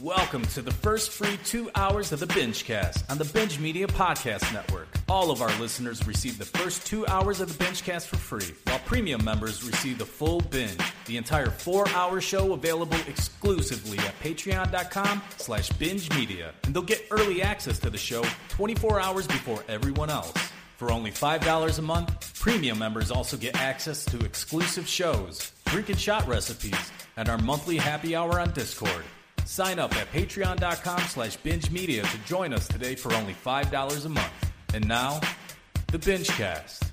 Welcome to the first free two hours of the Bingecast on the Binge Media Podcast Network. All of our listeners receive the first two hours of the Bingecast for free, while premium members receive the full binge. The entire four-hour show available exclusively at patreon.com slash binge media. And they'll get early access to the show 24 hours before everyone else. For only $5 a month, premium members also get access to exclusive shows, drink and shot recipes, and our monthly happy hour on Discord. Sign up at patreon.com slash binge media to join us today for only $5 a month. And now, the Bingecast.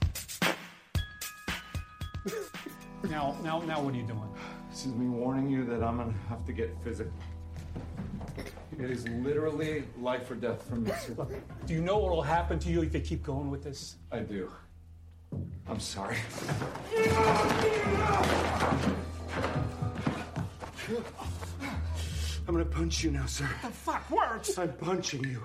Now, now, now, what are you doing? This is me warning you that I'm gonna have to get physical. It is literally life or death for me. sir. Do you know what will happen to you if you keep going with this? I do. I'm sorry. I'm gonna punch you now, sir. What The fuck works! I'm punching you.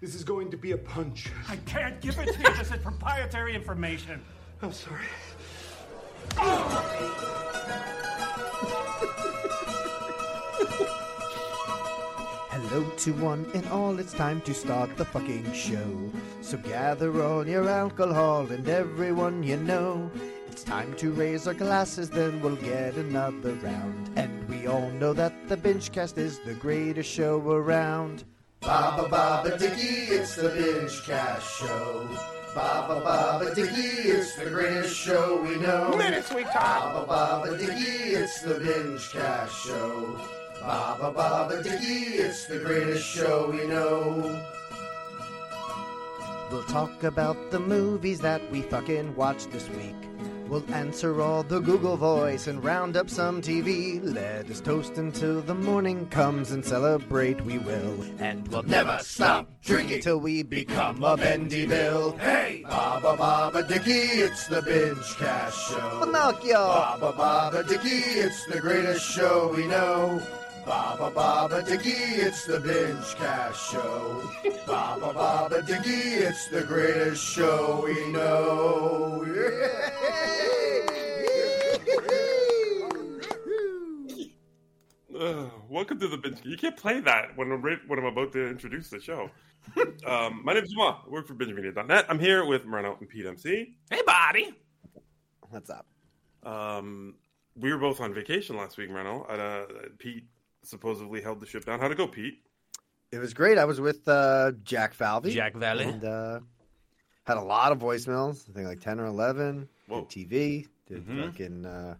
This is going to be a punch. I can't give it to you. This is proprietary information. I'm sorry. Hello to one and all, it's time to start the fucking show. So gather all your alcohol and everyone you know. It's time to raise our glasses, then we'll get another round. And we all know that the Bingecast is the greatest show around. Baba Baba Dicky, it's the Bingecast show. Baba Baba Dicky, it's the greatest show we know. Minutes we talk. Baba Baba Dicky, it's the Bingecast show. Baba Baba Dicky, it's the greatest show we know. We'll talk about the movies that we fucking watched this week. We'll answer all the Google voice and round up some TV. Let us toast until the morning comes and celebrate we will. And we'll never stop drinking till we become a bendy bill. Hey! Baba Baba Dicky, it's the Binge Cast Show. Pinocchio! Baba Baba Dicky, it's the greatest show we know. Baba Baba Dicky, it's the Binge Cast Show. Baba Baba Dicky, it's the greatest show we know. Ugh, welcome to the binge. You can't play that when I'm re- when I'm about to introduce the show. um, my name is Jamal. I work for BingeMedia.net. I'm here with Moreno and Pete MC. Hey, buddy! What's up? Um, we were both on vacation last week, Moreno. Uh, Pete supposedly held the ship down. How'd it go, Pete? It was great. I was with uh, Jack Falvey. Jack Falvey. And uh, had a lot of voicemails. I think like 10 or 11. Whoa. Did TV. Did Mhm. fucking, uh,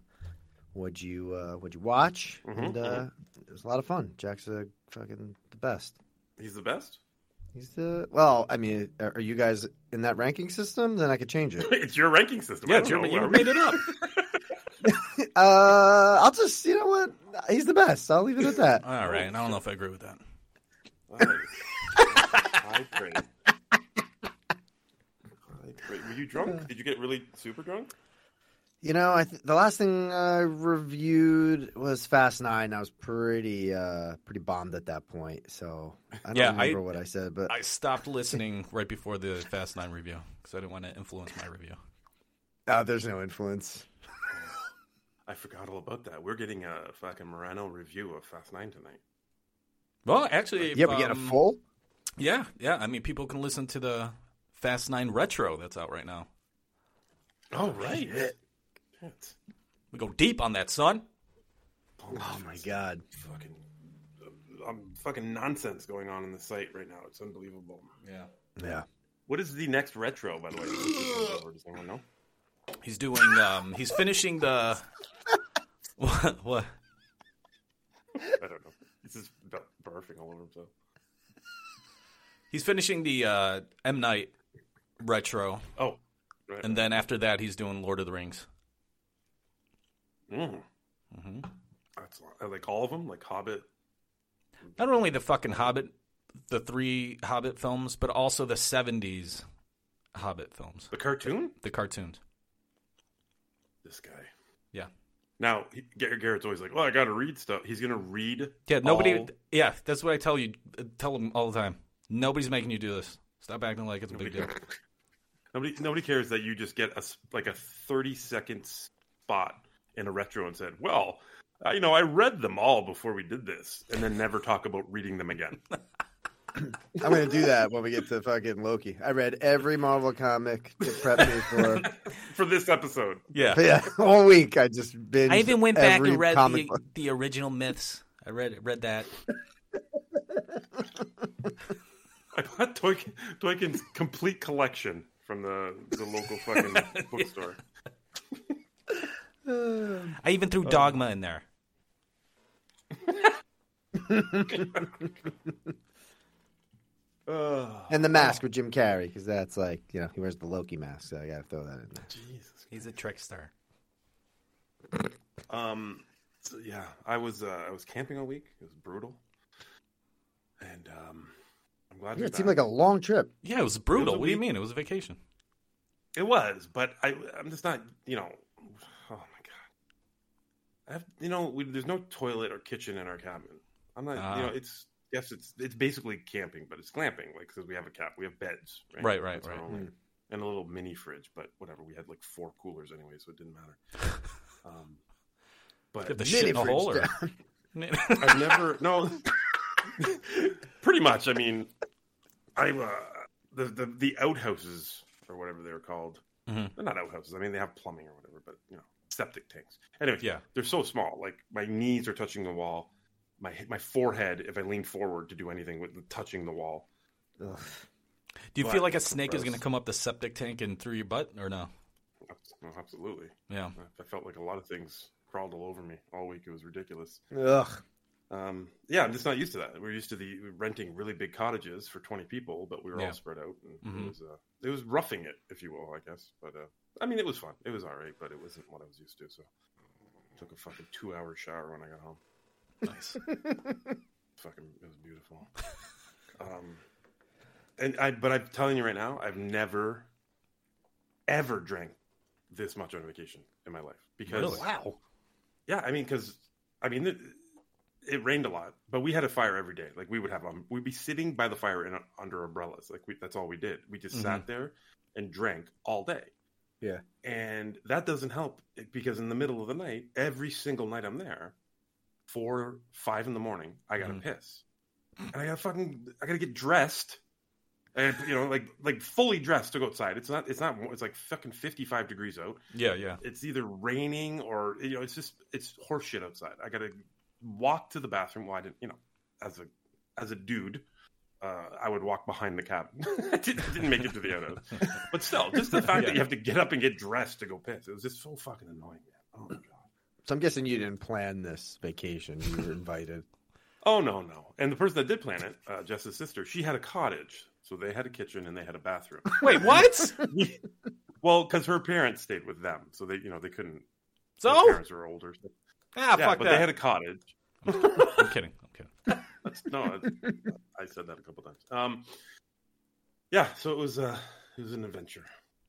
what'd you, uh, what'd you watch? Mhm, And uh, it was a lot of fun. Jack's a fucking the best. He's the best. He's the, well, I mean, are are you guys in that ranking system? Then I could change it. it's your ranking system. I Yeah, don't know. you Are made it up. uh, I'll just, you know what? He's the best. I'll leave it at that. All right, And I don't know if I agree with that. Nice. High praise. High. Were you drunk? Did you get really super drunk? You know, I th- the last thing I reviewed was Fast Nine. I was pretty uh pretty bombed at that point, so I don't Yeah, I- remember what I said. But I stopped listening right before the Fast 9 review because I didn't want to influence my review. uh, there's no influence. I forgot all about that. We're getting a fucking Moreno review of Fast Nine tonight. Well, actually, Yeah, we get a um, full. Yeah, yeah. I mean, people can listen to the Fast 9 Retro that's out right now. Oh right. Shit. We go deep on that, son. Oh my god! Fucking, uh, um, fucking nonsense going on in the site right now. It's unbelievable. Yeah. Yeah, What is the next retro, by the way? Does anyone know? He's doing, um, he's finishing the. What? what? I don't know. He's just barfing all over himself. He's finishing the uh, M. Night Retro. Oh, right. And then after that, he's doing Lord of the Rings. Mm. hmm That's. Like all of them, like Hobbit. Not only the fucking Hobbit, the three Hobbit films, but also the 70s Hobbit films, The cartoon. the cartoons. This guy. Yeah. Now Garrett's always like, "Well, I got to read stuff." He's gonna read. Yeah, nobody. all- Yeah, that's what I tell you. Tell them all the time. Nobody's making you do this. Stop acting like it's a big deal. Nobody, nobody cares that you just get a like a thirty second spot in a retro and said, "Well, Uh, you know, I read them all before we did this, and then never talk about reading them again. I'm gonna do that when we get to fucking Loki. I read every Marvel comic to prep me for For this episode, Yeah. yeah, all week. I just binged I even went back and read the, the original myths. I read read that. I bought Tolkien, Tolkien's complete collection from the the local fucking bookstore. I even Oh. threw Dogma in there. Ugh. and the mask with Jim Carrey because that's like you know he wears the Loki mask, so I gotta throw that in there. Jesus. He's a trickster. Um. So yeah, I was uh, I was camping all week. It was brutal, and um, I'm glad. Yeah, you're it seemed back. like a long trip. Yeah, it was brutal. a what do you mean? It was a vacation. It was, but I, I'm just not, you know. Oh my god, I have, you know, we, there's no toilet or kitchen in our cabin. I'm not, Ah. you know, it's yes, it's it's basically camping, but it's glamping, like because we have a cap, we have beds, right, Right, right, That's our right. only- and a little mini fridge, but whatever. We had like four coolers anyway, so it didn't matter. Um, but Get the Mini shit in the fridge hole. Or... I've never no. pretty much. I mean, I uh, the the the outhouses or whatever they're called. Mhm. They're not outhouses. I mean, they have plumbing or whatever, but you know, septic tanks. Anyway, Yeah. they're so small. Like my knees are touching the wall. My my forehead, if I lean forward to do anything, with touching the wall. Ugh. Do you But- feel like a snake is going to come up the septic tank and through your butt, or no? Absolutely. Yeah. I felt like a lot of things crawled all over me all week. It was ridiculous. Ugh. Um, yeah, I'm just not used to that. We're used to the renting really big cottages for 20 people, but we were Yeah. all spread out. And Mhm. It was uh, it was roughing it, if you will, I guess. But uh, I mean, it was fun. It was all right, but it wasn't what I was used to. So took a fucking two hour shower when I got home. Nice. Fucking, it was beautiful. um, and I, but I'm telling you right now, I've never, ever drank this much on vacation in my life because Really? Wow. yeah, I mean, because I mean, it, it rained a lot, but we had a fire every day. Like we would have, um, we'd be sitting by the fire in under umbrellas. Like we, that's all we did. We just sat there and drank all day. Yeah. and that doesn't help because in the middle of the night, every single night I'm there, four, five in the morning, I gotta Mhm. piss, and I gotta fucking, I gotta get dressed. And you know, like like fully dressed to go outside. It's not. It's not. It's like fucking fifty five degrees out Yeah, yeah. it's either raining or you know it's just it's horseshit outside. I gotta walk to the bathroom. Well, I didn't, you know, as a as a dude, uh, I would walk behind the cabin. I didn't, didn't make it to the outhouse, but still, just the fact that you have to get up and get dressed to go piss. It was just so fucking annoying. Man. Oh my god. So I'm guessing you didn't plan this vacation. You were invited. Oh no no. And the person that did plan it, uh, Jess's sister, she had a cottage, so they had a kitchen and they had a bathroom. Wait, what? well, because her parents stayed with them, so they you know they couldn't. So? Her parents were older. So. ah, yeah, fuck but that. they had a cottage. I'm kidding. I'm kidding. That's, no, I, I said that a couple times. Um, yeah, so it was uh, it was an adventure,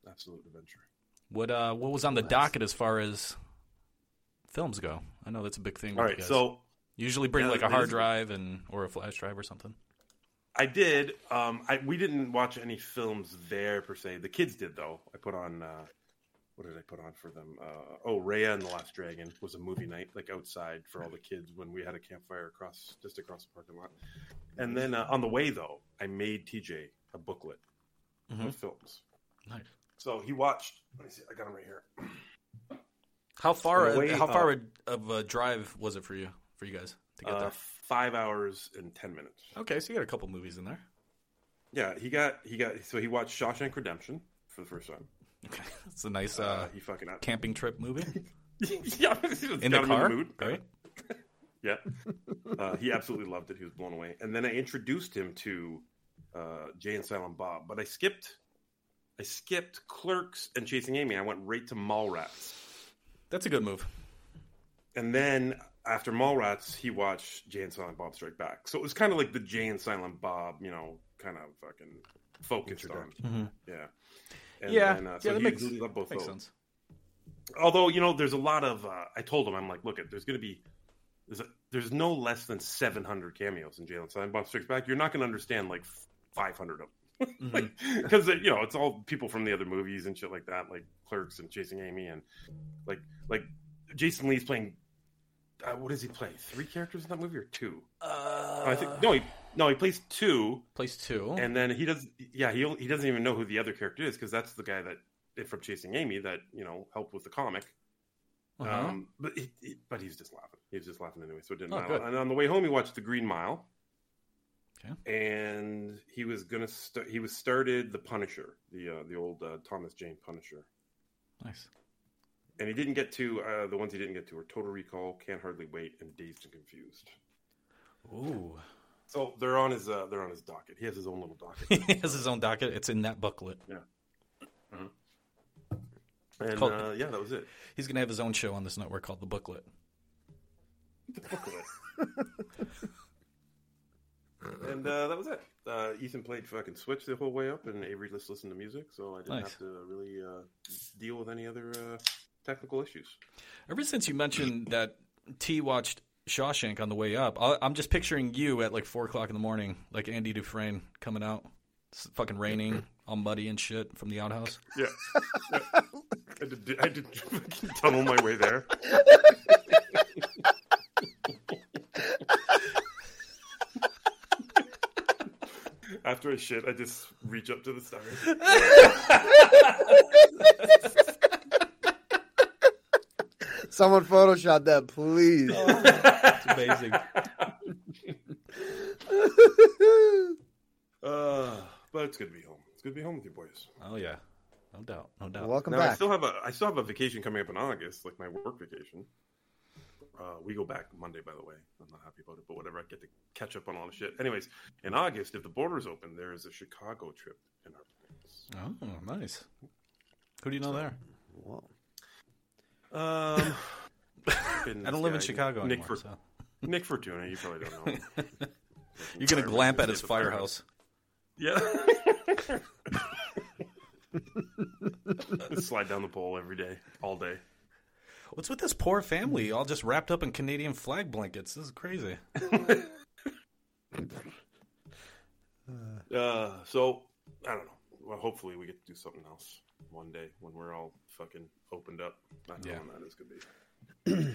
absolute adventure. What uh, what was on the docket as far as films go? I know that's a big thing. All you right, so usually bring Yeah, like a hard drive and or a flash drive or something. I did. Um, I we didn't watch any films there per se. The kids did though. I put on. Uh, what did I put on for them? Uh, oh, Raya and the Last Dragon was a movie night, like outside for all the kids when we had a campfire across just across the parking lot. And then uh, on the way though, I made TJ a booklet Mhm. of films. Nice. So he watched. Let me see. I got him right here. How far? Way, how far uh, of a drive was it for you? For you guys to get Uh, there? five hours and ten minutes. Okay, so you got a couple movies in there. Yeah, he got he got so he watched Shawshank Redemption for the first time. Okay, it's a nice Uh, uh, he fucking camping trip movie yeah, in the car, mood. right? Yeah, uh, he absolutely loved it. He was blown away. And then I introduced him to uh, Jay and Silent Bob, but I skipped I skipped Clerks and Chasing Amy. I went right to Mallrats, That's a good move. and then after Mallrats, he watched Jay and Silent Bob Strike Back. So it was kind of like the Jay and Silent Bob, you know, kind of fucking focused on. Introduction. Yeah. And Mm-hmm. yeah, then, uh, so yeah, that he makes, really loved both makes those. sense. although you know there's a lot of uh, i told him i'm like look there's going to be there's, a, there's no less than 700 cameos in jay and silent bob strikes back you're not going to understand like 500 of Mm-hmm. them because you know it's all people from the other movies and shit like that like clerks and chasing amy and like like jason lee's playing uh, what does he play? Three characters in that movie or two? Uh, I think no, he no, he plays two, Plays two. and then he does. Yeah, he he doesn't even know who the other character is because that's the guy that from Chasing Amy that you know helped with the comic. Uh-huh. Um, but he, he- but he's just laughing. He was just laughing anyway, so it didn't Oh, matter. good. And on the way home, he watched The Green Mile. Okay. And he was gonna st- he was started the Punisher, the uh, the old uh, Thomas Jane Punisher, nice. and he didn't get to uh, the ones he didn't get to were Total Recall, Can't Hardly Wait, and Dazed and Confused. Ooh. So they're on his uh, they're on his docket. He has his own little docket. he has his own docket. It's in that booklet. Yeah. And Cool. uh, yeah, that was it. He's gonna have his own show on this network called The Booklet. The Booklet. and uh, that was it. Uh, Ethan played fucking Switch the whole way up, and Avery just listened to music, so I didn't Nice. have to really uh, deal with any other uh, technical issues. Ever since you mentioned that T watched Shawshank on the way up, I- I'm just picturing you at like four o'clock in the morning, like Andy Dufresne coming out. It's fucking raining, all muddy and shit from the outhouse. Yeah, Yeah. I did, I did tunnel my way there. After I shit, I just reach up to the stars. Someone Photoshop that, please. It's amazing. Uh, but it's good to be home. It's good to be home with you boys. oh yeah, no doubt, no doubt. Welcome Now I still have a I still have a vacation coming up in August, like my work vacation. Uh, we go back Monday, by the way. I'm not happy about it, but whatever. I get to catch up on all the shit. Anyways, in August, if the borders open, there is a Chicago trip in our plans. Oh, nice. Who do you know there? Whoa. Um, I don't live in Chicago Nick anymore. For, so. Nick Fortuna, you probably don't know. him. You're gonna glamp at his firehouse. Yeah. Slide down the pole every day, all day. What's with this poor family, all just wrapped up in Canadian flag blankets? This is crazy. Uh, so I don't know. Well, hopefully we get to do something else one day when we're all fucking opened up. I don't know Yeah. when that is gonna be.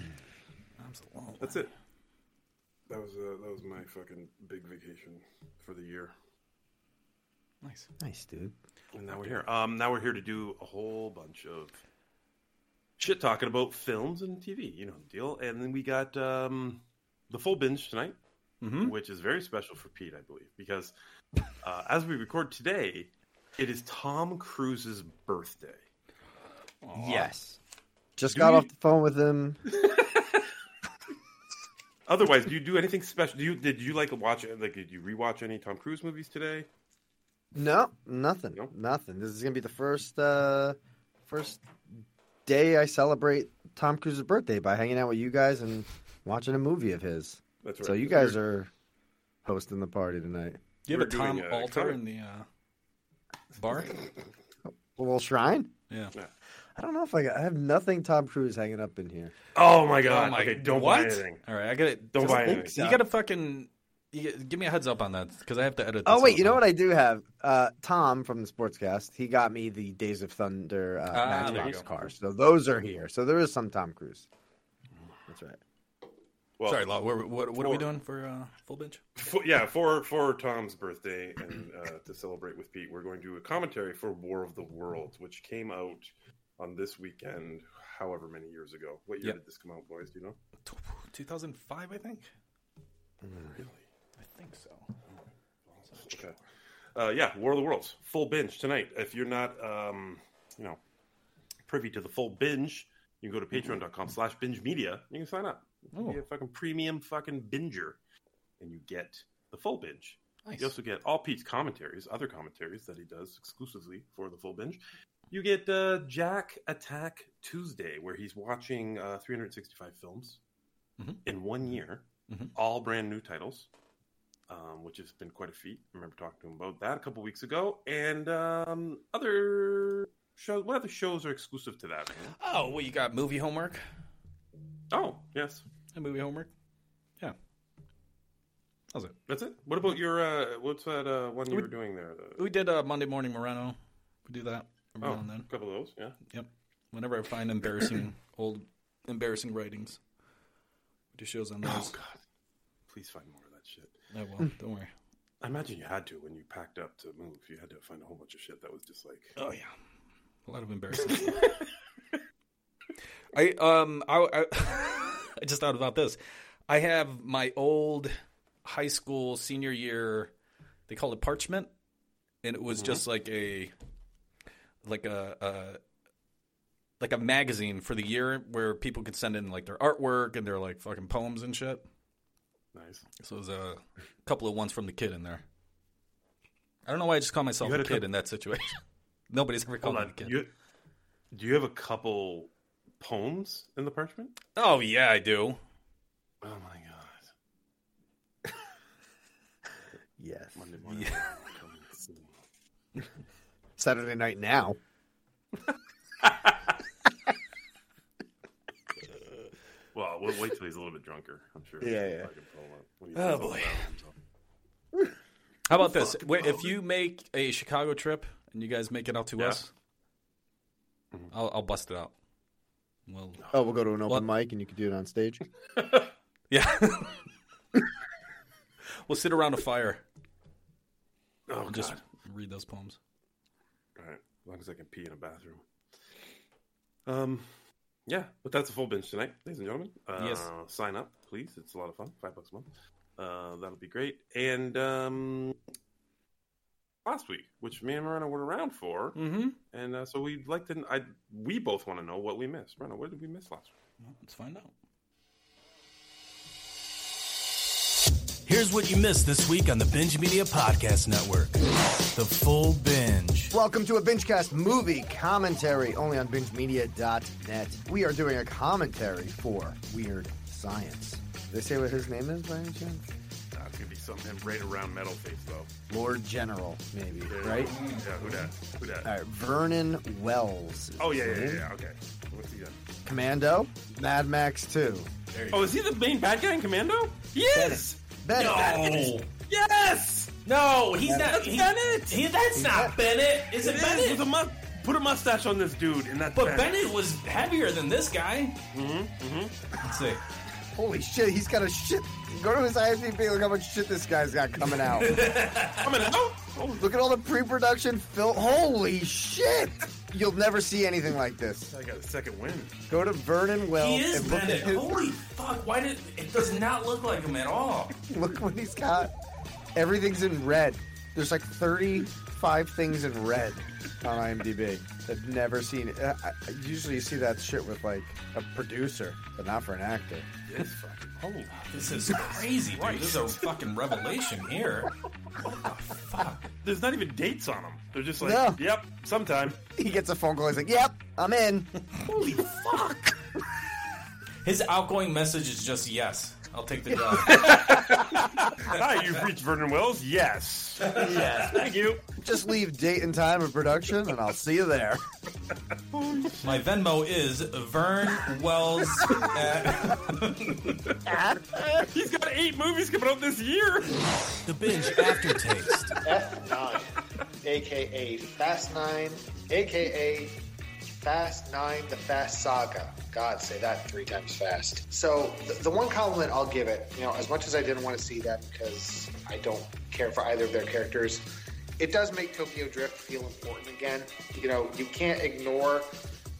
Absolutely. That's it. That was uh, that was my fucking big vacation for the year, Nice. Nice, dude. and now we're here. Um, now we're here to do a whole bunch of shit talking about films and TV. You know the deal. And then we got um, the full binge tonight, Mhm. which is very special for Pete, I believe, because uh, as we record today, it is Tom Cruise's birthday. Yes. Just Do got you- off the phone with him. Otherwise, do you do anything special? Do you did you like watch like did you rewatch any Tom Cruise movies today? No, nothing. No? Nothing. This is gonna be the first uh first day I celebrate Tom Cruise's birthday by hanging out with you guys and watching a movie of his. That's right. So you guys are hosting the party tonight. Do you have a We're doing, Tom uh, altar comic- in the uh, bar? A little shrine? Yeah. I don't know if I got, I have nothing Tom Cruise hanging up in here. Oh my god! Oh my- okay, don't what? buy anything. All right, I got it. Don't just- buy anything. so. You got to fucking you get- give me a heads up on that because I have to edit. Oh wait, out you know what I do have? Uh, Tom from the Sportscast, he got me the Days of Thunder uh, Ah, there you Matchbox go. cars. So those are here. So there is some Tom Cruise. That's right. Well, Sorry, Law. What, what, what are we doing for uh, full bench? for, yeah, for for Tom's birthday and uh, to celebrate with Pete, we're going to do a commentary for War of the Worlds, which came out on this weekend, however many years ago. What year Yep. did this come out, boys? Do you know? 2005, I think. Really? Think so. Okay. Uh, yeah, War of the Worlds, full binge tonight. If you're not, um, you know, privy to the full binge, you can go to patreon.com slash binge media. You can sign up. You can Oh. be a fucking premium fucking binger. And you get the full binge. Nice. You also get all Pete's commentaries, other commentaries that he does exclusively for the full binge. You get uh, Jack Attack Tuesday, where he's watching uh, 365 films Mhm. in one year, Mhm. all brand new titles, um, which has been quite a feat. I remember talking to him about that a couple weeks ago. And um, other shows, what other shows are exclusive to that? man? Oh, well, you got movie homework? Oh, yes. A movie homework? Yeah. How's it? That's it. What about your, uh, what's that uh, one you We- were doing there? We did uh, Monday Morning Moreno. We do that every oh, now and a couple of those, yeah. Yep. Whenever I find embarrassing, old, embarrassing writings, we do shows on those. Oh. God, please find more of that shit. I will. Don't worry. I imagine you had to when you packed up to move. You had to find a whole bunch of shit that was just like. Oh yeah, a lot of embarrassing stuff. I um I, I I just thought about this. I have my old high school senior year. They called it parchment, and it was just like a like a, a like a magazine for the year where people could send in like their artwork and their like fucking poems and shit. Nice. So there's a couple of ones from the kid in there. I don't know why I just call myself a a kid coup- in that situation. Nobody's ever called Hold me a kid. You, do you have a couple poems in the parchment? Oh yeah, I do. Oh my god. Yes. Monday morning. coming soon. Saturday night now. Well, we'll wait till he's a little bit drunker. I'm sure. Yeah, yeah. Pull him up Oh, boy. How about this? Wait, if you make a Chicago trip and you guys make it out to Yeah. us, I'll, I'll bust it out. Well, Oh, we'll go to an open What? mic and you can do it on stage. yeah. we'll sit around a fire Oh, and just read those poems. All right, as long as I can pee in a bathroom. Um, yeah, but that's a full binge tonight, ladies and gentlemen. Uh, Yes. Sign up, please. It's a lot of fun. Five bucks a month. Uh, that'll be great. And um, last week, which me and Moreno were around for, Mm-hmm. and uh, so we'd like to. I we both want to know what we missed. Moreno, what did we miss last week? Let's find out. Here's what you missed this week on the Binge Media Podcast Network The Full Binge. Welcome to a Bingecast movie commentary only on bingemedia.net. We are doing a commentary for Weird Science. Did they say what his name is by any chance? It's gonna be something right around metal face though. Lord General, maybe, right? Yeah. Who that? Who that? All right, Vernon Wells. Oh yeah, yeah, yeah, yeah. Okay. What's he done? Commando, Mad Max 2. Oh, is he the main bad guy in Commando? Yes. Bennett. No, Yes. no, he's not. That's he- Bennett. he- that's not Bennett. Is it, It is, Bennett? with a mu- put a mustache on this dude, and that's but Bennett was heavier than this guy. Mm-hmm, mm-hmm. Let's see. Holy shit, he's got a shit. Go to his IMDb, look how much shit this guy's got coming out. Coming out. Oh, look at all the pre production film. Holy shit! You'll never see anything like this. I got a second win. Go to Vernon Wells He is and look at his. Holy fuck! Why did it does not look like him at all? Look what he's got. Everything's in red. There's like 35 things in red on IMDb. I've never seen it. I, I, usually you see that shit with like a producer, but not for an actor. This fucking. Holy, this is crazy, dude. This is a fucking revelation here. What the fuck? There's not even dates on them. They're just like, No. yep, sometime. He gets a phone call. He's like, "Yep, I'm in." Holy fuck. His outgoing message is just yes. I'll take the job. Hi, you've reached Vernon Wells. Yes. yeah. Thank you. Just leave date and time of production, and I'll see you there. My Venmo is Vern Wells. At He's got eight movies coming out this year. the binge aftertaste. F9, aka Fast 9, aka Fast 9, the Fast Saga. God, say that three times fast. So, the, the one compliment I'll give it, you know, as much as I didn't want to see that because I don't care for either of their characters, it does make Tokyo Drift feel important again. You know, you can't ignore,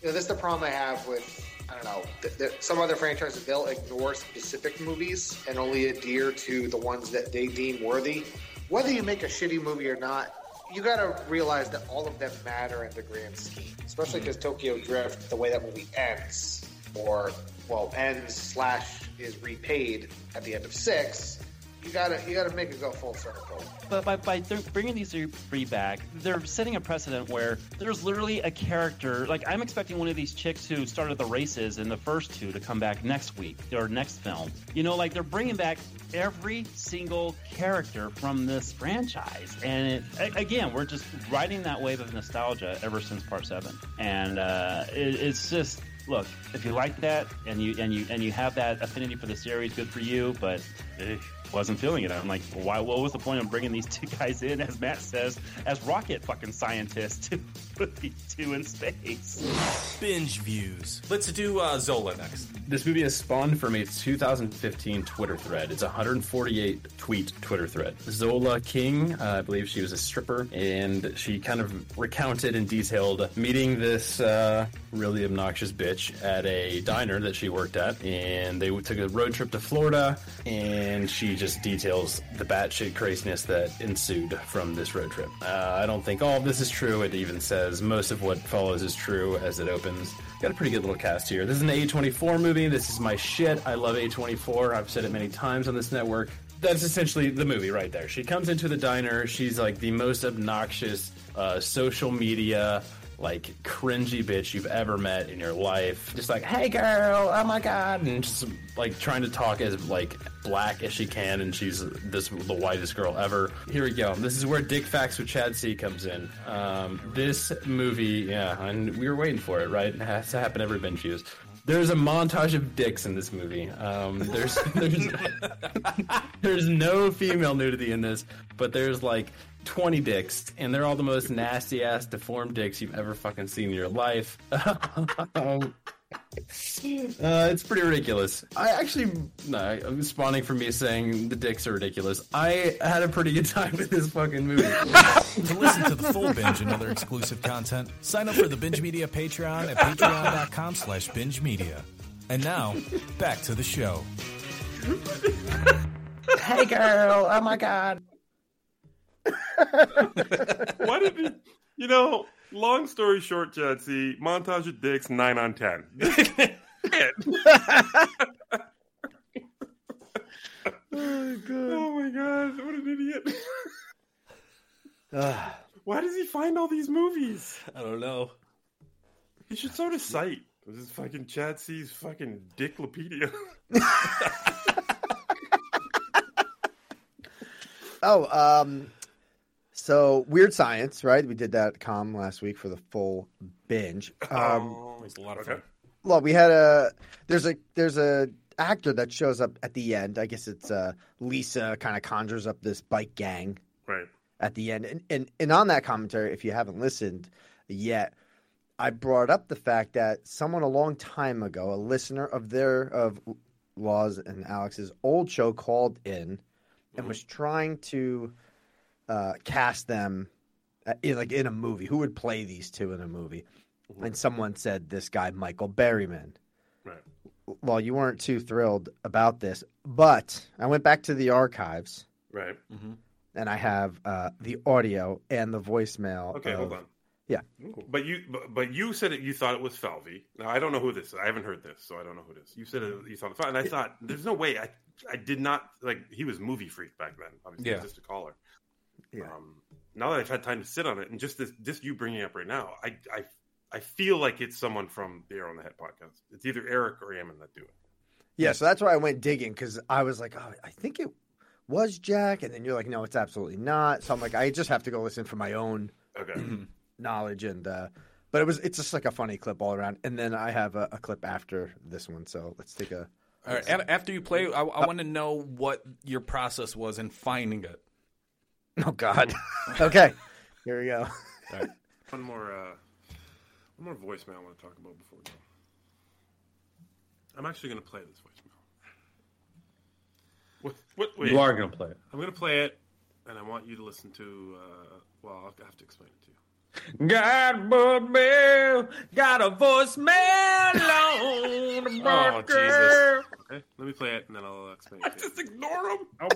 you know, this is the problem I have with I don't know. Th- th- some other franchises they'll ignore specific movies and only adhere to the ones that they deem worthy. Whether you make a shitty movie or not, you got to realize that all of them matter in the grand scheme. Especially mm-hmm. because Tokyo Drift, the way that movie ends, or well, ends slash is repaid at the end of six. You gotta you gotta make it go full circle. But by, by bringing these three back, they're setting a precedent where there's literally a character. Like, I'm expecting one of these chicks who started the races in the first two to come back next week or next film. You know, like they're bringing back every single character from this franchise. And it, again, we're just riding that wave of nostalgia ever since part seven. And uh, it, it's just. Look, if you like that and you and you and you have that affinity for the series, good for you. But eh, wasn't feeling it. I'm like, why? What was the point of bringing these two guys in, as Matt says, as rocket fucking scientists put these two in space. Binge views. Let's do uh, Zola next. This movie has spawned from a 2015 Twitter thread. It's a 148 tweet Twitter thread. Zola King, uh, I believe she was a stripper, and she kind of recounted and detailed meeting this uh, really obnoxious bitch at a diner that she worked at, and they took a road trip to Florida, and she just details the batshit craziness that ensued from this road trip. Uh, I don't think all of this is true. It even says most of what follows is true as it opens. Got a pretty good little cast here. This is an A24 movie. This is my shit. I love A24. I've said it many times on this network. That's essentially the movie right there. She comes into the diner. She's like the most obnoxious uh, social media like cringy bitch you've ever met in your life. Just like, hey girl, oh my god, and just like trying to talk as like black as she can, and she's this the whitest girl ever. Here we go. This is where Dick Facts with Chad C comes in. Um, this movie, yeah, and we were waiting for it, right? It has to happen every binge views. There's a montage of dicks in this movie. Um, there's there's there's no female nudity in this, but there's like 20 dicks, and they're all the most nasty ass deformed dicks you've ever fucking seen in your life. um, uh, it's pretty ridiculous. I actually, no, I'm spawning from me saying the dicks are ridiculous. I had a pretty good time with this fucking movie. To listen to the full binge and other exclusive content, sign up for the Binge Media Patreon at patreon.com slash binge media. And now, back to the show. hey girl, oh my god. Why did he? You know, long story short, Jetsy, montage of dicks, nine on ten. Oh, good. oh my god, what an idiot! Why does he find all these movies? I don't know. He should start a site. This is fucking Chad C's fucking Dicklopedia. Oh, um, so Weird Science, right? We did that Com last week for the full binge. Um, It's a lot of fun. well, we had a there's a there's a actor that shows up at the end. I guess it's uh, Lisa kind of conjures up this bike gang right. at the end, and, and and on that commentary, if you haven't listened yet, I brought up the fact that someone a long time ago, a listener of their of Laws and Alex's old show, called in and was trying to uh, cast them uh, in, like in a movie. Who would play these two in a movie? And someone said this guy Michael Berryman. Right. Well, you weren't too thrilled about this, but I went back to the archives Right. and I have uh, the audio and the voicemail. Okay, of- hold on. Yeah. But you, but, but you said it. You thought it was Falvey. Now I don't know who this is. I haven't heard this, so I don't know who it is. You said it, you thought it was Falvey, and I thought there's no way. I, I did not like. He was movie freak back then. Obviously, he was just a caller. Yeah. Um, now that I've had time to sit on it, and just this, this you bringing it up right now, I, I, I feel like it's someone from the Arrow on the Head podcast. It's either Eric or Ammon that do it. Yeah, so that's why I went digging because I was like, oh, I think it was Jack, and then you're like, no, it's absolutely not. So I'm like, I just have to go listen for my own Okay. knowledge, and uh, but it was it's just like a funny clip all around. And then I have a, a clip after this one, so let's take a. All right. After you play, I, I want to know what your process was in finding it. Oh God. okay, here we go. one more, uh, one more voicemail I want to talk about before we go. I'm actually going to play this voicemail. What? What? Wait. You are gonna play it. I'm going to play it, and I want you to listen to. Uh, well, I'll have to explain it to you. Got a bill, got a voicemail on the Oh, Jesus. Okay, let me play it, and then I'll uh, explain it. To you. Just ignore him. I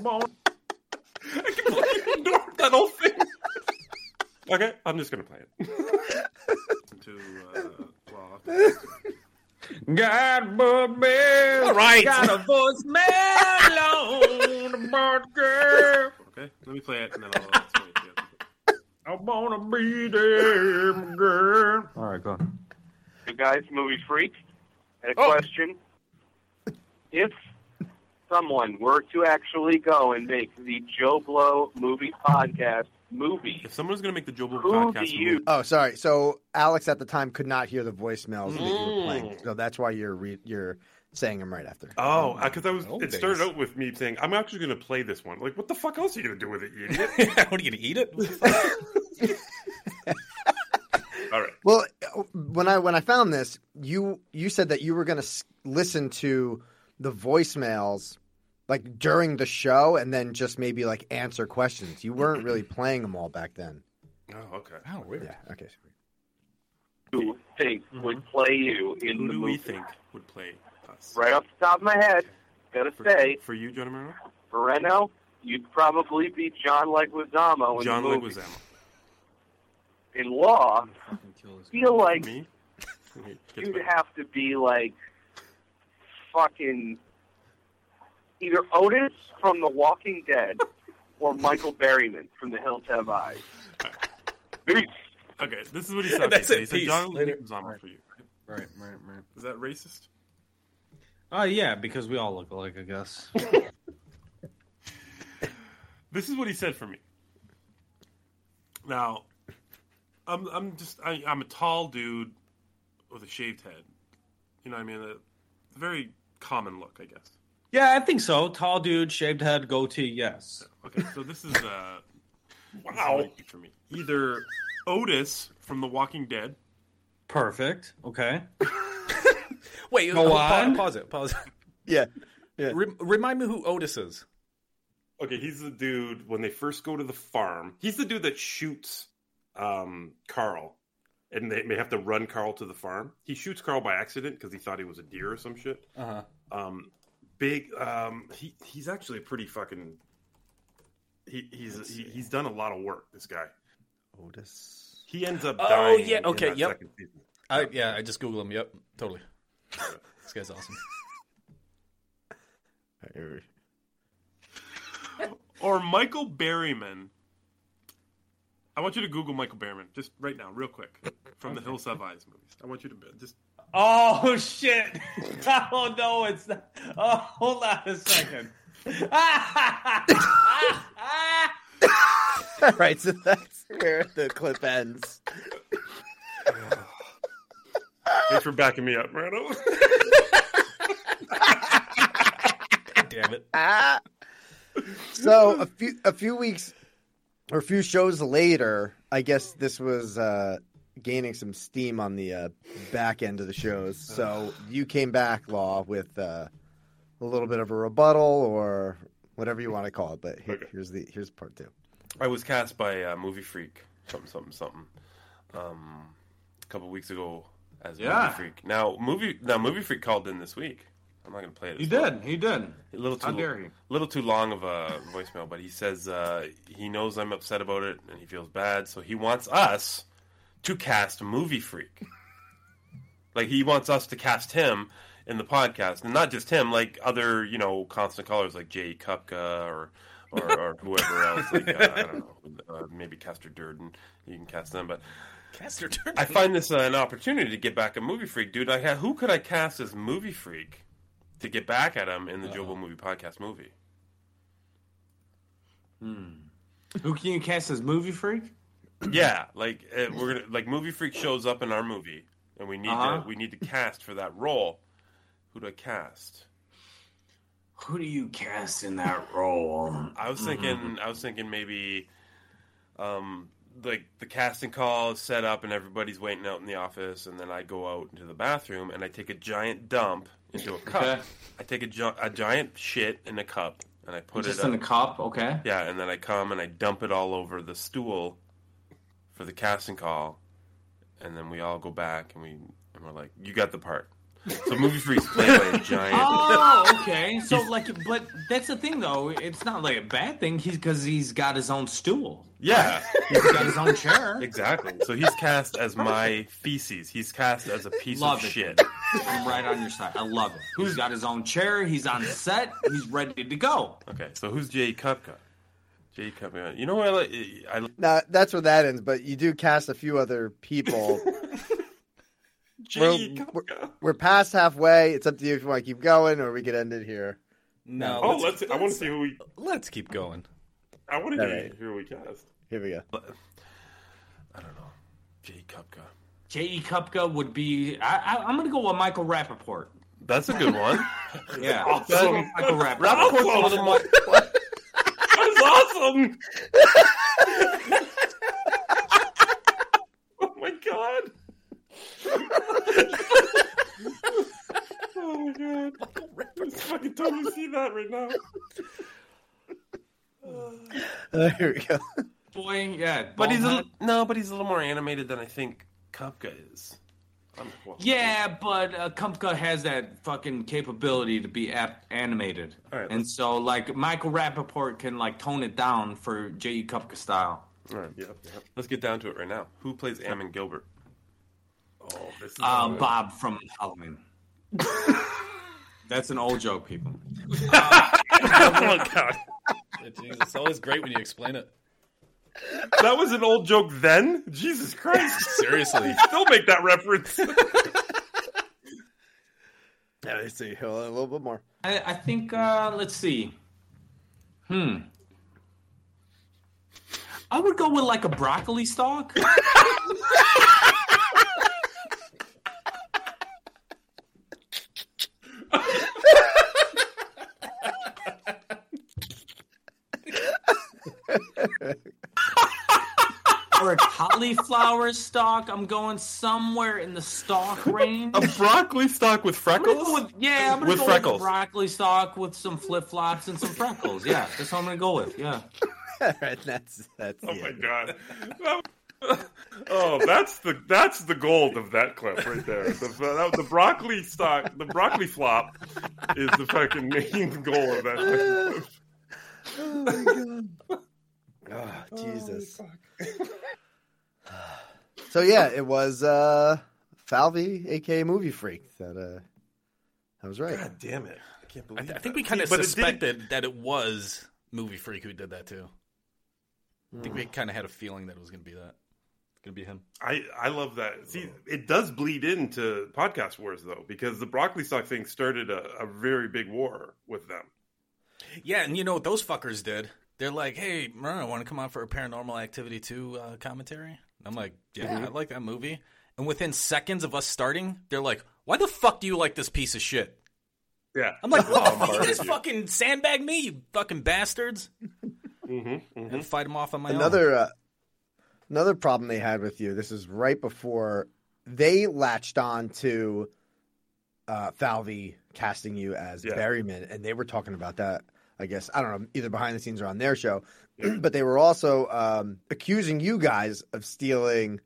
completely ignored that whole thing. okay, I'm just going to play it. Listen to. Uh, well, I'll have Got a bill, All right. got a voicemail on the board, girl. okay, let me play it, and then I'll uh, explain it to. I wanna be there, girl. All right, go on. Hey guys, movie freak. Had a Oh. question. If someone were to actually go and make the Joe Blow movie podcast movie, If someone's going to make the Joe Blow who podcast, do you Oh, sorry. So Alex at the time could not hear the voicemails that you were playing, Mm. so that's why you're re- you're saying them right after. Oh, because I was. Old it started out with me saying, "I'm actually going to play this one." Like, what the fuck else are you going to do with it, you idiot? what are you gonna eat it? All right. Well, when I when I found this, you you said that you were going to s- listen to the voicemails like during the show and then just maybe like answer questions. You weren't really playing them all back then. Oh, okay. Oh, weird. Yeah. Okay. Who think mm-hmm. would play you in Who the do movie? we think would play us? Right off the top of my head, gotta For, say, for you, John Romero? for right now, you'd probably be John Leguizamo in John the movie. Leguizamo. In Law, feel like Me? You'd have to be like fucking either Otis from The Walking Dead or Michael Berryman from The Hills Have Eyes. Peace. Okay, this is what he said. That's it. he it, said peace. John Later. Leguizamo for you. Right, right, right. Is that racist? Oh yeah, because we all look alike, I guess. This is what he said for me. Now, I'm I'm just I, I'm a tall dude with a shaved head. You know what I mean? A very common look, I guess. yeah, I think so. Tall dude, shaved head, goatee. Yes. Okay, so this is uh wow for me. Either Otis from The Walking Dead. Perfect. Okay. Wait, Go pa- on. pause it. Pause it. Yeah. Yeah. Rem- remind me who Otis is. Okay, he's the dude when they first go to the farm. He's the dude that shoots um, Carl, and they may have to run Carl to the farm. He shoots Carl by accident because he thought he was a deer or some shit. Uh huh. Um, big. Um, he he's actually pretty fucking. He, he's he, he's done a lot of work. This guy. Otis. He ends up. Oh, yeah, okay, yep. I yeah, I just googled him. Yep, totally. this guy's awesome. Or Michael Berryman. I want you to Google Michael Berryman just right now, real quick, from the Hills Have Eyes movies. I want you to just Oh shit! Oh no, it's not. Oh, hold on a second. All right, so that's where the clip ends. Thanks for backing me up, Rando. Damn it. Ah. So a few a few weeks or a few shows later, I guess this was uh, gaining some steam on the uh, back end of the shows. So you came back, Law, with uh, a little bit of a rebuttal or whatever you want to call it. But here, Okay. here's the here's part two. I was cast by uh, Movie Freak, something, something, something, um, a couple weeks ago as Yeah. Movie Freak. Now, movie now Movie Freak called in this week. I'm not going to play it. He It's not- did. He did. A little too, How dare you? little too long of a voicemail, but he says uh, he knows I'm upset about it and he feels bad, so he wants us to cast Movie Freak. like he wants us to cast him in the podcast, and not just him, like other you know constant callers like Jay Kupka or or, or whoever else. Like uh, I don't know, uh, maybe Castor Durden. You can cast them, but Caster Turner. I find this uh, an opportunity to get back a Movie Freak, dude. I ha- who could I cast as Movie Freak to get back at him in the Joe Blow Movie Podcast movie? Who can you cast as movie freak? Yeah, like uh, we're gonna like Movie Freak shows up in our movie, and we need Uh-huh. to we need to cast for that role. Who do I cast? Who do you cast in that role? I was thinking I was thinking maybe, um, like the casting call is set up and everybody's waiting out in the office, and then I go out into the bathroom and I take a giant dump into a cup. Okay. I take a, gi- a giant shit in a cup and I put Just it in up- a cup, okay? Yeah, and then I come and I dump it all over the stool for the casting call, and then we all go back and we and we're like, "You got the part." So movie freaks played by a giant. Oh, okay. So, like, but that's the thing, though. It's not like a bad thing. He's because he's got his own stool. Yeah, He's got his own chair. exactly. So he's cast as my feces. He's cast as a piece Love of it. shit. I'm right on your side. I love it. He's got his own chair. He's on set. He's ready to go. Okay, so who's Jay Kupka? Jay Kupka. You know what I like? I like Now that's where that ends. But you do cast a few other people. Jay We're- Kupka. We're past halfway. It's up to you if you want to keep going or we could end it here. No. Oh, let's. I want to see who we. let's keep going. I want to All hear right. who we cast. Here we go. I don't know. Jay Kupka. J.E. Kupka would be. I, I, I'm going to go with Michael Rapaport. That's a good one. Yeah. Awesome. Michael Rapaport. Rapaport's a little more. That's awesome. oh my god! Michael can fucking totally see that right now. Uh, here we go. Boy, yeah, but he's a, no, but he's a little more animated than I think Kupka is. Well, yeah, but uh, Kupka has that fucking capability to be ap- animated, right, and so like Michael Rapaport can like tone it down for J.E. Kupka style. All right, yeah, yeah. Let's get down to it right now. Who plays Ammon Gilbert? Oh, this is Uh, Bob from Halloween. That's an old joke, people. oh god, Jesus, it's always great when you explain it. that was an old joke then. Jesus Christ, Seriously. still make that reference. Yeah, let's see. A little bit more. I, I think. Uh, let's see. Hmm. I would go with like a broccoli stalk. or a cauliflower stalk. I'm going somewhere in the stalk range. a broccoli stalk with I'm freckles. go with, yeah, I'm gonna With go freckles. with broccoli stalk with some flip flops and some freckles. Yeah, that's what I'm gonna go with. Yeah. All right, that's that's. Oh my end. god. oh, that's the that's the gold of that clip right there. The, that, the broccoli stock, the broccoli flop, is the fucking main goal of that. clip. Oh my god. Oh, Jesus. So yeah, it was uh Falvey, aka Movie Freak, that uh that was right. God damn it! I can't I, believe. th- I think we kind of See, but it suspected that it was Movie Freak who did that too. I think we kind of had a feeling that it was going to be that. It's going to be him. I I love that. See, it does bleed into podcast wars though, because the broccoli stock thing started a, a very big war with them. Yeah, and you know what those fuckers did? They're like, "Hey, Moreno, want to come on for a Paranormal Activity 2 uh, commentary?" I'm like, "Yeah, I like that movie." And within seconds of us starting, they're like, "Why the fuck do you like this piece of shit?" Yeah, I'm like, "What the fuck? You guys you. fucking sandbag me, you fucking bastards!" Mm-hmm, And fight them off on my own. Another uh, another problem they had with you. This is right before they latched on to uh, Falvey casting you as Yeah. Berryman, and they were talking about that. I guess I don't know either behind the scenes or on their show, but they were also um, accusing you guys of stealing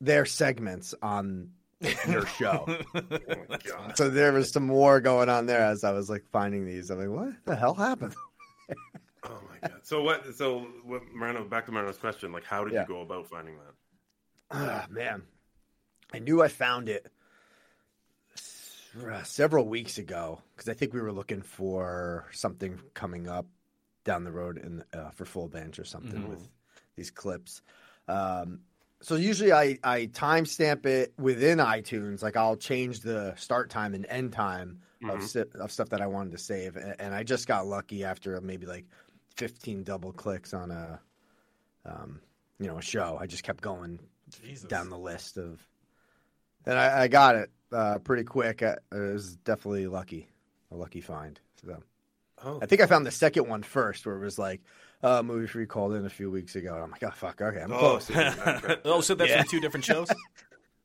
their segments on your show. Oh so there was some more going on there as I was like finding these. I'm like, what the hell happened? Oh my god. So what? So what? Moreno, back to Moreno's question. Like, how did Yeah. you go about finding that? Ah, man, I knew I found it uh, several weeks ago because I think we were looking for something coming up down the road in uh, for Full Binge or something with these clips. Um, so usually I I timestamp it within iTunes. Like I'll change the start time and end time of si- of stuff that I wanted to save, and, and I just got lucky after maybe like fifteen double clicks on a um, you know a show. I just kept going down the list of, and I, I got it uh, pretty quick. I, it was definitely lucky, a lucky find. So Oh, I think I found the second one first, where it was like, uh, movie free called in a few weeks ago. And I'm like, oh fuck, okay, I'm Oh. close. oh, so that's Yeah. from two different shows.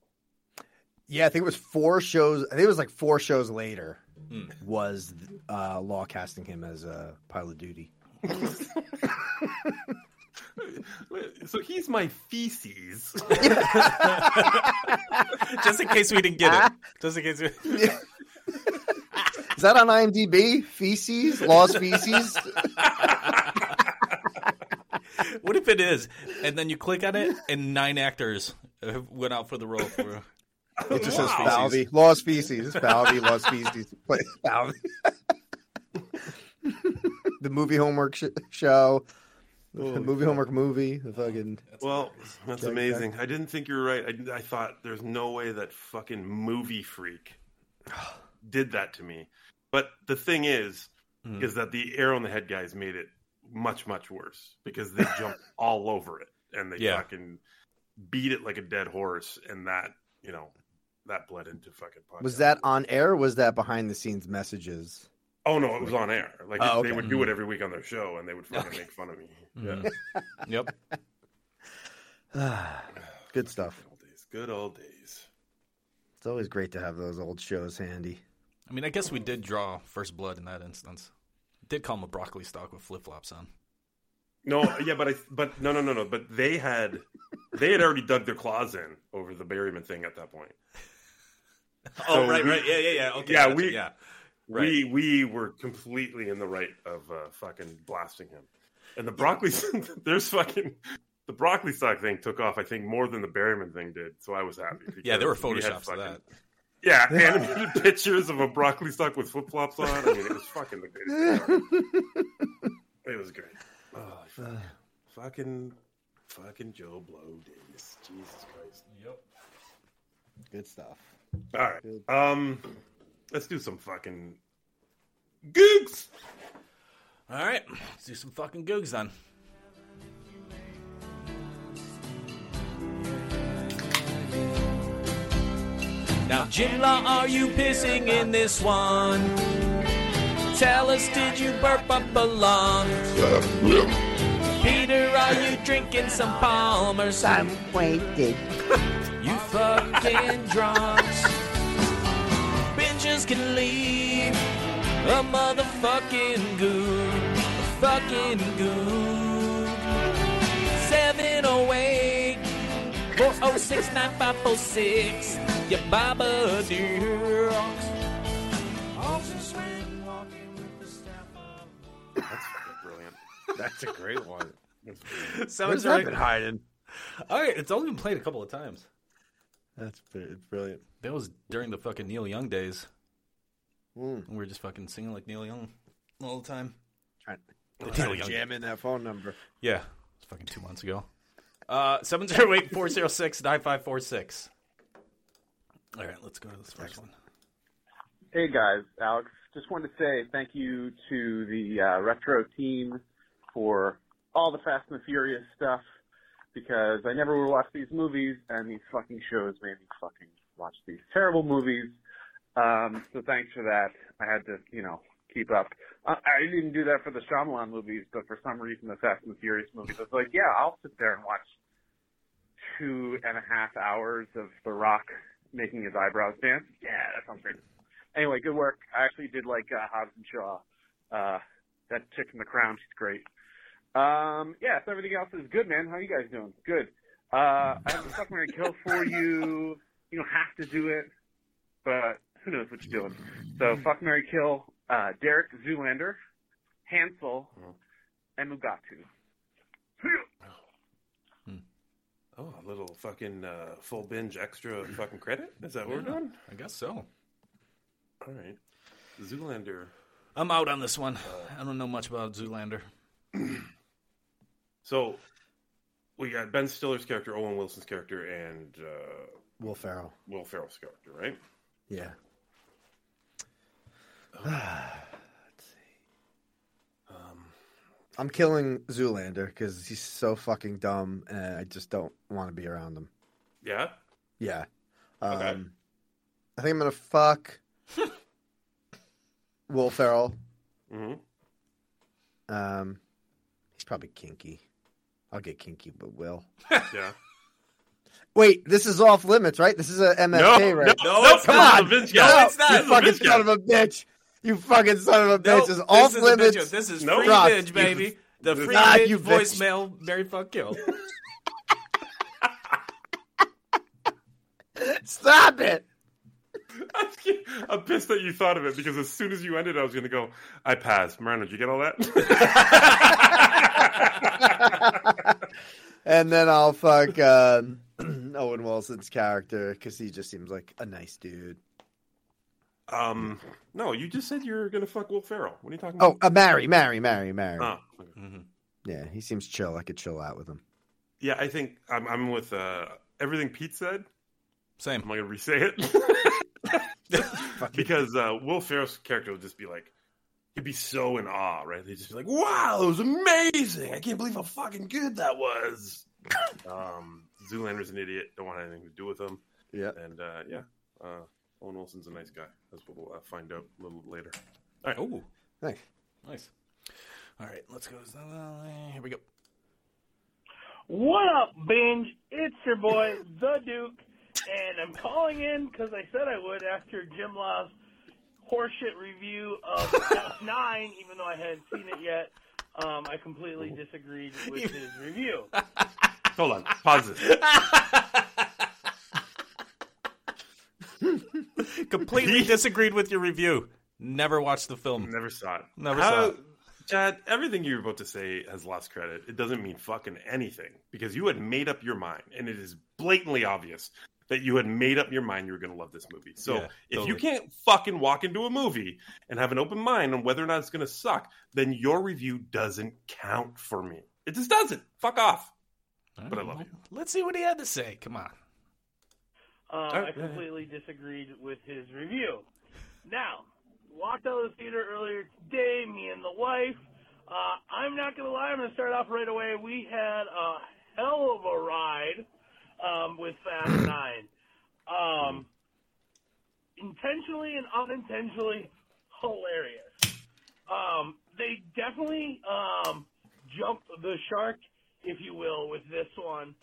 yeah, I think it was four shows. I think it was like four shows later Hmm. was uh, Law casting him as uh, pilot duty. so he's my feces. Just in case we didn't get it. Just in case. We... Is that on IMDb? Feces, Law's feces. What if it is? And then you click on it, and nine actors went out for the role for. It just Wow. says Falvey, Law's feces, Falvey, Law's feces. Play Falvey. the movie homework sh- show, the movie homework movie, the fucking. Well, that's Jack amazing. I didn't think you were right. I, I thought there's no way that fucking movie freak did that to me. But the thing is, Hmm. is that the arrow on the head guys made it much, much worse because they jumped all over it and they Yeah. fucking beat it like a dead horse, and that you know that bled into fucking. Podcast. Was that on air? or Was that behind the scenes messages? Oh no, it was on air. Like Oh, they would do it every week on their show, and they would fucking make fun of me. Mhm. Yeah, Yep. Good stuff. good old days. Good old days. It's always great to have those old shows handy. I mean, I guess we did draw first blood in that instance. did call him a broccoli stalk with flip flops on. No, yeah, but I, but no, no, no, no. But they had, they had already dug their claws in over the Berryman thing at that point. Oh, So right, we- right. Yeah, yeah, yeah. Okay. yeah, gotcha, we, yeah. We, we were completely in the right of uh, fucking blasting him. And the broccoli, there's fucking, the broccoli stock thing took off. I think more than the Berryman thing did. So I was happy. Yeah, there were because we photoshops of that. Yeah, animated pictures of a broccoli stock with flip flops on. I mean, it was fucking the greatest. It was great. Oh, fuck. fucking, fucking Joe Blow days. Jesus Christ. Yep. Good stuff. All right. Um, let's do some fucking googs. All right, let's do some fucking googs then. Now, Jim Law, are you pissing in this one? Tell us, did you burp up a lung? Peter, are you drinking some Palmer's? I'm waiting. You fucking drunks. Binges can leave a motherfucking goon. A fucking goon. 708 406 9546. Your Baba Dukes. That's brilliant. That's a great one. Seven Where's zero that been hiding? All right, it's only been played a couple of times. That's it's brilliant. That was during the fucking Neil Young days. Mm. We were just fucking singing like Neil Young all the time. Trying The trying to jam in that phone number. Yeah, it's fucking two months ago. Uh, 708 406 9546. All right, let's go to this first one. Hey guys, Alex. Just wanted to say thank you to the uh, retro team for all the Fast and the Furious stuff because I never would watch these movies and these fucking shows made me fucking watch these terrible movies. Um, so thanks for that. I had to, you know, keep up. Uh, I didn't do that for the Shyamalan movies, but for some reason the Fast and Furious movies, I was like, yeah, I'll sit there and watch two and a half hours of The Rock making his eyebrows dance. Yeah, that sounds great. Anyway, good work. I actually did like uh, Hobbs and Shaw. Uh, that chick from The Crown, she's great. Um, yeah, so everything else is good, man. How are you guys doing? Good. Uh, I have a fuck Mary kill for you. You don't have to do it, but who knows what you're doing. So fuck Mary kill, uh, Derek Zoolander, Hansel, and Mugatu. Oh, a little fucking uh, full binge extra fucking credit? Is that what we're doing? I guess so. All right. Zoolander. I'm out on this one. I don't know much about Zoolander. So we got Ben Stiller's character, Owen Wilson's character, and uh, Will Ferrell. Will Ferrell's character, right? Yeah. I'm killing Zoolander because he's so fucking dumb, and I just don't want to be around him. Yeah. Yeah. Um, Okay. I think I'm gonna fuck Will Ferrell. Mm-hmm. Um, he's probably kinky. I'll get kinky, but Will. Yeah. Wait, this is off limits, right? This is a MFK, No, right? no, no, it's come not. on, This a Vince no, guy. This is You a fucking son of a bitch! You fucking son of a bitch! Nope, this is this off is a limits. bitch. This is No free rock. binge, baby. The free Ah, binge you bitch. voicemail, Mary Fuck Kill. Stop it! I'm pissed that you thought of it because as soon as you ended, I was going to go. I passed. Moreno, did you get all that? And then I'll fuck uh, Owen Wilson's character because he just seems like a nice dude. Um, no, you just said you're going to fuck Will Ferrell. What are you talking Oh, about? uh, marry, marry, marry, marry. Oh, okay. Mm-hmm. Yeah, he seems chill. I could chill out with him. Yeah, I think I'm, I'm with uh, everything Pete said. Same. I'm not going to re-say it. because uh, Will Ferrell's character would just be like, he'd be so in awe, right? He'd just be like, wow, it was amazing. I can't believe how fucking good that was. um, Zoolander's an idiot. Don't want anything to do with him. Yeah. And uh, yeah, uh, Owen Wilson's a nice guy. as we'll uh, find out a little later. All right. Oh, Nice. nice. All right, let's go. Here we go. What up, Binge? It's your boy, The Duke, and I'm calling in because I said I would after Jim Law's horseshit review of Fast Nine, even though I hadn't seen it yet. Um, I completely disagreed with his review. Hold on. Pause this. Completely disagreed with your review. Never watched the film. Never saw it. Never How- saw it. Chad, everything you're about to say has lost credit. It doesn't mean fucking anything because you had made up your mind, and it is blatantly obvious that you had made up your mind you were going to love this movie. So Yeah, if totally. you can't fucking walk into a movie and have an open mind on whether or not it's going to suck, then your review doesn't count for me. It just doesn't. Fuck off. But I love you. Let's see what he had to say. Come on. Right, I completely disagreed with his review. Now, walked out of the theater earlier today, me and the wife. Uh, I'm not going to lie, I'm going to start off right away. We had a hell of a ride um, with Fast 9. Um, intentionally and unintentionally hilarious. Um, they definitely um, jumped the shark, if you will, with this one,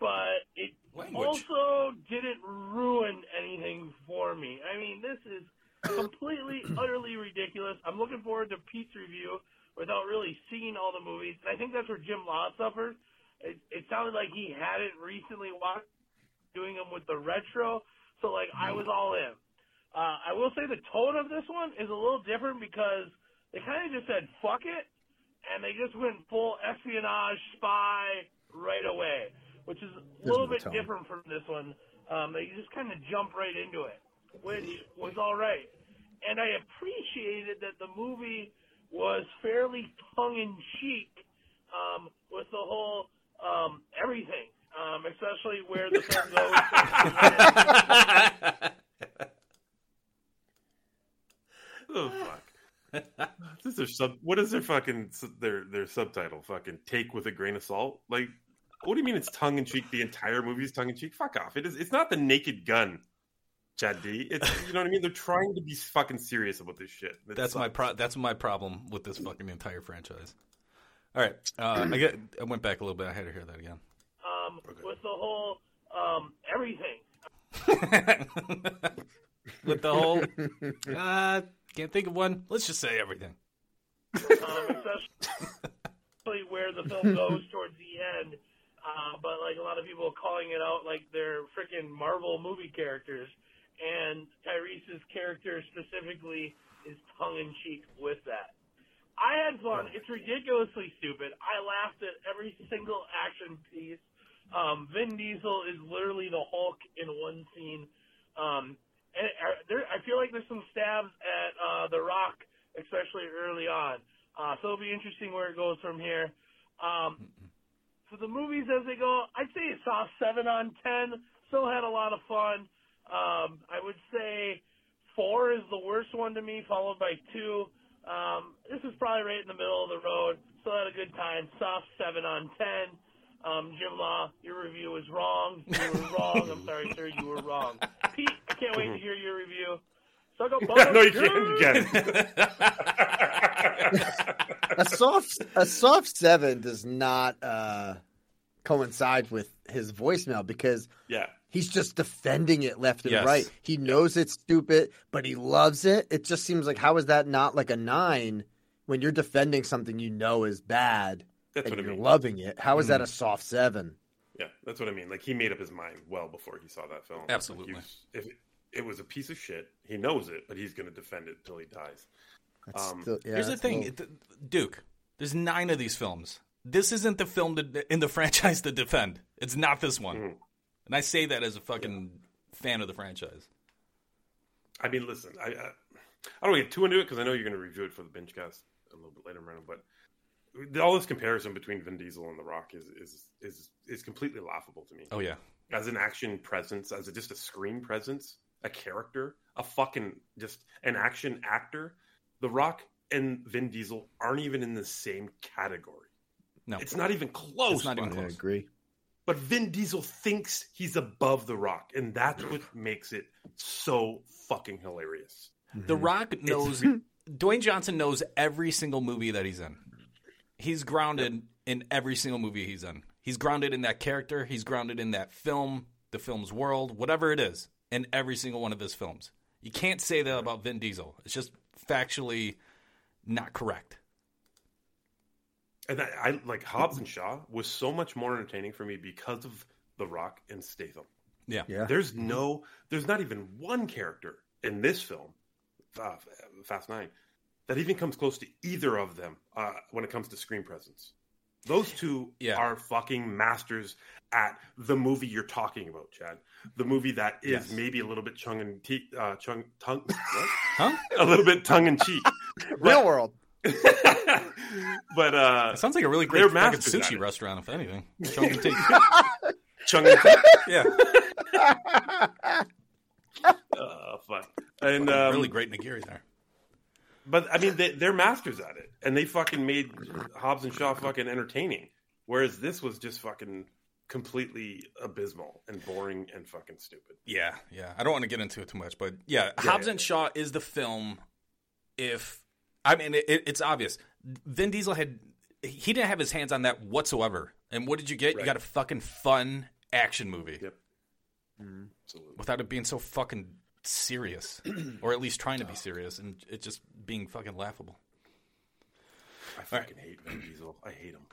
but it Language. also didn't ruin anything for me. I mean, this is completely, utterly ridiculous. I'm looking forward to Pete's review without really seeing all the movies, and I think that's where Jim Law suffered. It, it sounded like he hadn't recently watched doing them with the retro, so like I was all in. Uh, I will say the tone of this one is a little different because they kind of just said fuck it, and they just went full espionage spy right away, which is a little bit tone. different from this one. Um, they just kind of jump right into it, which was all right. And I appreciated that the movie was fairly tongue in cheek um, with the whole um, everything, um, especially where the film goes. Oh fuck. This is their sub. What is their fucking their their subtitle? Fucking take with a grain of salt. Like, what do you mean it's tongue in cheek? The entire movie is tongue in cheek. Fuck off. It is. It's not the Naked Gun. Chad D. It's you know what I mean. They're trying to be fucking serious about this shit. It That's my pro- that's my problem with this fucking entire franchise. All right, uh, I get. I went back a little bit. I had to hear that again. um, with the whole um, everything. With the whole, uh, can't think of one. Let's just say everything. um, especially where the film goes towards the end. Uh, but like a lot of people calling it out like they're freaking Marvel movie characters, and Tyrese's character specifically is tongue in cheek with that. I had fun. It's ridiculously stupid. I laughed at every single action piece. Um, Vin Diesel is literally the Hulk in one scene. Um, and uh, there, I feel like there's some stabs at uh, The Rock, especially early on. Uh, so it'll be interesting where it goes from here. Um, for the movies as they go, I'd say a soft seven on ten. Still had a lot of fun. Um, I would say four is the worst one to me, followed by two. Um, this is probably right in the middle of the road. Still had a good time. Soft seven on ten. Um, Jim Law, your review was wrong. You were wrong. I'm sorry, sir. You were wrong. Pete, I can't wait to hear your review. Suck up, no, you can't. You can't. a soft a soft seven does not uh, coincide with his voicemail because yeah, he's just defending it left and Yes. right. He knows it's stupid, but he loves it. It just seems like how is that not like a nine when you're defending something you know is bad That's and what I you're mean. loving it? How is that Mm. a soft seven? Yeah, that's what I mean. Like he made up his mind well before he saw that film. Absolutely. he was- if it, it was a piece of shit, he knows it, but he's going to defend it till he dies. That's Um, still, yeah, Here's the that's a thing, little- Duke. There's nine of these films. This isn't the film to, in the franchise to defend. It's not this one, Mhm. and I say that as a fucking fan of the franchise. I mean, listen, I I, I don't get too into it because I know you're going to review it for the binge cast a little bit later, Brandon. But all this comparison between Vin Diesel and The Rock is is is is completely laughable to me. Oh yeah, as an action presence, as a, just a screen presence, a character, a fucking just an action actor. The Rock and Vin Diesel aren't even in the same category. no, It's not even close. It's not even buddy. I close. agree. But Vin Diesel thinks he's above The Rock, and that's what makes it so fucking hilarious. Mm-hmm. The Rock knows. Dwayne Johnson knows every single movie that he's in. He's grounded in every single movie he's in. He's grounded in that character. He's grounded in that film, the film's world, whatever it is, in every single one of his films. You can't say that about Vin Diesel. It's just factually not correct. And I, I like Hobbs and Shaw was so much more entertaining for me because of The Rock and Statham. Yeah. Yeah. There's no, there's not even one character in this film, uh, Fast Nine, that even comes close to either of them uh, when it comes to screen presence. Those two Yeah. are fucking masters at the movie you're talking about, Chad. The movie that is Yes. maybe a little bit chung and cheek, uh, chung, tongue, what? Huh? a little bit tongue in cheek. Real world. but uh, It sounds like a really they're great fucking masters at sushi restaurant, if anything. Chung and take. Chung and cheek. yeah. Uh, fuck. And um, really great nigiri there. But I mean, they, they're masters at it, and they fucking made Hobbs and Shaw fucking entertaining. Whereas this was just fucking completely abysmal and boring and fucking stupid. Yeah, yeah. I don't want to get into it too much, but yeah, Yeah, Hobbs yeah. and Shaw is the film. If I mean, it, it's obvious. Vin Diesel had he didn't have his hands on that whatsoever. And what did you get? You got a fucking fun action movie. Yep. Mm-hmm. Absolutely. Without it being so fucking serious, or at least trying to be serious, and it just being fucking laughable. I fucking hate Vin Diesel. I hate him.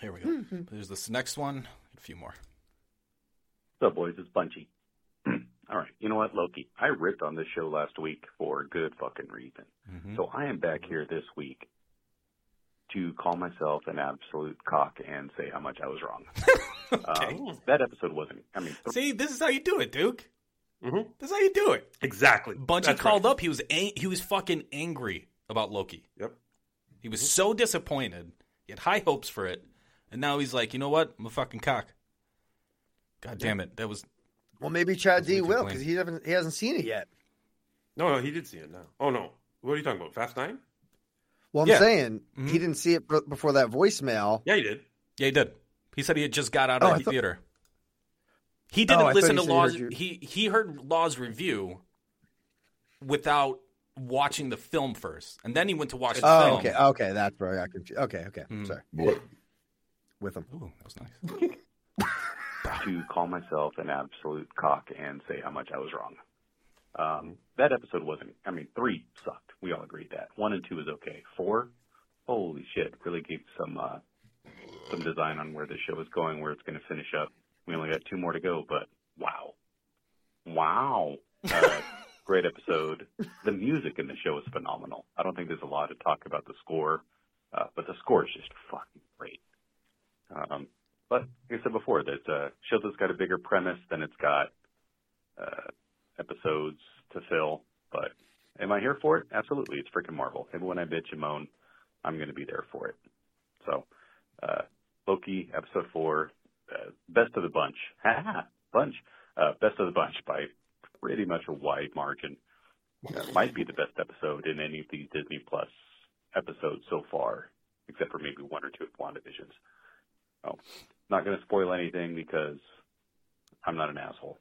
Here we go. There's this next one. A few more. What's up, boys? It's Bunchy. All right, you know what, Loki? I ripped on this show last week for a good fucking reason. Mm-hmm. So I am back here this week to call myself an absolute cock and say how much I was wrong. um, that episode wasn't. I mean, See, this is how you do it, Duke. Mm-hmm. This is how you do it. Exactly. Bungie That's called right. up. He was ang- he was fucking angry about Loki. Yep. He was so disappointed. He had high hopes for it, and now he's like, you know what? I'm a fucking cock. God damn it! That was Well, maybe Chad D will because he haven't he hasn't seen it yet. No, no, he did see it now. Oh no, what are you talking about? Fast Nine? Well, I'm Yeah. saying Mhm. he didn't see it b- before that voicemail. Yeah, he did. yeah. He did. He said he had just got out Oh, of I the thought- theater. He Oh, didn't I thought listen to said he Law's. He he heard Law's review without watching the film first, and then he went to watch the Oh, film. okay, okay, that's where I got confused. Okay, okay, Mhm. sorry. With him. Ooh, that was nice. to call myself an absolute cock and say how much I was wrong. Um, that episode wasn't. I mean, three sucked. We all agreed that. One and two is okay. Four, holy shit, really gave some uh, some design on where the show is going, where it's going to finish up. We only got two more to go, but wow, wow, uh, great episode. The music in the show is phenomenal. I don't think there's a lot to talk about the score, uh, but the score is just fucking great. Um, but like I said before, there's a show that's got a bigger premise than it's got uh, episodes to fill. But am I here for it? Absolutely. It's freaking Marvel. Even when I bitch and moan, I'm going to be there for it. So, uh, Loki, episode four, uh, best of the bunch. Ha ha, bunch. Uh, best of the bunch by pretty much a wide margin. Uh, might be the best episode in any of these Disney Plus episodes so far, except for maybe one or two of WandaVision's. Oh, not going to spoil anything because I'm not an asshole.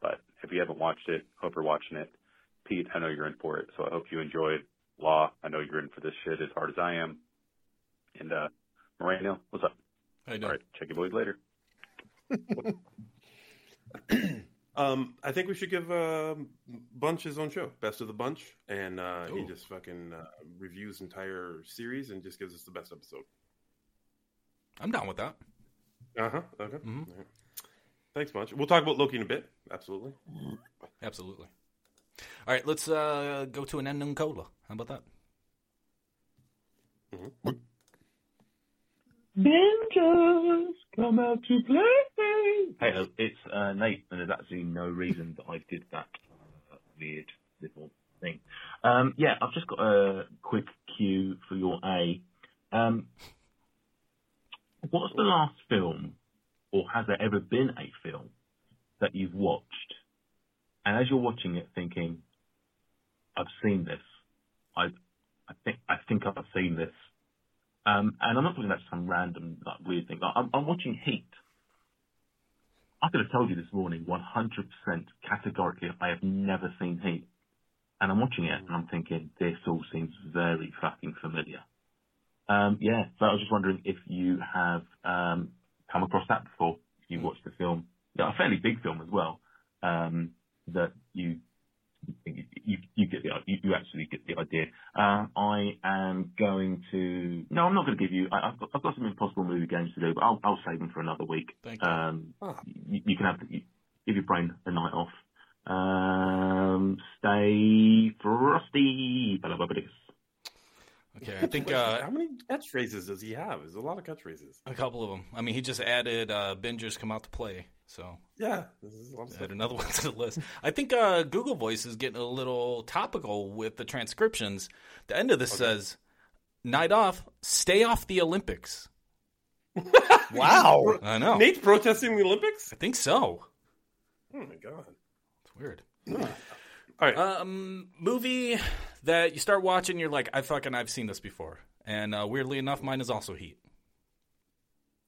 But if you haven't watched it, hope you're watching it. Pete, I know you're in for it, so I hope you enjoyed. Law, I know you're in for this shit as hard as I am. And uh, Moreno, what's up? How you All right, check you boys later. Um, I think we should give uh, Bunch his own show, Best of the Bunch, and uh, he just fucking uh, reviews entire series and just gives us the best episode. I'm down with that. Uh huh. Okay. Mhm. All right. Thanks, Bunch. We'll talk about Loki in a bit. Absolutely. Absolutely. All right, let's uh, go to an unknown cola. How about that? Ninjas come out to play. Hey, uh, it's uh, Nate, and there's actually no reason that I did that uh, weird little thing. Um, yeah, I've just got a quick cue for your A. Um, what's the last film, or has there ever been a film that you've watched, and as you're watching it, thinking, "I've seen this. I, I think, I think I've seen this." Um, and I'm not talking about some random like weird thing. Like, I'm, I'm watching Heat. I could have told you this morning, 100% categorically, I have never seen Heat. And I'm watching it and I'm thinking, this all seems very fucking familiar. Um, yeah, so I was just wondering if you have um, come across that before. If you watched the film, yeah, a fairly big film as well, um, that you you, you get the you, you actually get the idea. Uh, I am going to no, I'm not going to give you. I, I've, got, I've got some impossible movie games to do, but I'll, I'll save them for another week. Thank you. Um, you, you can have you, give your brain a night off. Um, stay frosty. Blah, blah, blah, blah. Okay, I think uh, how many catchphrases does he have? There's a lot of catchphrases. a couple of them. I mean, he just added uh, Bingers come out to play, so Yeah, this is a lot of add another one to the list. I think uh, Google Voice is getting a little topical with the transcriptions. The end of this says, "Night off, stay off the Olympics." Wow. I know. Nate's protesting the Olympics. I think so. Oh my god. It's weird. All right. Um, movie that you start watching, you're like, I fucking I've seen this before, and uh, weirdly enough, mine is also Heat.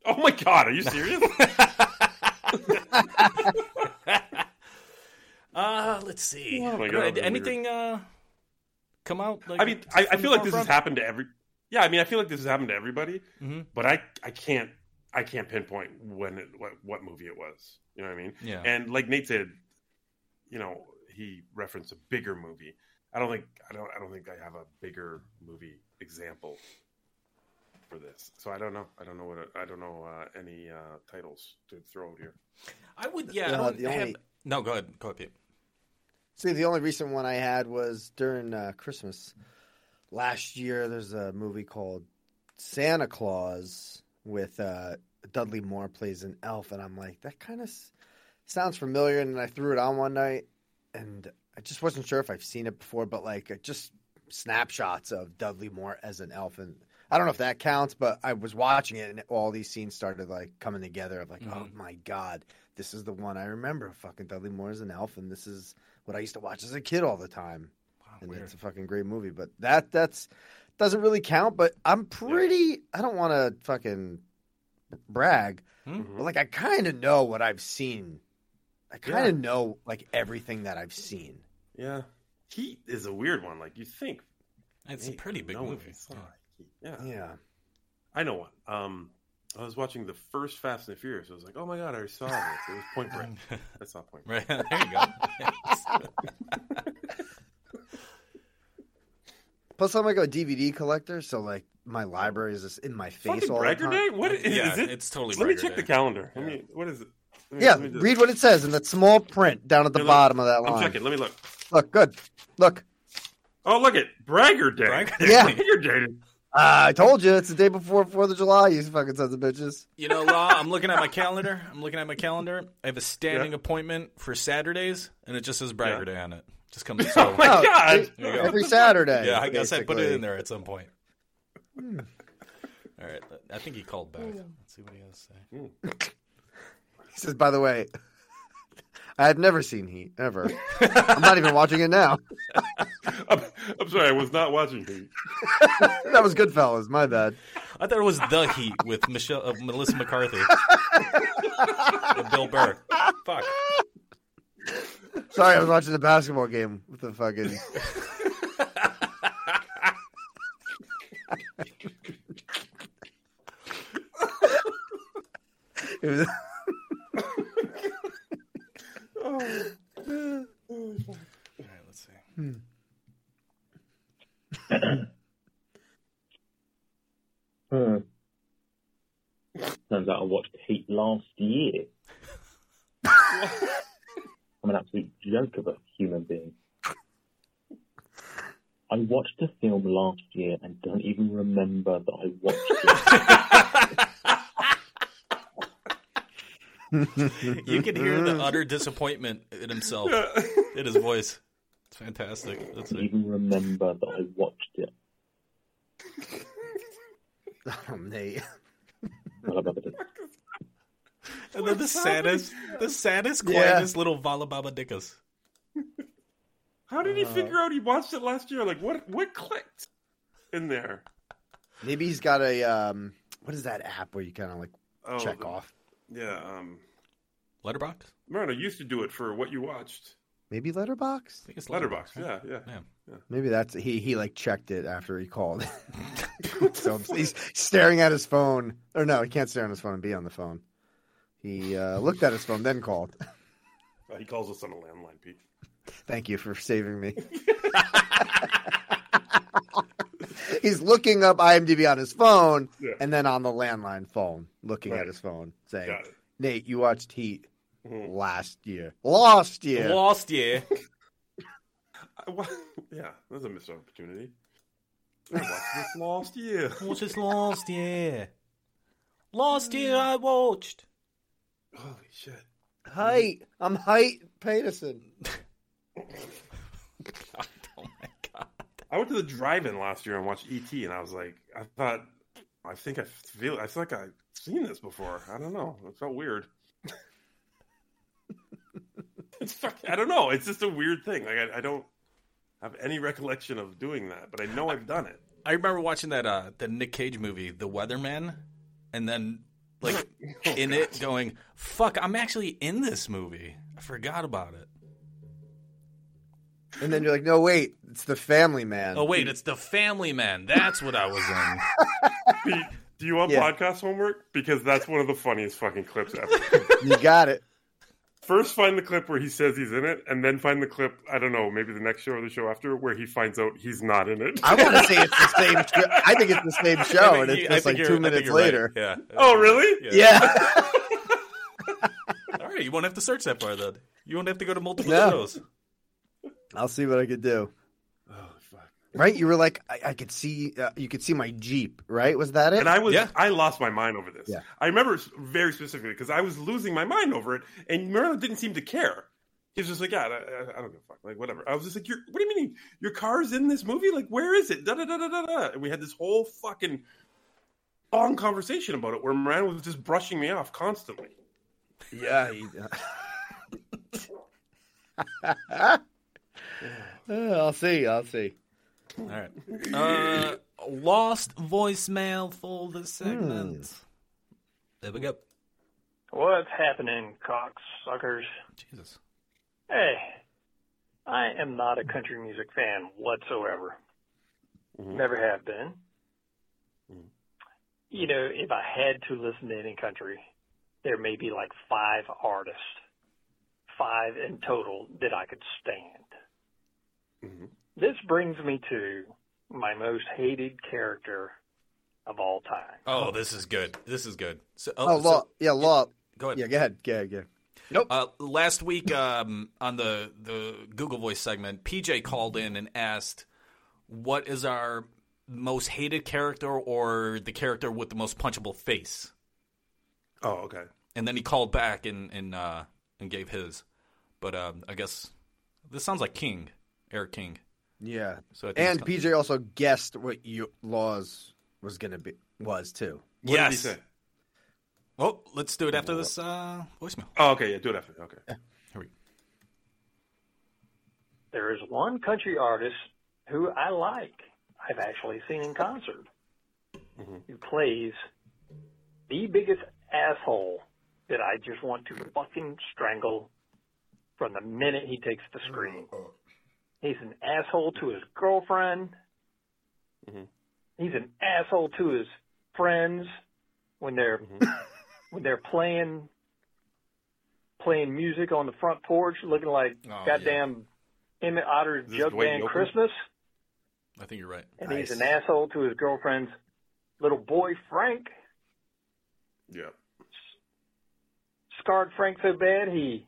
Oh my god, are you serious? Uh, let's see. Oh God, anything uh, come out? Like, I mean, I, I feel like this has happened to every. Yeah, I mean, I feel like this has happened to everybody, Mhm. but I I can't I can't pinpoint when it what what movie it was. You know what I mean? Yeah. And like Nate said, you know, he referenced a bigger movie. I don't think I don't I don't think I have a bigger movie example for this. So I don't know. I don't know what it- I don't know uh, any uh, titles to throw out here. I would. Yeah. I Uh, don't the have- No, go ahead. Go ahead, Pete. See, the only recent one I had was during uh, Christmas last year. There's a movie called Santa Claus with uh, Dudley Moore plays an elf, and I'm like, that kind of s- sounds familiar. And I threw it on one night, and I just wasn't sure if I've seen it before, but like just snapshots of Dudley Moore as an elf, and I don't know if that counts, but I was watching it, and all these scenes started like coming together. Of like, oh Mhm. my god, this is the one I remember. Fucking Dudley Moore as an elf, and this is what I used to watch as a kid all the time. and weird. it's a fucking great movie. But that that's doesn't really count. But I'm pretty. I don't want to fucking brag, Hmm? but like I kind of know what I've seen. I kind of Yeah. know like everything that I've seen. Yeah, Heat is a weird one. Like you think It's a pretty big know if movie. he saw Heat. Yeah. Yeah. I know one. Um, I was watching the first Fast and the Furious. I was like, oh my god, I saw this. It was Point Break. I saw Point Break. Right there you go. Plus, I'm like a DVD collector, so like my library is just in my face Fucking all the Bragger time. Day? What is, Yeah, is it? it's totally Let me check Day. the calendar. Let me. What is it? Me- Yeah, just- read what it says in that small print down at the Here, look. bottom of that line. I'm checking. Let me look. Look, good. Look. Oh, look at Bragger Day. Bragger Yeah. Bragger Day. Uh, I told you it's the day before Fourth of July. You fucking sons of bitches. You know, Law, I'm looking at my calendar. I'm looking at my calendar. I have a standing Yeah. appointment for Saturdays, and it just says Bragger Yeah. Day on it. Just comes so. Oh my Oh, god. There go. Every Saturday. yeah, I guess I put it in there at some point. All right, I think he called back. Let's see what he has to say. He says, by the way, I had never seen Heat ever. I'm not even watching it now. I'm, I'm sorry, I was not watching Heat. that was Goodfellas. My bad. I thought it was The Heat with Michelle, uh, Melissa McCarthy, with Bill Burr. Fuck. Sorry, I was watching the basketball game with the fucking. it was. All right, let's see. Hmm. Turns out I watched Heat last year. I'm an absolute joke of a human being. I watched a film last year and don't even remember that I watched it. You can hear the utter disappointment in himself, in his voice. It's fantastic. That's I don't it. even remember that I watched it. Oh, Nate. And then the saddest, the saddest, Yeah. quietest little Vala Baba Dickus. How Uh, did he figure out he watched it last year? Like, what what clicked in there? Maybe he's got a um. What is that app where you kind of like Oh, check the- off? Yeah, um, Letterboxd? Moreno used to do it for what you watched. Maybe Letterboxd. I think it's Letterboxd, right? yeah, yeah. Yeah. Maybe that's he. He like checked it after he called. so he's staring at his phone. Or no, he can't stare on his phone and be on the phone. He uh, looked at his phone, then called. Uh, he calls us on a landline, Pete. Thank you for saving me. He's looking up IMDb on his phone Yeah. and then on the landline phone, looking Right. at his phone, saying, Nate, you watched Heat Mhm. last year. Last year. Last year. Yeah, that was a missed opportunity. I watched this last year. What is last year? Last year I watched. Holy shit. Height. I'm Height Peterson. I went to the drive-in last year and watched ET, and I was like, I thought, I think I feel, I feel like I've seen this before. I don't know. It felt weird. it's fuck, I don't know. It's just a weird thing. Like I, I don't have any recollection of doing that, but I know I've done it. I remember watching that uh the Nick Cage movie, The Weatherman, and then like in it going, "Fuck, I'm actually in this movie." I forgot about it. And then you're like, no, wait, it's the Family Man. Oh wait, it's The Family Man. That's what I was in. Do you want Yeah. podcast homework? Because that's one of the funniest fucking clips ever. You got it. First, find the clip where he says he's in it, and then find the clip. I don't know, maybe the next show or the show after, where he finds out he's not in it. I want to say it's the same. Show. I think it's the same show, and it's think just like two minutes you're right. later. Yeah. Oh, really? Yeah. All right, you won't have to search that far then. You won't have to go to multiple No. shows. I'll see what I could do. Oh fuck! Right? You were like, I, I could see. Uh, you could see my Jeep. Right? Was that it? And I was, yeah. I lost my mind over this. Yeah. I remember very specifically because I was losing my mind over it, and Merlin didn't seem to care. He was just like, yeah, I, I, I don't give a fuck, like whatever. I was just like, You're, what do you mean your car's in this movie? Like, where is it? Da da da da da da. And we had this whole fucking long conversation about it, where Moreno was just brushing me off constantly. Yeah. He, Uh, I'll see. I'll see. All right. Uh, lost voicemail for the segment. Hmm. There we go. What's happening, cocksuckers? Jesus. Hey, I am not a country music fan whatsoever. Mm-hmm. Never have been. Mm-hmm. You know, if I had to listen to any country, there may be like five artists, five in total that I could stand. This brings me to my most hated character of all time. Oh, this is good. This is good. So, Oh, so- law. Yeah, law. Go ahead. Yeah, go ahead. Go ahead. Go ahead. Nope. Uh, last week um, on the the Google Voice segment, PJ called in and asked, "What is our most hated character or the character with the most punchable face?" Oh, okay. And then he called back and and uh, and gave his. But um, I guess this sounds like King, Eric King. Yeah. So and it's- PJ also guessed what you laws was gonna be was too. What did he yes. say? Well, let's do it after this uh, voicemail. Oh, okay, yeah, do it after. Okay. Here we go. There is one country artist who I like. I've actually seen in concert. Who plays the biggest asshole that I just want to fucking strangle from the minute he takes the screen. He's an asshole to his girlfriend. Mm-hmm. He's an asshole to his friends when they're mm-hmm. when they're playing playing music on the front porch, looking like Oh, goddamn Emmett Otter's Is this Jug Band Christmas. I think you're right. And he's an asshole to his girlfriend's little boy Frank. Yeah. Scarred Frank so bad he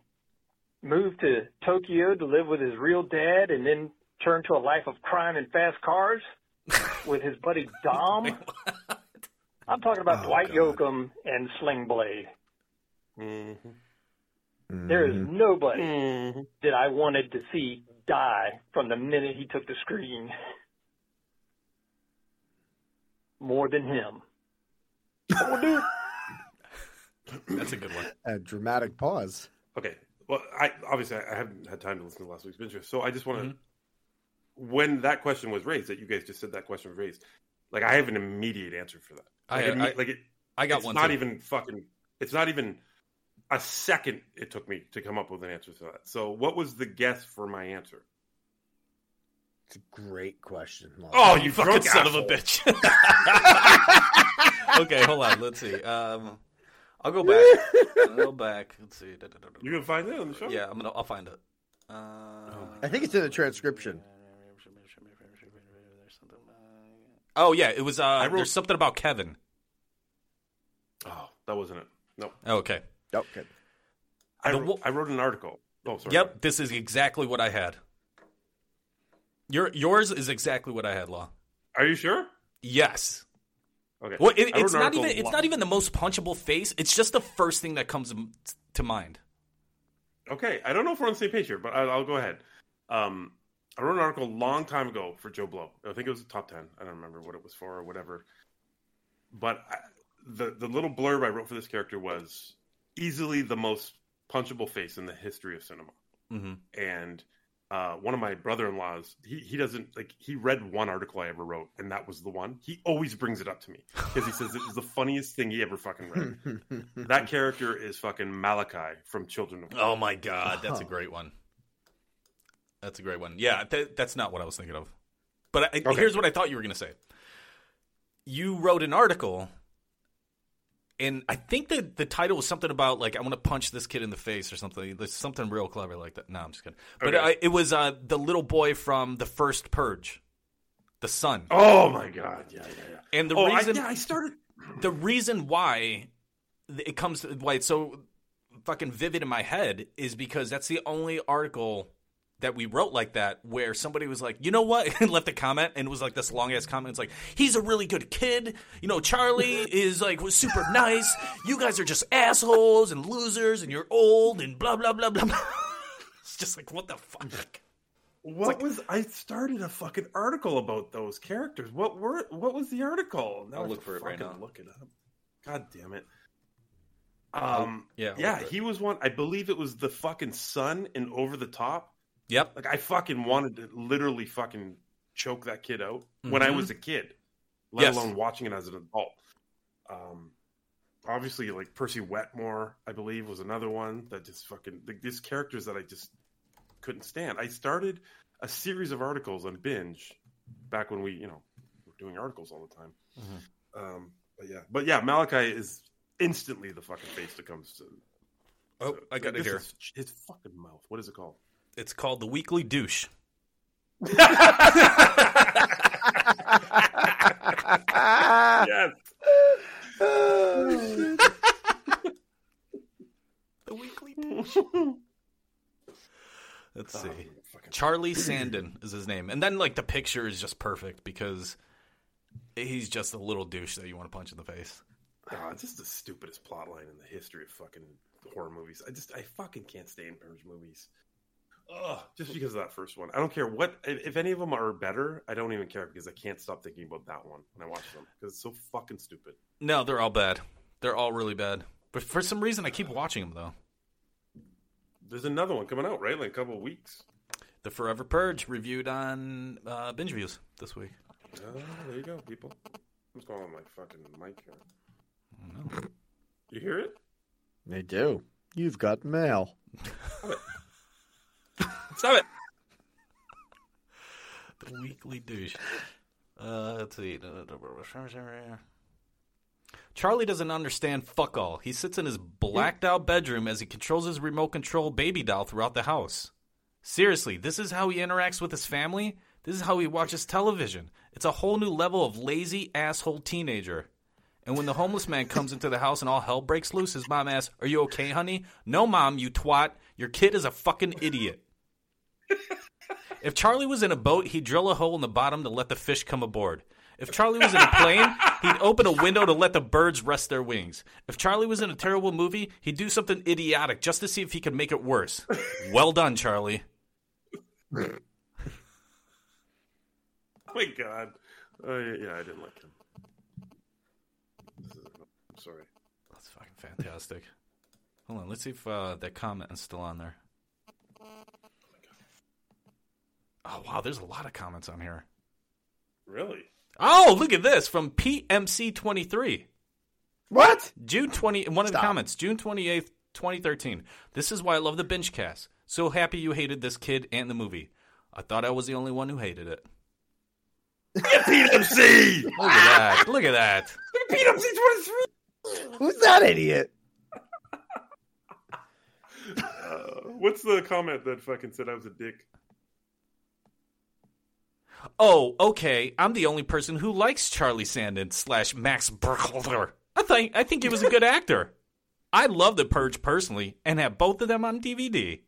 moved to Tokyo to live with his real dad and then turned to a life of crime and fast cars with his buddy Dom. I'm talking about oh, Dwight Yoakam and Sling Blade. Mm-hmm. There is mm-hmm. nobody mm-hmm. that I wanted to see die from the minute he took the screen more than him. Oh, dude. That's a good one. A dramatic pause. Okay. Well, I obviously I haven't had time to listen to last week's binge, so I just want to. When that question was raised, that you guys just said that question was raised, like I have an immediate answer for that. I- Like, imme- I- like it. I got it's one, Not too. even fucking. It's not even a second. It took me to come up with an answer to that. So, what was the guess for my answer? It's a great question. Law. Oh, you fucking drunk son of a bitch. okay, hold on. Let's see. Um, I'll go back. I'll go back. Let's see. Da, da, da, da. You gonna find it on the show? Yeah, I'm gonna. I'll find it. I think it's in the transcription. Oh yeah, it was. Uh, wrote- there's something about Kevin. Oh, that wasn't it. No. Oh, okay. Okay. I, wrote, I wrote an article. Oh, sorry. Yep, this is exactly what I had. Your yours is exactly what I had, Law. Are you sure? Yes. Okay. Well, it, it's not even it's not even the most punchable face. It's just the first thing that comes to mind. Okay, I don't know if we're on the same page here, but I, I'll go ahead. Um, I wrote an article a long time ago for JoBlo. I think it was the top ten. I don't remember what it was for or whatever. But I, the the little blurb I wrote for this character was easily the most punchable face in the history of cinema. Mm-hmm. And uh, one of my brother-in-laws, he he doesn't like he read one article I ever wrote, and that was the one. He always brings it up to me because he says it was the funniest thing he ever fucking read. that character is fucking Malachi from Children of Oh my god, that's a great one. That's a great one. Yeah, th- that's not what I was thinking of. But I, Okay. here's what I thought you were going to say. You wrote an article, and I think that the title was something about like I want to punch this kid in the face or something. There's something real clever like that. No, I'm just kidding. But Okay. I, it was uh, the little boy from the first Purge, the son. Oh my god! Yeah, yeah, yeah. And the Oh, I- reason yeah, I started. the reason why it comes why it's so fucking vivid in my head is because that's the only article that we wrote like that where somebody was like, you know what, and left a comment and it was like this long ass comment. It's like he's a really good kid. You know, Charlie is like was super nice. You guys are just assholes and losers, and you're old and blah blah blah blah. blah. it's just like what the fuck. What was I started a fucking article about those characters? What were what was the article? Now I'll look for it right fucking now. Look it up. God damn it. Um. yeah, yeah. look for it. He was one. I believe it was the fucking son in Over the Top. Yep. Like I fucking wanted to literally fucking choke that kid out when I Mhm. was a kid, let Yes. alone watching it as an adult. Um. Obviously, like Percy Wetmore, I believe, was another one that just fucking like, these characters that I just couldn't stand. I started a series of articles on binge back when we, you know, were doing articles all the time. Um, but yeah, but yeah, Malachi is instantly the fucking face that comes to. Oh, I got it here. is His fucking mouth. What is it called? It's called the Weekly Douche. yes. The Weekly Douche. Let's see. Charlie Sandin is his name. And then like the picture is just perfect because he's just a little douche that you want to punch in the face. Oh, it's just the stupidest plot line in the history of fucking horror movies. I just, I fucking can't stand Purge movies. Ugh, just because of that first one. I don't care what, if if any of them are better, I don't even care because I can't stop thinking about that one when I watch them because it's so fucking stupid. No, they're all bad. They're all really bad. But for some reason I keep watching them though. There's another one coming out, right? Like a couple of weeks. The Forever Purge reviewed on uh, Binge Views this week. Oh, there you go, people. What's going on with my fucking mic here? You hear it? They do. You've got mail. Stop it. The Weekly Douche. Uh, let's see. Charlie doesn't understand fuck all. He sits in his blacked out bedroom as he controls his remote control baby doll throughout the house. Seriously, this is how he interacts with his family? This is how he watches television. It's a whole new level of lazy asshole teenager. And when the homeless man comes into the house and all hell breaks loose, his mom asks, Are you okay, honey? No, mom, you twat. Your kid is a fucking idiot. If Charlie was in a boat, he'd drill a hole in the bottom to let the fish come aboard. If Charlie was in a plane, he'd open a window to let the birds rest their wings. If Charlie was in a terrible movie, he'd do something idiotic just to see if he could make it worse. Well done, Charlie. Oh my god. Yeah, yeah, I didn't like him. I'm sorry. That's fucking fantastic. Hold on, let's see if uh, that comment is still on there. Oh wow, there's a lot of comments on here. Really? Oh, look at this from PMC23. What? June 20 one of the comments, June 28th, 2013. This is why I love the binge cast. So happy you hated this kid and the movie. I thought I was the only one who hated it. PMC! Look at that. Look at that. PMC 23! Who's that idiot? Uh, What's the comment that fucking said I was a dick? Oh, okay. I'm the only person who likes Charlie Sandin slash Max Burkholder. I think I think he was a good actor. I love The Purge personally, and have both of them on DVD.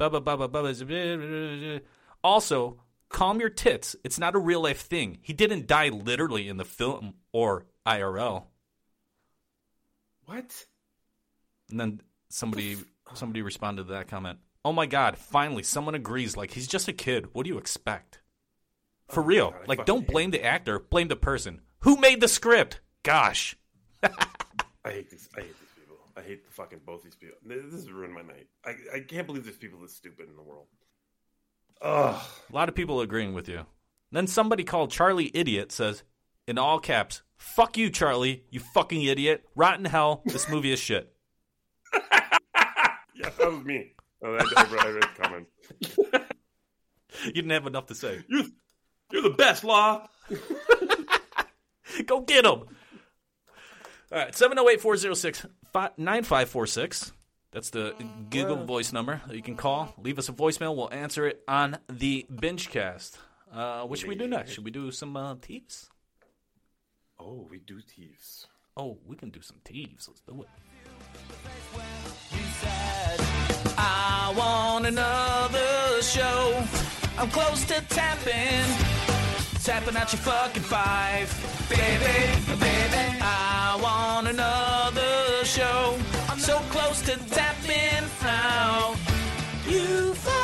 Bubba, bubba, bubba. Also, calm your tits. It's not a real life thing. He didn't die literally in the film or IRL. What? And then somebody somebody responded to that comment. Oh my god, finally someone agrees like he's just a kid. What do you expect? For oh real. God, like don't blame the actor, blame the person. Who made the script? Gosh. I hate these. I hate these people. I hate the fucking both these people. This has ruined my night. I, I can't believe there's people this stupid in the world. Ugh. A lot of people agreeing with you. Then somebody called Charlie idiot says in all caps, "Fuck you, Charlie, you fucking idiot. Rotten hell. This movie is shit." Yeah, that was me. Oh, I, I, I read the comment. You didn't have enough to say. You're, you're the best, Law. Go get him. All right, 708 406 9546. That's the Google voice number that you can call. Leave us a voicemail. We'll answer it on the Bingecast. Uh, what should we do next? Should we do some uh, thieves? Oh, we do thieves. Oh, we can do some thieves. Let's do it. I want another show. I'm close to tapping, tapping out your fucking five, baby, baby. I want another show. I'm so close to tapping out. You five.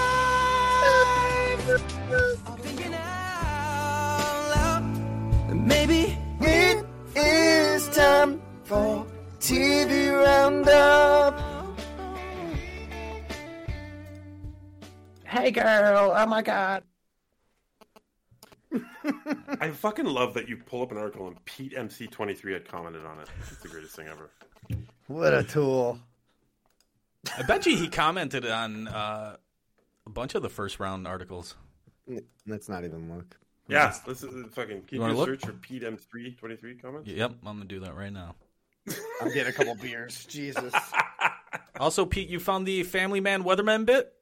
Thinking out loud. Maybe It is time for TV Roundup. Hey girl, oh my god. I fucking love that you pull up an article and Pete MC23 had commented on it. It's the greatest thing ever. What a tool. I bet you he commented on uh, a bunch of the first round articles. Let's not even look. Yeah, this is fucking. Can You you, look? search for Pete M323 comments? Yep, I'm gonna do that right now. I'm getting a couple beers. Jesus. Also, Pete, you found the Family Man Weatherman bit?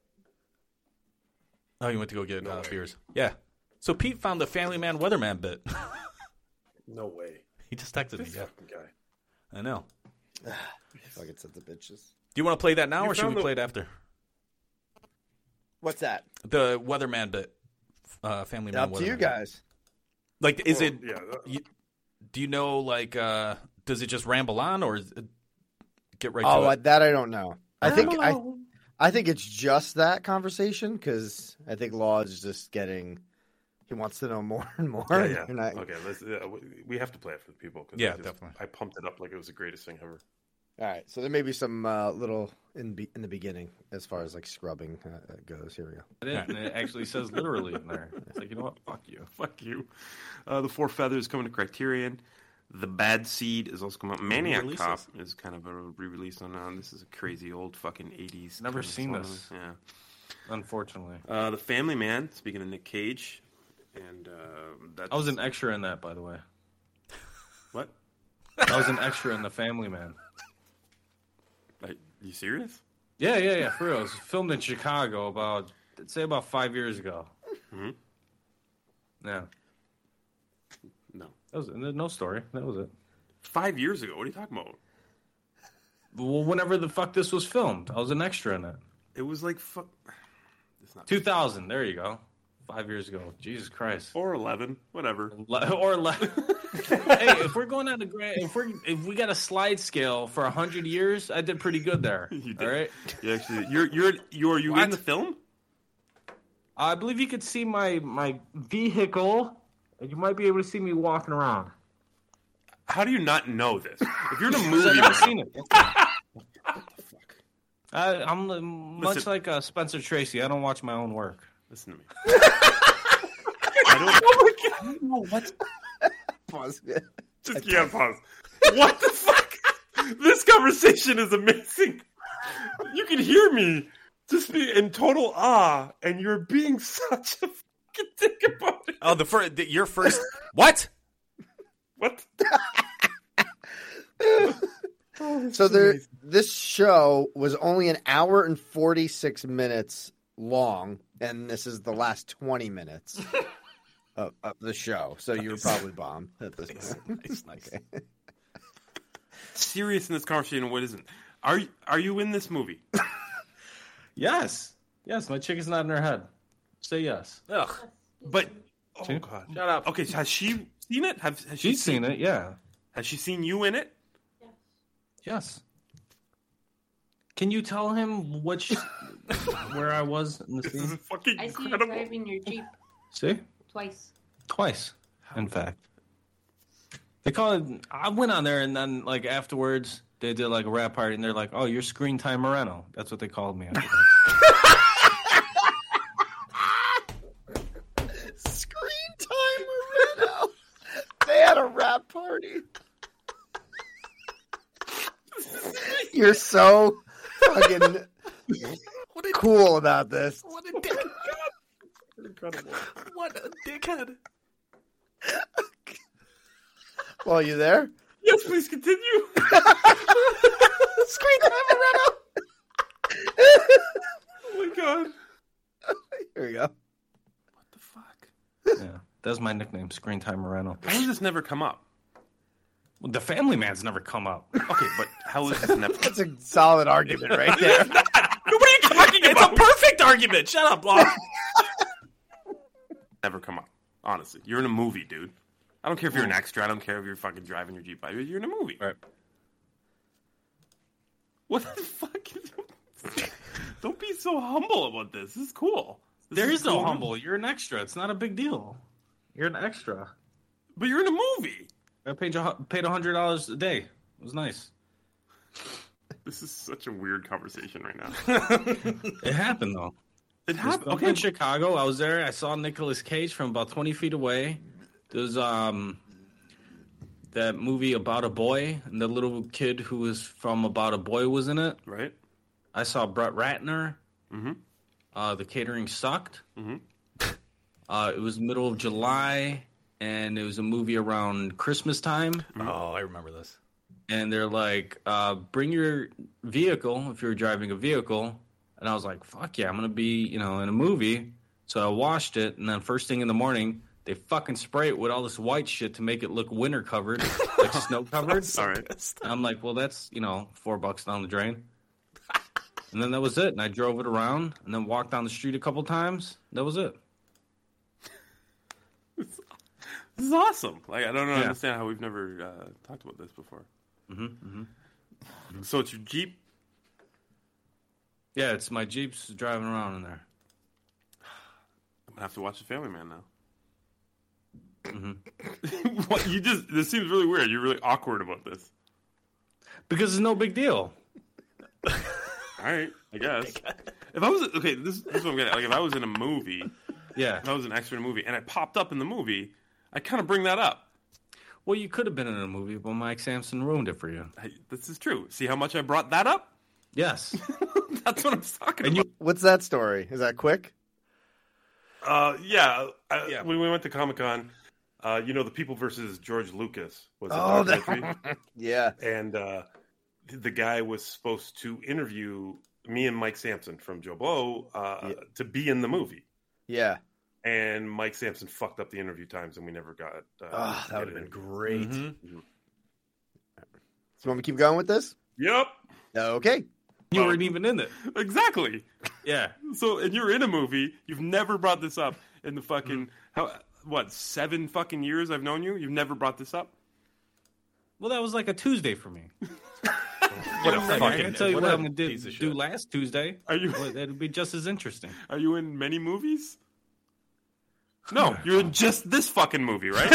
Oh, you went to go get uh, beers. Yeah. So Pete found the Family Man Weatherman bit. No way. he just texted me. Yeah, fucking guy. I know. Fucking sons of bitches. Do you want to play that now, You or should we the- play it after? What's that? The Weatherman bit, uh, Family Man. Up to you guys. Like, is Well, it? yeah, You, do you know? Like, uh, does it just ramble on, or is it, get right oh, to I, it? that I don't know. I think I, I think it's just that conversation because I think Law is just getting. He wants to know more and more. Yeah, yeah. and I- Okay, let's, uh, we- we have to play it for the people. 'cause Yeah, I just- definitely. I pumped it up like it was the greatest thing ever. All right, so there may be some uh, little in be- in the beginning as far as like scrubbing uh, uh, goes. Here we go. It is, and it actually says literally in there. It's like, you know what? Fuck you. Fuck you. Uh, the Four Feathers coming to Criterion. The Bad Seed is also coming out. Maniac Re-releases. Cop is kind of a re-release on. Uh, this is a crazy old fucking eighties. Never seen this. Yeah. Unfortunately, Uh, the Family Man. Speaking of Nick Cage, and uh, that's I was an extra in that, by the way. what? I was an extra in the Family Man. Are you serious? Yeah, yeah, yeah. For real, it was filmed in Chicago about, I'd say, about five years ago. Mm-hmm. Yeah. That was no story. That was it. Five years ago. What are you talking about? Well, whenever the fuck this was filmed, I was an extra in it. It was like fuck. It's not 2000. There you go. Five years ago. Jesus Christ. or eleven, whatever. Le- or le- hey, if we're going on a grand, if we're if we got a slide scale for hundred years, I did pretty good there. You did. All right. You actually, you're you're you're you in the film? I believe you could see my my vehicle, and you might be able to see me walking around. How do you not know this? If you're in a I've movie, never man, seen it. I, I'm uh, much Listen. like uh, Spencer Tracy. I don't watch my own work. listen to me. I don't. Oh my god! No, what? Pause. Just yeah, pause. What the fuck? This conversation is amazing. You can hear me just be in total awe, and you're being such a fucking dick about it. Oh, the first, the, your first. what? What? So there, this show was only an hour and forty six minutes long, and this is the last twenty minutes of, of the show. So you were probably bombed at this point. Nice, nice. Okay. Serious in this conversation, what isn't? Are are you in this movie? Yes. Yes, my chick is not in her head. Say yes. Ugh. But oh See? god, Shut up. Okay, has she seen it? Have has she She's seen it, yeah. Has she seen you in it? Yes. Can you tell him which where I was in the This is scene? fucking I see you incredible. driving your Jeep See? twice. Twice, in fact. They call it. I went on there and then, like, afterwards, they did like a rap party and they're like, oh, you're Screen Time Moreno. That's what they called me. afterwards. Screen time, Moreno. They had a rap party. You're so fucking cool about this. What a dick. Incredible. What a dickhead. Well, you there? Yes, please continue. Screen time, Moreno. oh my god. Here we go. What the fuck? Yeah, that's my nickname, Screen Time Moreno. How does this never come up? Well, the Family Man's never come up. Okay, but how is this never? That's a solid argument right there. what are you talking It's a perfect argument. Shut up, Law. never come up. Honestly, you're in a movie, dude. I don't care if you're an extra. I don't care if you're fucking driving your jeep. You're in a movie. Right. What the fuck? don't be so humble about this. This is cool. This There is no cool. humble. You're an extra. It's not a big deal. You're an extra. But you're in a movie. I paid paid hundred dollars a day. It was nice. This is such a weird conversation right now. It happened though. It happened. Okay. In Chicago, I was there. I saw Nicolas Cage from about twenty feet away. There's um that movie about a boy, and the little kid who was from About a Boy was in it. Right. I saw Brett Ratner. Mm-hmm. Uh, the catering sucked. Mm-hmm. Uh, it was middle of July, and it was a movie around Christmas time. Oh, I remember this. And they're like, uh, "Bring your vehicle if you're driving a vehicle." And I was like, "Fuck yeah, I'm gonna be, you know, in a movie." So I washed it, and then first thing in the morning, they fucking spray it with all this white shit to make it look winter covered, like snow covered. Sorry. And I'm like, well, that's you know, four bucks down the drain. And then that was it. And I drove it around, and then walked down the street a couple times. That was it. This is awesome. Like I don't Yeah. understand how we've never uh, talked about this before. Mm-hmm, mm-hmm. So it's your Jeep. Yeah, it's my Jeep's driving around in there. I'm gonna have to watch The Family Man now. Mm-hmm. what you just this seems really weird. You're really awkward about this. Because it's no big deal. All right, I guess. If I was okay, this, this is what I'm getting. at. Like if I was in a movie, Yeah. if I was an extra in a movie, and I popped up in the movie, I kind of bring that up. Well, you could have been in a movie, but Mike Sampson ruined it for you. Hey, this is true. See how much I brought that up? Yes. That's what I'm talking And about. you, What's that story? Is that quick? Uh, yeah, I, Yeah. When we went to Comic Con, uh, you know, the People versus George Lucas was a Oh, documentary, yeah. and uh, the guy was supposed to interview me and Mike Sampson from JoBlo uh, to be in the movie, Yeah. And Mike Sampson fucked up the interview times, and we never got. Uh, Oh, that would have been in. great. Mhm. So you want me to keep going with this? Yep, Okay. you weren't even in it. exactly. Yeah. So, and you're in a movie. You've never brought this up in the fucking how what seven fucking years I've known you. You've never brought this up. Well, that was like a Tuesday for me. What a I can fucking tell you what what, a I'm going to do, do last Tuesday. Are you Well, that'd be just as interesting. are you in many movies? No, you're in just this fucking movie, right?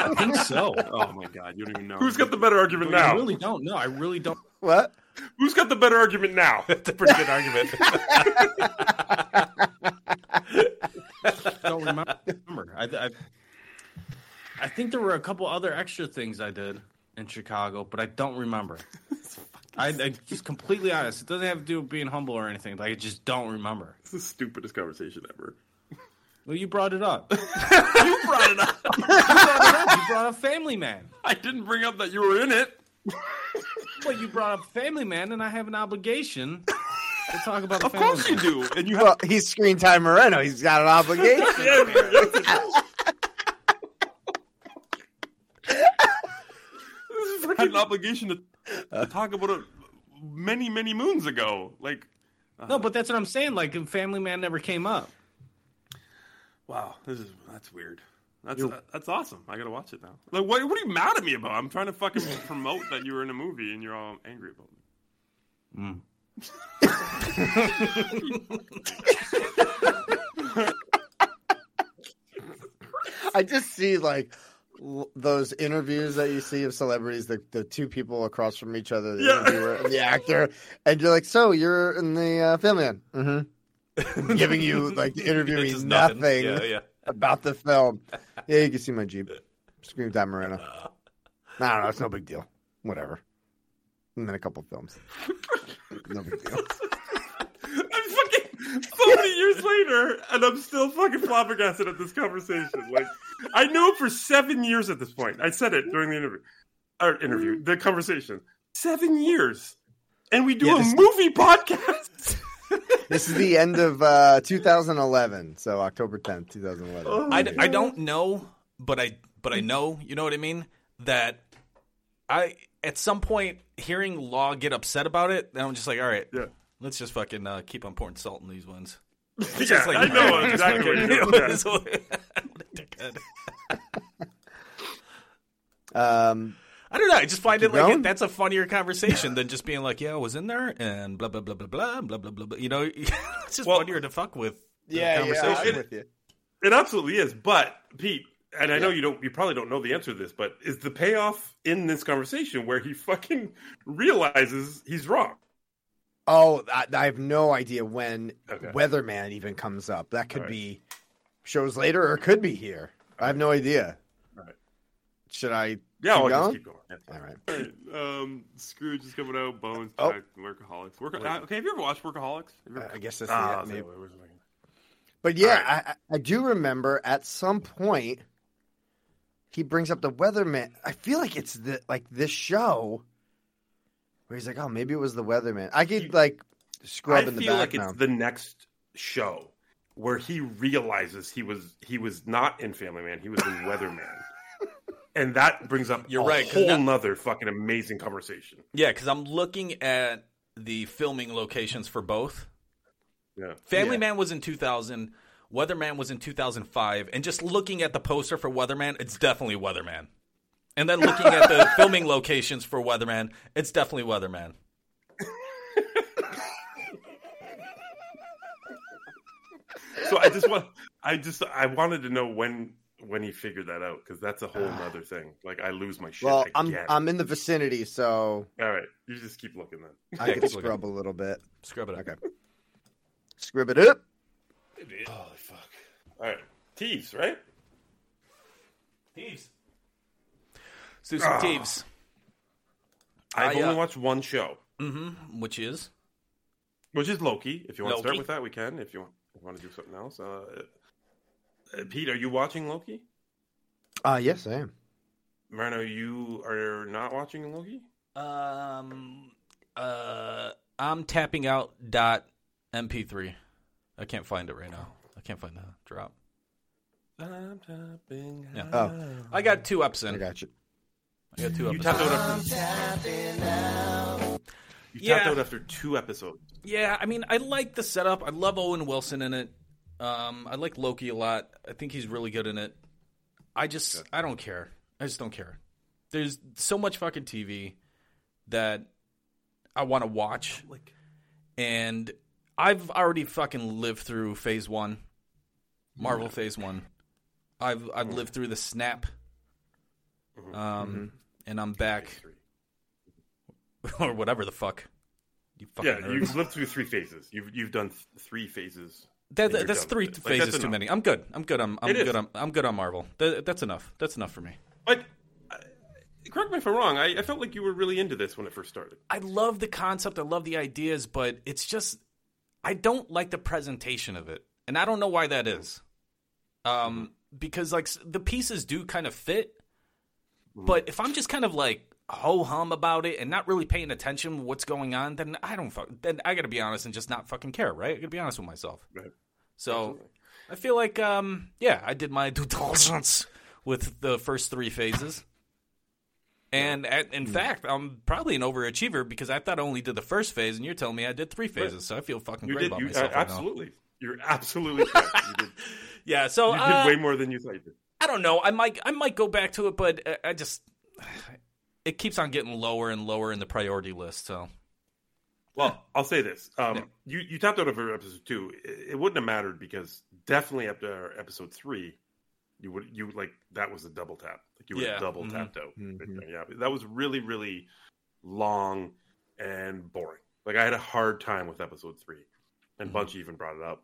I think so. oh my god, you don't even know. Who's got the better argument now? I now? really don't know. I really don't. What? Who's got the better argument now? That's a pretty good argument. don't remember. I, I, I think there were a couple other extra things I did in Chicago, but I don't remember. I, I just completely honest. It doesn't have to do with being humble or anything. Like I just don't remember. It's the stupidest conversation ever. Well, you brought it up. you You brought it up. brought it up. You brought up Family Man. I didn't bring up that you were in it. well, you brought up Family Man, and I have an obligation to talk about. The Of course you do, and you have. Well, he's screen time Moreno. He's got an obligation. This is freaking obligation to, to talk about it many, many moons ago. Like, No, uh, but that's what I'm saying. Like, Family Man never came up. Wow, this is that's weird. That's that's awesome. I gotta watch it now. Like, what, what are you mad at me about? I'm trying to fucking promote that you were in a movie, and you're all angry about me. I just see like l- those interviews that you see of celebrities, the, the two people across from each other, the Yeah. interviewer and the actor, and you're like, "So you're in the uh, Family Man?" Mm-hmm. Giving you like the interview means nothing, nothing. Yeah, yeah. about the film. Yeah, you can see my Jeep. Scream Time Moreno. Uh. No, no, it's no big deal. Whatever. And then a couple films. No big deal. I'm fucking so many years later, and I'm still fucking flabbergasted at this conversation. Like, I knew for seven years at this point. I said it during the interview, or interview, the conversation. Seven years, and we do Yeah, a this- movie podcast. This is the end of uh, 2011, so October 10th, 2011. I, I don't know, but I but I know, you know what I mean? That I at some point hearing Law get upset about it, then I'm just like, all right, yeah. let's just fucking uh, keep on pouring salt in these ones. It's Yeah, just like, I know exactly what you're doing. What is- what a dickhead. Um, I don't know. I just find it Keep like going? it, that's a funnier conversation than just being like, "Yeah, I was in there," and blah blah blah blah blah blah blah blah. blah. You know, it's just funnier to fuck with. the Yeah, yeah, conversation. I'm with you. It absolutely is. But Pete, and I know you don't, you probably don't know the answer to this, but is the payoff in this conversation where he fucking realizes he's wrong? Oh, I, I have no idea when Okay. Weatherman even comes up. That could All right. be shows later or it could be here. I have no idea. All right. Should I? Yeah, keep I'll just going? keep going. Yeah. All right. All right. Um, Scrooge is coming out. Bones, Oh. Jack, Workaholics. Work- uh, okay, have you ever watched Workaholics? Ever- Uh, I guess that's Ah, the I'll it, maybe. what- where's the fucking- But yeah, I, I I do remember at some point he brings up the Weatherman. I feel like it's the like this show where he's like, oh, maybe it was the Weatherman. I could like scrub I in the feel like background. it's the next show where he realizes he was he was not in Family Man. He was in Weatherman. And that brings up You're a right, 'cause whole now- nother fucking amazing conversation. Yeah, because I'm looking at the filming locations for both. Yeah. Family Yeah. Man was in 2000. Weatherman was in 2005. And just looking at the poster for Weatherman, it's definitely Weatherman. And then looking at the filming locations for Weatherman, it's definitely Weatherman. So I just want I just I wanted to know when when he figured that out because that's a whole other thing. Like I lose my shit. well, I'm. I'm in the vicinity, so All right, you just keep looking then. I can scrub a little bit. Scrub it up. Okay. Scrub it up. Holy fuck! All right, thieves, right? Thieves. Let's do some Ah. Teves. I've I, only uh, watched one show, Mm-hmm. Which is? which is Loki. If you want to start with that, we can. If you want, if you want to do something else, uh, uh, Pete, are you watching Loki? Uh yes, I am. Moreno, you are not watching Loki. Um, uh, I'm tapping out dot MP3. I can't find it right now. I can't find the drop. I'm tapping Yeah. Oh. I got two ups in. I got you. I got two You episodes. tapped out after. You Yeah. tapped out after two episodes. Yeah, I mean, I like the setup. I love Owen Wilson in it. Um, I like Loki a lot. I think he's really good in it. I just, I don't care. I just don't care. There's so much fucking TV that I want to watch, like... and I've already fucking lived through Phase One, Marvel Phase One. I've I've lived through the snap, um, and I'm back, or whatever the fuck. You fucking Yeah, nerds. you've lived through three phases. You've you've done th- three phases. That, you're that's three. Like, phases that's too many. I'm good. I'm good. I'm, I'm good. On, I'm good on Marvel. That, that's enough. That's enough for me. But uh, correct me if I'm wrong. I, I felt like you were really into this when it first started. I love the concept. I love the ideas, but it's just I don't like the presentation of it, and I don't know why that is. Um, because like the pieces do kind of fit, but if I'm just kind of like ho hum about it and not really paying attention to what's going on, then I don't. Fuck, then I got to be honest and just not fucking care, right? I got to be honest with myself. Right. So I feel like, um, yeah, I did my due diligence with the first three phases. And at, in fact, I'm probably an overachiever because I thought I only did the first phase, and you're telling me I did three phases. So I feel fucking You great did. about You, myself. uh, right now. absolutely. You're absolutely correct. You did, Yeah. So you did uh, way more than you thought you did. I don't know. I might I might go back to it, but uh, I just it keeps on getting lower and lower in the priority list. So Well, I'll say this: um, you you tapped out over episode two. It, it wouldn't have mattered because definitely after episode three, you would you like that was a double tap. Like you would Yeah. have double Mhm. tapped out. right there. Yeah, that was really really long and boring. Like I had a hard time with episode three, and Bunchy even brought it up.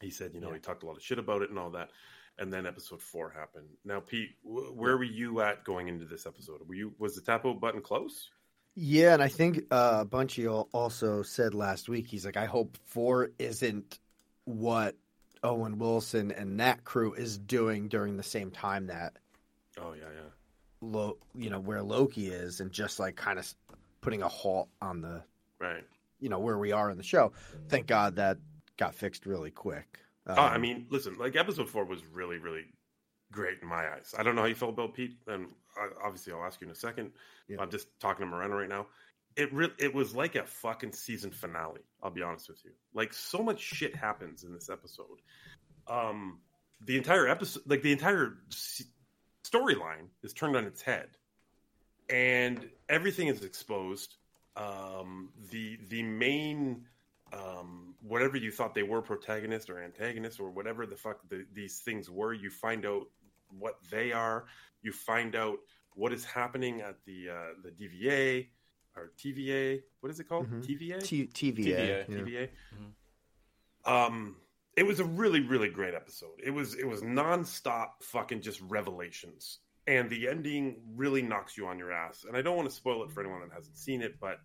He said, you know, he talked a lot of shit about it and all that. And then episode four happened. Now, Pete, wh- where were you at going into this episode? Were you was the tap out button close? Yeah, and I think uh, Bunchy al- also said last week, he's like, I hope four isn't what Owen Wilson and that crew is doing during the same time that Oh yeah, yeah. Lo- you know, where Loki is, and just like kind of putting a halt on the Right. you know where we are in the show. Thank God that got fixed really quick. Oh, I Um, mean, listen, like episode four was really, really great in my eyes. I don't know how you felt about Pete, and I, obviously I'll ask you in a second. I'm just talking to Moreno right now. It re- it was like a fucking season finale. I'll be honest with you. Like so much shit happens in this episode. Um, the entire episode, like the entire s- storyline, is turned on its head, and everything is exposed. Um, the the main um, whatever you thought they were, protagonist or antagonist or whatever the fuck the, these things were, you find out what they are. You find out what is happening at the uh, the DVA or TVA. What is it called? Mhm. TVA. T- TVA, TVA. yeah. TVA. Um, it was a really, really great episode. It was it was nonstop fucking just revelations, and the ending really knocks you on your ass. And I don't want to spoil it for anyone that hasn't seen it, but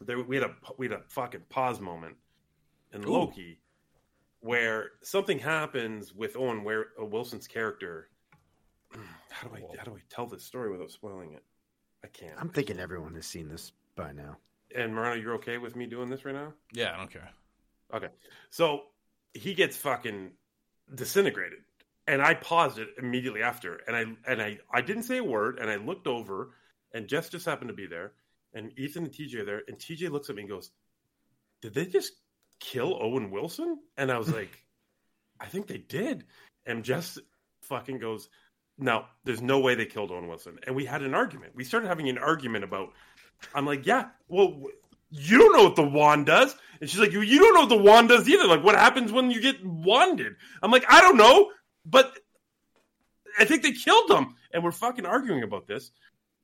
there we had a we had a fucking pause moment in Ooh. Loki where something happens with Owen where uh, Wilson's character. How do I how do I tell this story without spoiling it? I can't. I'm thinking everyone has seen this by now. And Moreno, you're okay with me doing this right now? yeah, I don't care. Okay. So he gets fucking disintegrated. And I paused it immediately after. And I and I, I didn't say a word and I looked over and Jess just happened to be there. And Ethan and TJ are there. And TJ looks at me and goes, Did they just kill Owen Wilson? And I was like, I think they did. And Jess fucking goes, No, there's no way they killed Owen Wilson. And we had an argument. We started having an argument about I'm like, yeah, well, you don't know what the wand does. And she's like, you, you don't know what the wand does either. Like, what happens when you get wanded? I'm like, I don't know, but I think they killed them." And we're fucking arguing about this.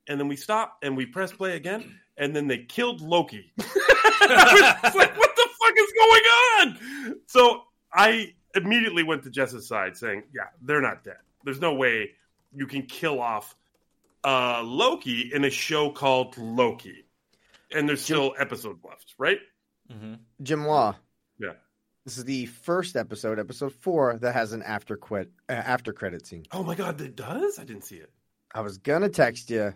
And then we stop and we press play again. And then they killed Loki. I was like, what the fuck is going on? So I immediately went to Jess's side saying, yeah, they're not dead. There's no way you can kill off uh, Loki in a show called Loki. And there's still episodes left, right? Jim Law. Yeah. This is the first episode, episode four, that has an after quit uh, after credit scene. Oh my god, it does? I didn't see it. I was gonna text you,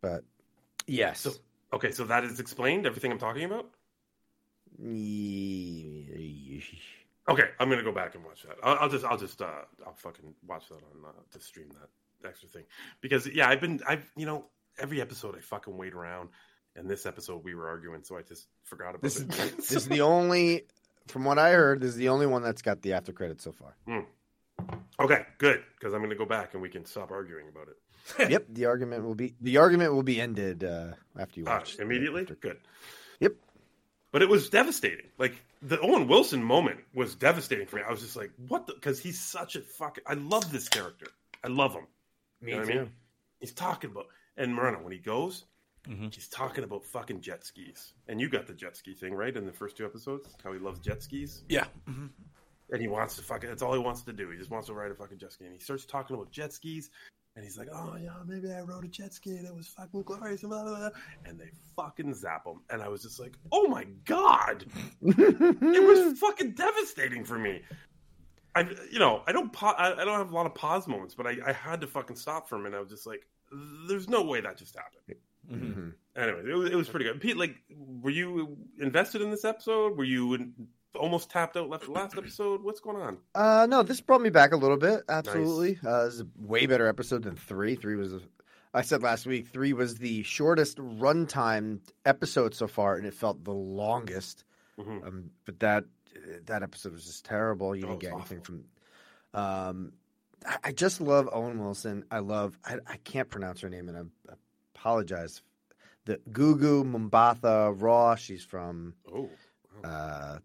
but yes. So, okay, so that is explained, everything I'm talking about? Okay, I'm gonna go back and watch that. I'll, I'll just, I'll just, uh, I'll fucking watch that on uh, to stream that extra thing because yeah, I've been, I've, you know, every episode I fucking wait around, and this episode we were arguing, so I just forgot about This is it. this is the only, from what I heard, this is the only one that's got the after credit so far. Hmm. Okay, good because I'm gonna go back and we can stop arguing about it. yep, the argument will be the argument will be ended uh, after you Ah, watch. the- immediately. Good. Yep. But it was devastating. Like the Owen Wilson moment was devastating for me. I was just like, what? The Because he's such a fucking. I love this character. I love him. Me You know what I too. mean? He's talking about and Moreno when he goes, he's talking about fucking jet skis. And you got the jet ski thing right in the first two episodes. How he loves jet skis. Yeah. And he wants to fucking. That's all he wants to do. He just wants to ride a fucking jet ski. And he starts talking about jet skis. And he's like, oh yeah, maybe I rode a jet ski and it was fucking glorious. And, blah, blah, blah. and they fucking zap him. And I was just like, oh my god, it was fucking devastating for me. I, you know, I don't, pa- I, I don't have a lot of pause moments, but I, I had to fucking stop for a minute. I was just like, there's no way that just happened. Mhm. Anyway, it was, it was pretty good. Pete, like, were you invested in this episode? Were you in, almost tapped out left the last episode? What's going on? Uh, no, this brought me back a little bit. Absolutely, uh, this is a way better episode than three. Three was, a, I said last week, three was the shortest runtime episode so far, and it felt the longest. Mhm. Um, but that that episode was just terrible. You Oh, didn't get was anything from. Um, I, I just love Owen Wilson. I love. I, I can't pronounce her name, and I apologize. The Gugu Mumbatha Raw. She's from. Oh. Uh,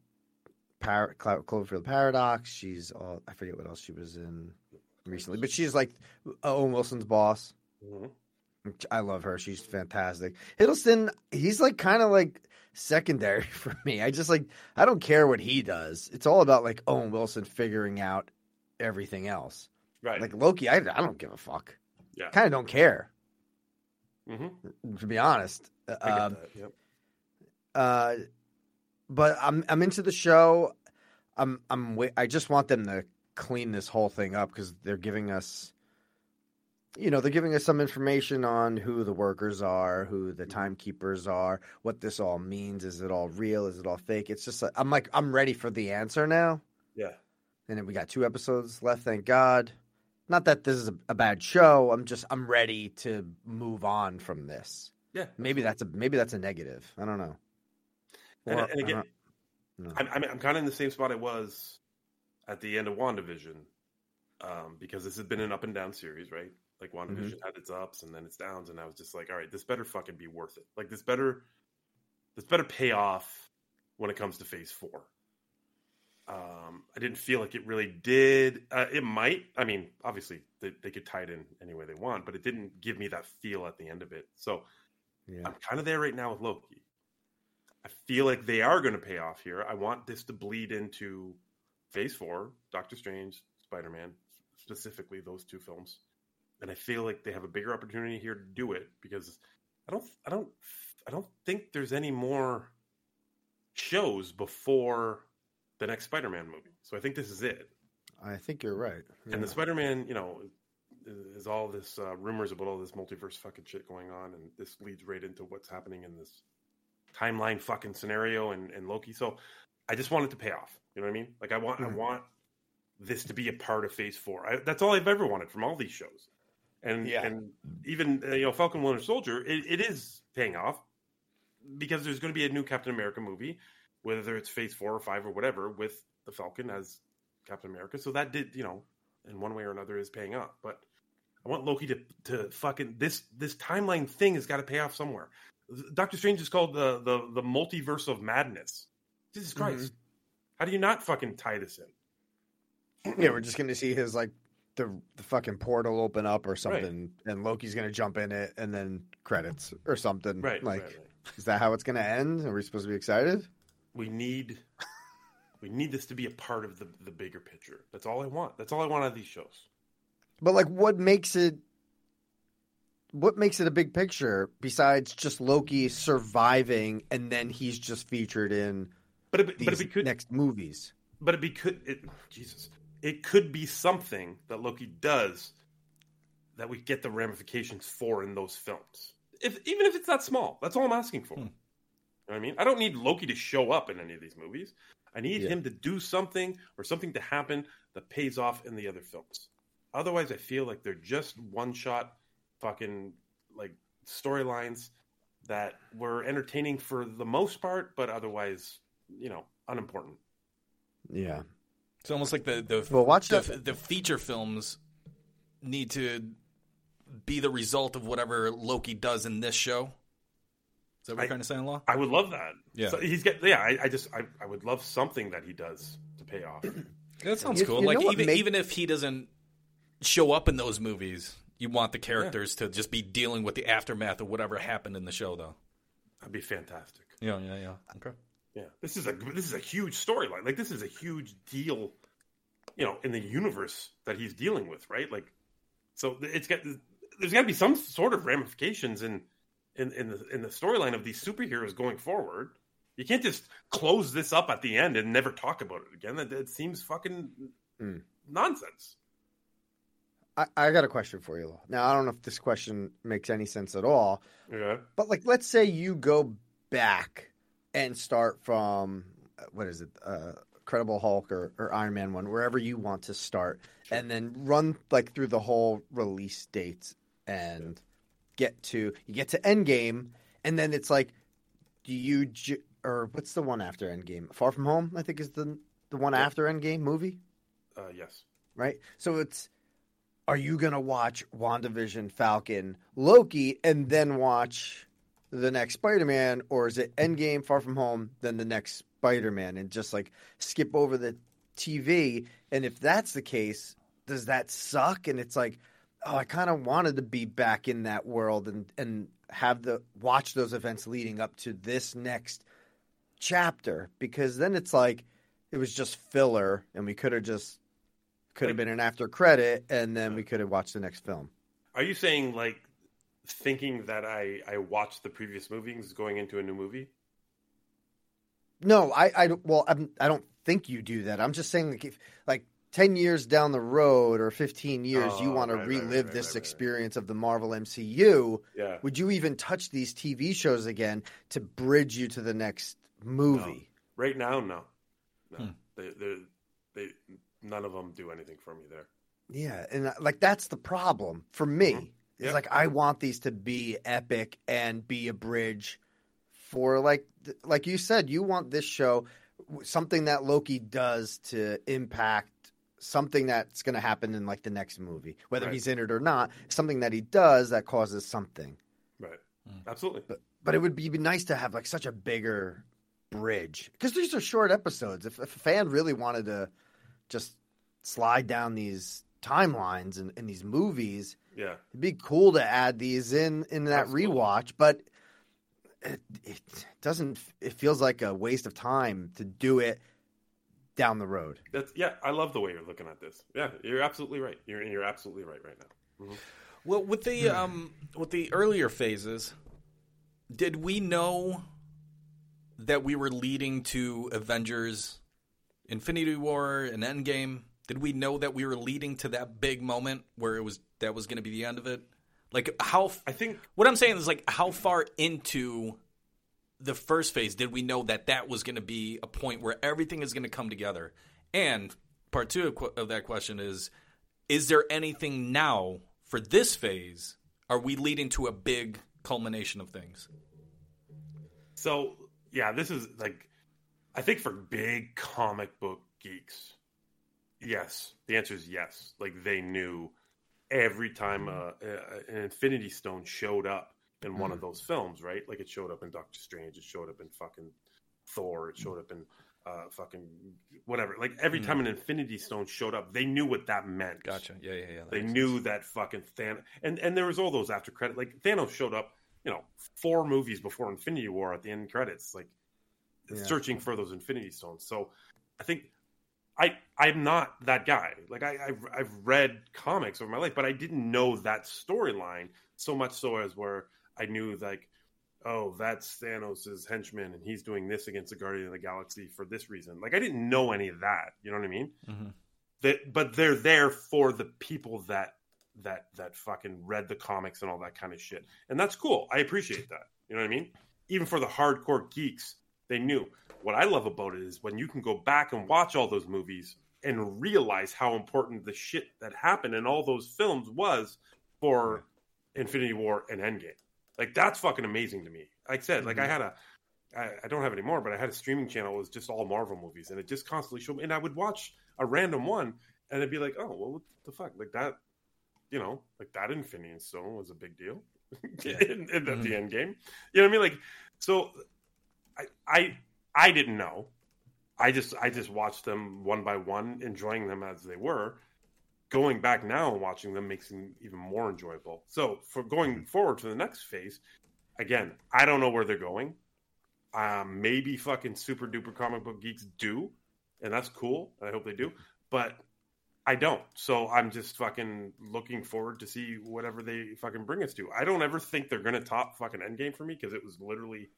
Par- Clo- Cloverfield Paradox. She's all. I forget what else she was in recently, but she's like Owen Wilson's boss. Mhm. I love her. She's fantastic. Hiddleston, he's like kind of like secondary for me. I just like I don't care what he does. It's all about like Owen Wilson figuring out everything else. Right. Like Loki, I, I don't give a fuck. Yeah. Kind of don't care, Mm-hmm. to be honest. Get Um. Yep. uh, but I'm I'm into the show. I'm I'm I just want them to clean this whole thing up because they're giving us, you know, they're giving us some information on who the workers are, who the timekeepers are, what this all means. Is it all real? Is it all fake? It's just like, I'm like I'm ready for the answer now. Yeah. And then we got two episodes left. Thank God. Not that this is a, a bad show. I'm just I'm ready to move on from this. Yeah. Maybe that's a maybe that's a negative. I don't know. And, and again, no. I'm, I'm, I'm kind of in the same spot I was at the end of WandaVision um, because this has been an up and down series, right? Like WandaVision Mm-hmm. had its ups and then its downs, and I was just like, all right, this better fucking be worth it. Like this better, this better pay off when it comes to Phase Four. Um, I didn't feel like it really did. Uh, it might. I mean, obviously they, they could tie it in any way they want, but it didn't give me that feel at the end of it. So Yeah. I'm kind of there right now with Loki. I feel like they are going to pay off here. I want this to bleed into Phase Four, Doctor Strange, Spider Man, specifically those two films, and I feel like they have a bigger opportunity here to do it because I don't, I don't, I don't think there's any more shows before the next Spider Man movie. So I think this is it. I think you're right. And the Spider Man, you know, is, is all this uh, rumors about all this multiverse fucking shit going on, and this leads right into what's happening in this timeline fucking scenario and, and Loki. So I just want it to pay off. You know what I mean? Like I want, I Mhm. want this to be a part of Phase Four. I, that's all I've ever wanted from all these shows. And Yeah. and even uh, you know Falcon Winter Soldier, it, it is paying off because there's going to be a new Captain America movie, whether it's Phase Four or Five or whatever, with the Falcon as Captain America. So that did, you know, in one way or another, is paying off. But I want Loki to to fucking this this timeline thing has got to pay off somewhere. Doctor Strange is called the the the multiverse of madness. Jesus mm-hmm. Christ, how do you not fucking tie this in? Yeah, we're just gonna see his like the the fucking portal open up or something, and Loki's gonna jump in it, and then credits or something. Right, Like, right, right. is that how it's gonna end? Are we supposed to be excited? We need we need this to be a part of the the bigger picture. That's all I want. That's all I want out of these shows. But like, what makes it? What makes it a big picture besides just Loki surviving, and then he's just featured in But it, these but it could next movies? but it be could it Jesus. It could be something that Loki does that we get the ramifications for in those films. If even if it's that small, that's all I'm asking for. Hmm. You know what I mean? I don't need Loki to show up in any of these movies. I need Yeah. him to do something or something to happen that pays off in the other films. Otherwise, I feel like they're just one shot fucking like storylines that were entertaining for the most part, but otherwise, you know, unimportant. Yeah. It's almost like the the Well, watch the, that- the feature films need to be the result of whatever Loki does in this show. Is that what I- you're trying to say, in law? I would love that. Yeah. So he's got yeah. I, I just I, I would love something that he does to pay off. That sounds You- cool. you like even make- even if he doesn't show up in those movies, you want the characters to just be dealing with the aftermath of whatever happened in the show, though. That'd be fantastic. Yeah, yeah, yeah. Okay. Yeah, this is a this is a huge storyline. Like this is a huge deal, you know, in the universe that he's dealing with, right? Like, so it's got there's got to be some sort of ramifications in in in the in the storyline of these superheroes going forward. You can't just close this up at the end and never talk about it again. That, that seems fucking Hmm. nonsense. I, I got a question for you. Now, I don't know if this question makes any sense at all, Yeah. but like, let's say you go back and start from what is it, uh, Credible Hulk or, or Iron Man one, wherever you want to start, and then run like through the whole release dates and get to you get to Endgame, and then it's like, do you ju- or what's the one after Endgame? Far From Home, I think is the the one after Endgame movie Uh, yes. right? So it's are you gonna watch WandaVision, Falcon, Loki, and then watch the next Spider-Man, or is it Endgame, Far From Home, then the next Spider-Man, and just like skip over the TV? And if that's the case, does that suck? And it's like, oh, I kind of wanted to be back in that world and and have the watch those events leading up to this next chapter because then it's like it was just filler and we could have just could have been an after credit and then we could have watched the next film Are you saying like thinking that I I watched the previous movies going into a new movie? no i i well I'm, i don't think you do that i'm just saying like if like 10 years down the road or 15 years you Oh, want to right, right, relive right, this experience of the marvel mcu Yeah. would you even touch these tv shows again to bridge you to the next movie Right now, no. No. Hmm. They they they none of them do anything for me there. Yeah, and uh, like that's the problem for me. Mm-hmm. It's like I want these to be epic and be a bridge for like like you said, you want this show something that Loki does to impact something that's going to happen in like the next movie, whether Right. he's in it or not. Something that he does that causes something. Right. Absolutely. But but it would be nice to have like such a bigger bridge because these are short episodes. If, if a fan really wanted to just slide down these timelines and in, these movies, Yeah. it'd be cool to add these in in that rewatch. But it, it doesn't. It feels like a waste of time to do it down the road. That's yeah. I love the way you're looking at this. Yeah, you're absolutely right. You're you're absolutely right right now. Mhm. Well, with the um, with the earlier phases, did we know that we were leading to Avengers, Infinity War, and Endgame? Did we know that we were leading to that big moment where it was that was going to be the end of it? Like how? I think what I'm saying is like how far into the first phase did we know that that was going to be a point where everything is going to come together? And part two of, qu- of that question is: Is there anything now for this phase? Are we leading to a big culmination of things? So yeah, this is like, I think for big comic book geeks, yes, the answer is yes. Like they knew every time uh, uh, an Infinity Stone showed up in one of those films, right? Like it showed up in Doctor Strange, it showed up in fucking Thor, it showed up in uh, fucking whatever. Like every time an Infinity Stone showed up, they knew what that meant. Gotcha. Yeah, yeah, yeah. They knew that fucking Thanos, and and there was all those after credit. Like Thanos showed up, you know, four movies before Infinity War at the end credits, like Yeah. searching for those Infinity Stones. So I think I I'm not that guy. Like I I've, I've read comics over my life, but I didn't know that storyline so much so as where I knew like. Oh, that's Thanos' henchman, and he's doing this against the Guardian of the Galaxy for this reason. Like, I didn't know any of that. You know what I mean? Mhm. that but they're there for the people that that that fucking read the comics and all that kind of shit and that's cool i appreciate that you know what i mean even for the hardcore geeks they knew what i love about it is when you can go back and watch all those movies and realize how important the shit that happened in all those films was for infinity war and endgame like that's fucking amazing to me like i said like i mm-hmm. had a I, I don't have it anymore, but I had a streaming channel. It was just all Marvel movies, and it just constantly showed me. And I would watch a random one, and it'd be like, "Oh, well, what the fuck?" Like that, you know, like that Infinity Stone was a big deal in, in, at the mm-hmm. end game. You know what I mean? Like, so I, I, I didn't know. I just, I just watched them one by one, enjoying them as they were. Going back now and watching them makes them even more enjoyable. So for going forward to the next phase, again, I don't know where they're going. Um, maybe fucking super duper comic book geeks do, and that's cool. I hope they do, but I don't. So I'm just fucking looking forward to see whatever they fucking bring us to. I don't ever think they're gonna top fucking Endgame for me because it was literally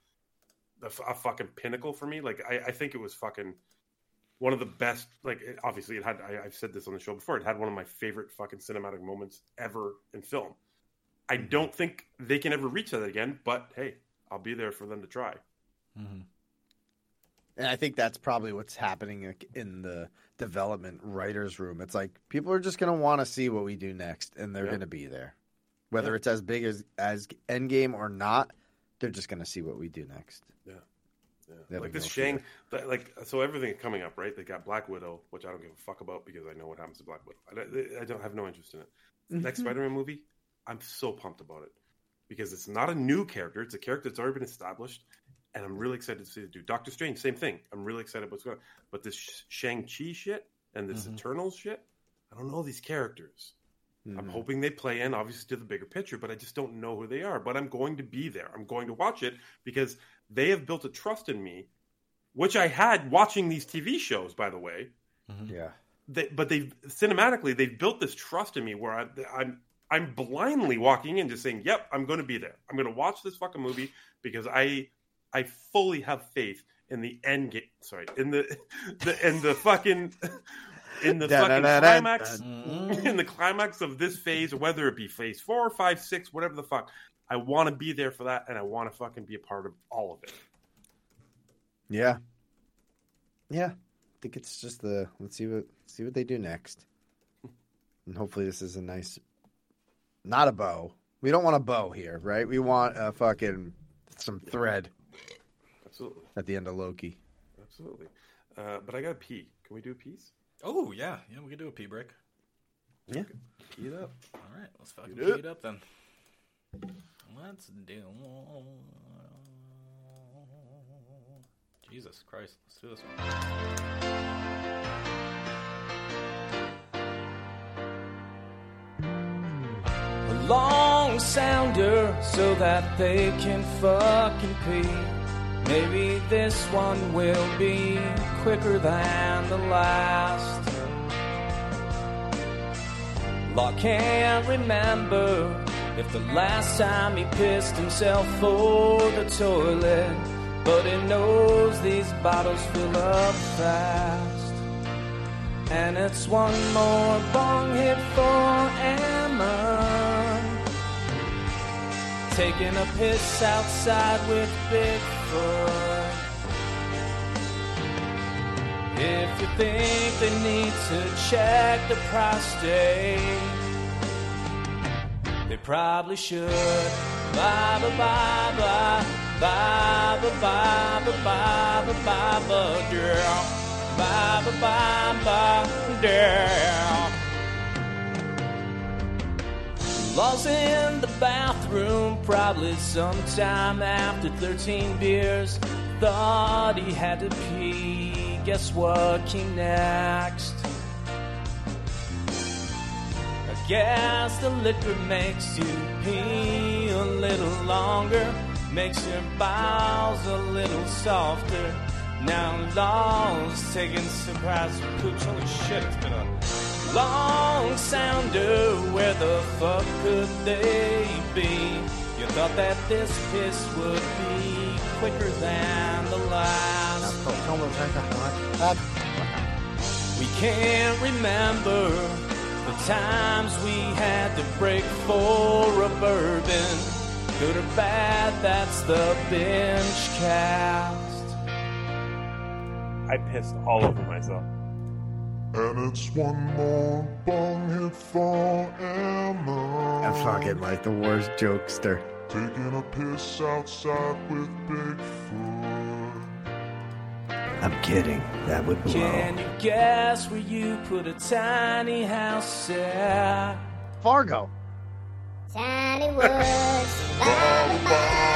a, f- a fucking pinnacle for me. Like I, I think it was fucking one of the best. Like it- obviously, it had. I, I've said this on the show before. It had one of my favorite fucking cinematic moments ever in film. I mm-hmm. don't think they can ever reach that again. But hey, I'll be there for them to try. Mm-hmm. And I think that's probably what's happening in the development writers room. It's like people are just going to want to see what we do next, and they're Yeah. going to be there, whether Yeah. it's as big as as Endgame or not. They're just going to see what we do next. Yeah. They Yeah. have Like this no Shang, that- like so everything is coming up, right? They got Black Widow, which I don't give a fuck about because I know what happens to Black Widow. I don't, I don't have no interest in it. Next Mhm. Spider-Man movie, I'm so pumped about it because it's not a new character; it's a character that's already been established, and I'm really excited to see it do. Doctor Strange, same thing. I'm really excited about what's going on. But this Shang Chi shit and this Mhm. Eternals shit, I don't know these characters. I'm Mhm. hoping they play in, obviously, to the bigger picture, but I just don't know who they are. But I'm going to be there. I'm going to watch it because they have built a trust in me, which I had watching these TV shows, by the way. Mm-hmm. Yeah. They, but they've cinematically they've built this trust in me where I, I'm I'm blindly walking in, just saying, "Yep, I'm going to be there. I'm going to watch this fucking movie because I I fully have faith in the end game. Sorry, in the the in the fucking in the fucking climax mm-hmm. in the climax of this phase, whether it be phase four, five, six, whatever the fuck. I want to be there for that, and I want to fucking be a part of all of it. Yeah. Yeah. I think it's just the let's see what see what they do next. And hopefully this is a nice not a bow. We don't want a bow here, right? We want a fucking some thread Absolutely, at the end of Loki. absolutely. Uh, but I got to pee. Can we do a piece? Oh yeah, yeah, we can do a pee break. Yeah. Pee it up. All right, let's fucking Pee pee it it up then. Let's do. Jesus Christ, let's do this one. A long sounder so that they can fucking pee. Maybe this one will be quicker than the last. Law can't remember if the last time he pissed himself for the toilet, but he knows these bottles fill up fast. And it's one more bong hit for Emma. Taking a piss outside with Bigfoot. If you think they need to check the prostate, probably should. Bye bye bye bye bye bye bye bye bye bye bye girl. Bye bye bye bye girl. Lost in the bathroom, probably sometime after 13 beers. Thought he had to pee. Guess what came next? Guess the liquor makes you pee a little longer, makes your bowels a little softer. Now Law's taking surprise pooch. Holy shit, it's been a long sounder. Where the fuck could they be? You thought that this piss would be quicker than the last. We can't remember times we had to break for a bourbon. Good or bad, that's the binge cast. I pissed all over myself. And it's one more bong hit for Emma. I'm fucking like the worst jokester. Taking a piss outside with Bigfoot. I'm kidding. That would blow. Can you guess where you put a tiny house at? Fargo. Tiny woods. Bye,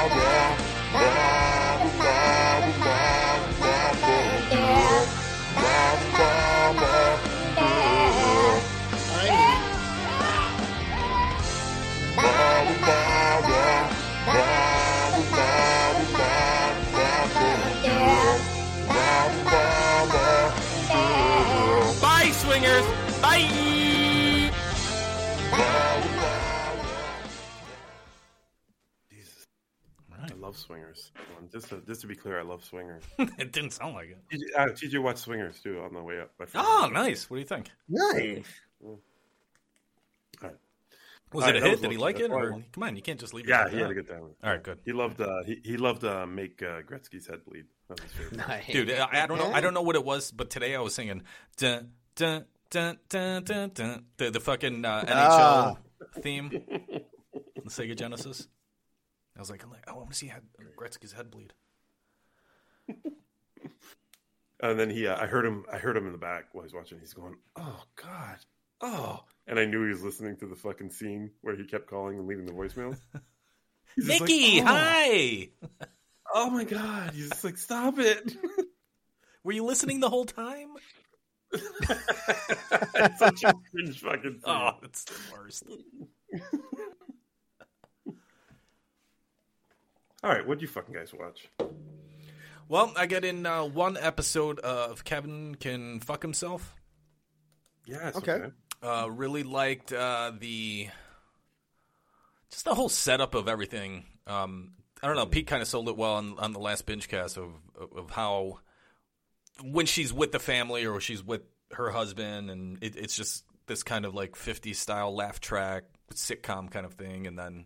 Bye. love Swingers. Um, Just to, just to be clear, I love Swingers. it didn't sound like it. TJ, uh, TJ watched Swingers too on the way up. I forgot. Oh, nice. What do you think? Nice. Was All it right, a hit? Did he like it? Or, come on, you can't just leave it. Yeah, like he had that. a good time. All right, good. He loved. Uh, he he loved uh, make uh, Gretzky's head bleed. That was his favorite. Dude, I, I don't know. I don't know what it was, but today I was singing dun dun dun dun dun dun the, the fucking uh, NHL Ah. theme, the Sega Genesis. I was like, I'm like, oh, I want to see head, Gretzky's head bleed. And then he, uh, I heard him. I heard him in the back while he's watching. He's going, "Oh God, oh!" And I knew he was listening to the fucking scene where he kept calling and leaving the voicemails. He's just like, Mickey, "Oh." hi. Oh my God! He's just like, "Stop it!" Were you listening the whole time? It's such a cringe fucking. Scene. Oh, it's the worst. All right, what'd you fucking guys watch? Well, I got in uh, one episode of Kevin Can Fuck Himself. Yeah, it's Okay. okay. Uh, really liked uh, the just the whole setup of everything. Um, I don't know. Pete kind of sold it well on, on the last binge cast of of how when she's with the family or she's with her husband, and it, it's just this kind of like 50s style laugh track sitcom kind of thing, and then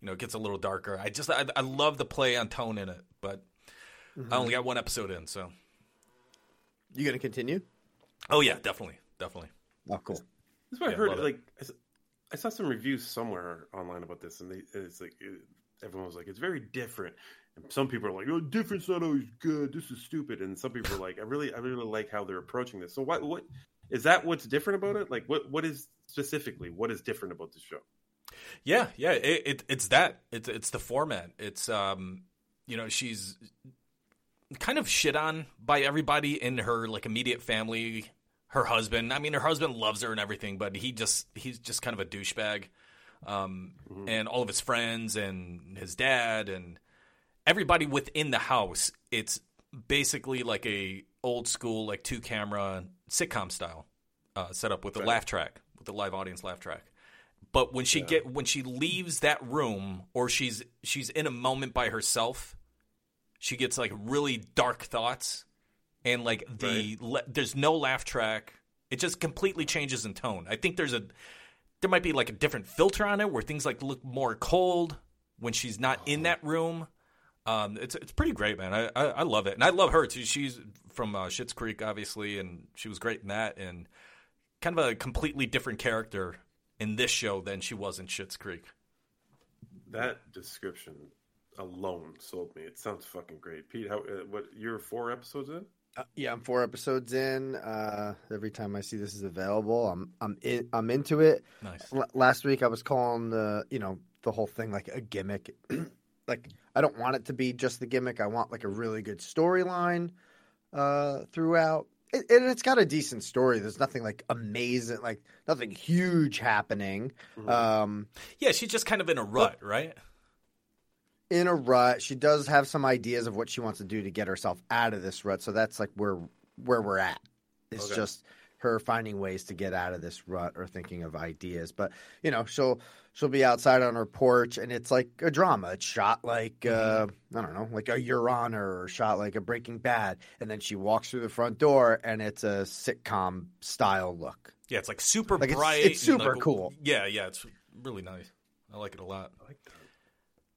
you know it gets a little darker. I just I, I love the play on tone in it, but I only mm-hmm. got one episode in, so You gonna continue? oh yeah, definitely, definitely. Oh, cool. That's what Yeah, I heard. love it. Like, I s- I saw some reviews somewhere online about this, and they it's like it, everyone was like, "It's very different." Some people are like, "Oh, different's not always good. This is stupid." And some people are like, "I really, I really like how they're approaching this." So, what, what is that? What's different about it? Like, what, what is specifically what is different about the show? Yeah, yeah, it, it it's that. It's it's the format. It's um, you know, she's kind of shit on by everybody in her like immediate family. Her husband. I mean, her husband loves her and everything, but he just he's just kind of a douchebag. Um, and all of his friends and his dad and everybody within the house. It's basically like a old school like two camera sitcom style uh, setup with a laugh track with the live audience laugh track. But when she get when she leaves that room or she's she's in a moment by herself, she gets like really dark thoughts and like the le- there's no laugh track. It just completely changes in tone. I think there's a there might be like a different filter on it where things like look more cold when she's not in that room. Um, it's it's pretty great, man. I, I I love it, and I love her too. She's from uh, Schitt's Creek, obviously, and she was great in that, and kind of a completely different character in this show than she was in Schitt's Creek. That description alone sold me. It sounds fucking great, Pete. How? Uh, what? You're four episodes in? Uh, yeah, I'm four episodes in. Uh, every time I see this is available, I'm I'm in, I'm into it. Nice. L- last week I was calling the you know the whole thing like a gimmick. like I don't want it to be just the gimmick. I want like a really good storyline uh, throughout. It, and it's got a decent story. There's nothing like amazing, like nothing huge happening. Um, Yeah, she's just kind of in a rut, right? in a rut. She does have some ideas of what she wants to do to get herself out of this rut. So that's like where where we're at. It's Okay. just her finding ways to get out of this rut or thinking of ideas. But you know, she'll she'll be outside on her porch and it's like a drama. It's shot like uh, I don't know, like a Your Honor or shot like a Breaking Bad. And then she walks through the front door and it's a sitcom style look. Yeah, it's like super Like, bright. it's and, super like, cool. Yeah, yeah, it's really nice. I like it a lot. I like that.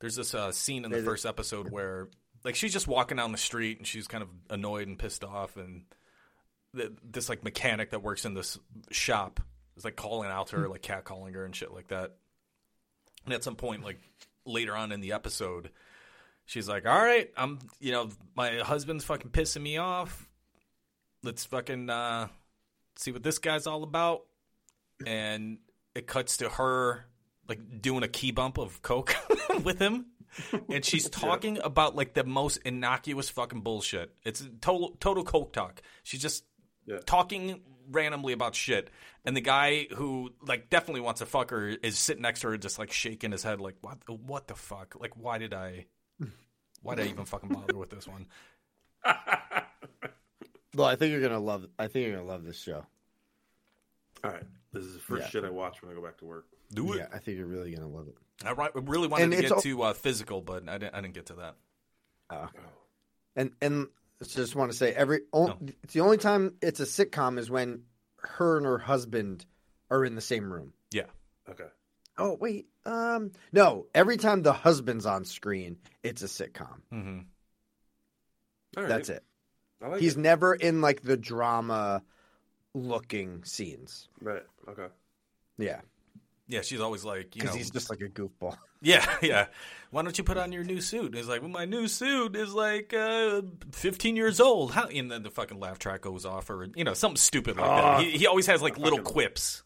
There's this uh, scene in the first episode where, like, she's just walking down the street and she's kind of annoyed and pissed off, and th- this like mechanic that works in this shop is like calling out to her, like catcalling her and shit like that. And at some point, like later on in the episode, she's like, "All right, I'm, you know, my husband's fucking pissing me off. Let's fucking uh, see what this guy's all about." And it cuts to her like doing a key bump of coke with him, and she's talking about like the most innocuous fucking bullshit. It's total total coke talk. She's just talking randomly about shit, and the guy who like definitely wants to fuck her is sitting next to her, just like shaking his head, like what the, what the fuck? Like why did I? Why did I even fucking bother with this one? Well, I think you're gonna love. I think you're gonna love this show. All right, this is the first Yeah. shit I watch when I go back to work. Do it. Yeah, I think you're really gonna love it. I ri- really wanted And to get al- to uh, physical, but I didn't. I didn't get to that. Uh, and and I just want to say every o- it's the only time it's a sitcom is when her and her husband are in the same room. Yeah. Okay. Oh wait, um, no. Every time the husband's on screen, it's a sitcom. Mm-hmm. All right. That's it. Like He's it. never in like the drama looking scenes. Right. Okay. Yeah, Yeah, she's always like, you know, because he's just like a goofball. yeah, yeah. Why don't you put on your new suit? And he's like, well, my new suit is like uh, 15 years old. How? And then the fucking laugh track goes off, or you know, something stupid like Ah, that. He, he always has like little quips.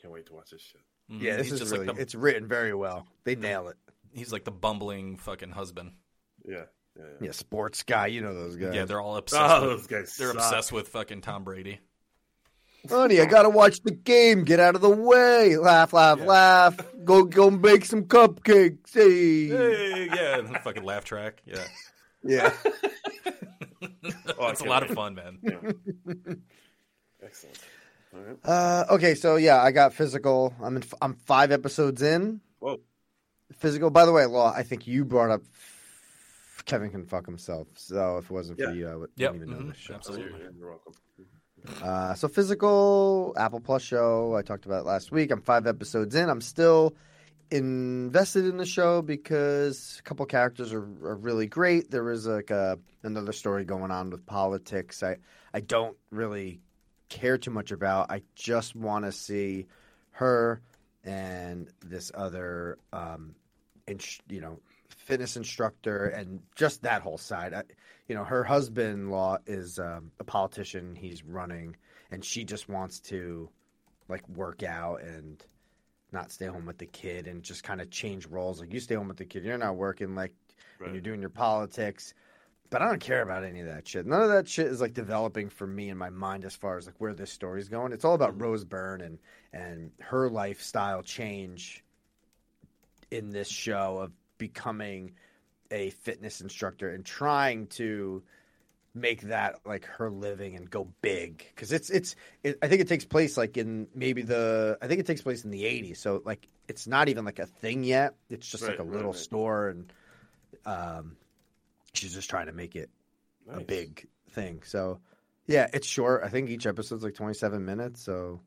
Can't wait to watch this shit. Mhm. Yeah, this He's is just really like the, it's written very well. They nail it. he's like the bumbling fucking husband. Yeah. Yeah. Yeah, sports guy. You know those guys. Yeah, they're all obsessed. Oh, with, those guys They're suck. obsessed with fucking Tom Brady. Honey, I gotta watch the game. Get out of the way. Laugh, laugh, laugh. Go, go make some cupcakes. Hey. Hey, yeah, and fucking laugh track. Yeah, Yeah. Oh, I it's a lot wait. of fun, man. Excellent. All right. Uh, okay, so yeah, I got physical. I'm in. I'm five episodes in. Whoa. Physical. By the way, Law. I think you brought up Kevin can fuck himself. So if it wasn't for Yeah. you, I would, Yep. wouldn't even know Mhm. this show. Absolutely. You're, you're welcome. Uh, so physical Apple Plus show. I talked about last week. I'm five episodes in. I'm still invested in the show because a couple characters are, are really great. There is like a, another story going on with politics. I I don't really care too much about. I just want to see her and this other, um, you know, fitness instructor and just that whole side. I, you know, her husband-in-law is um, a politician. He's running, and she just wants to like work out and not stay home with the kid and just kind of change roles. Like you stay home with the kid, you're not working like when you're doing your politics. But I don't care about any of that shit. None of that shit is like developing for me in my mind as far as like where this story's going. It's all about Rose Byrne and and her lifestyle change in this show of becoming a fitness instructor and trying to make that like her living and go big. Because it's it's it, I think it takes place like in maybe the I think it takes place in the 80s so like it's not even like a thing yet. It's just like a right, little right. store and um she's just trying to make it a big thing. So yeah it's short. I think each episode's like 27 minutes so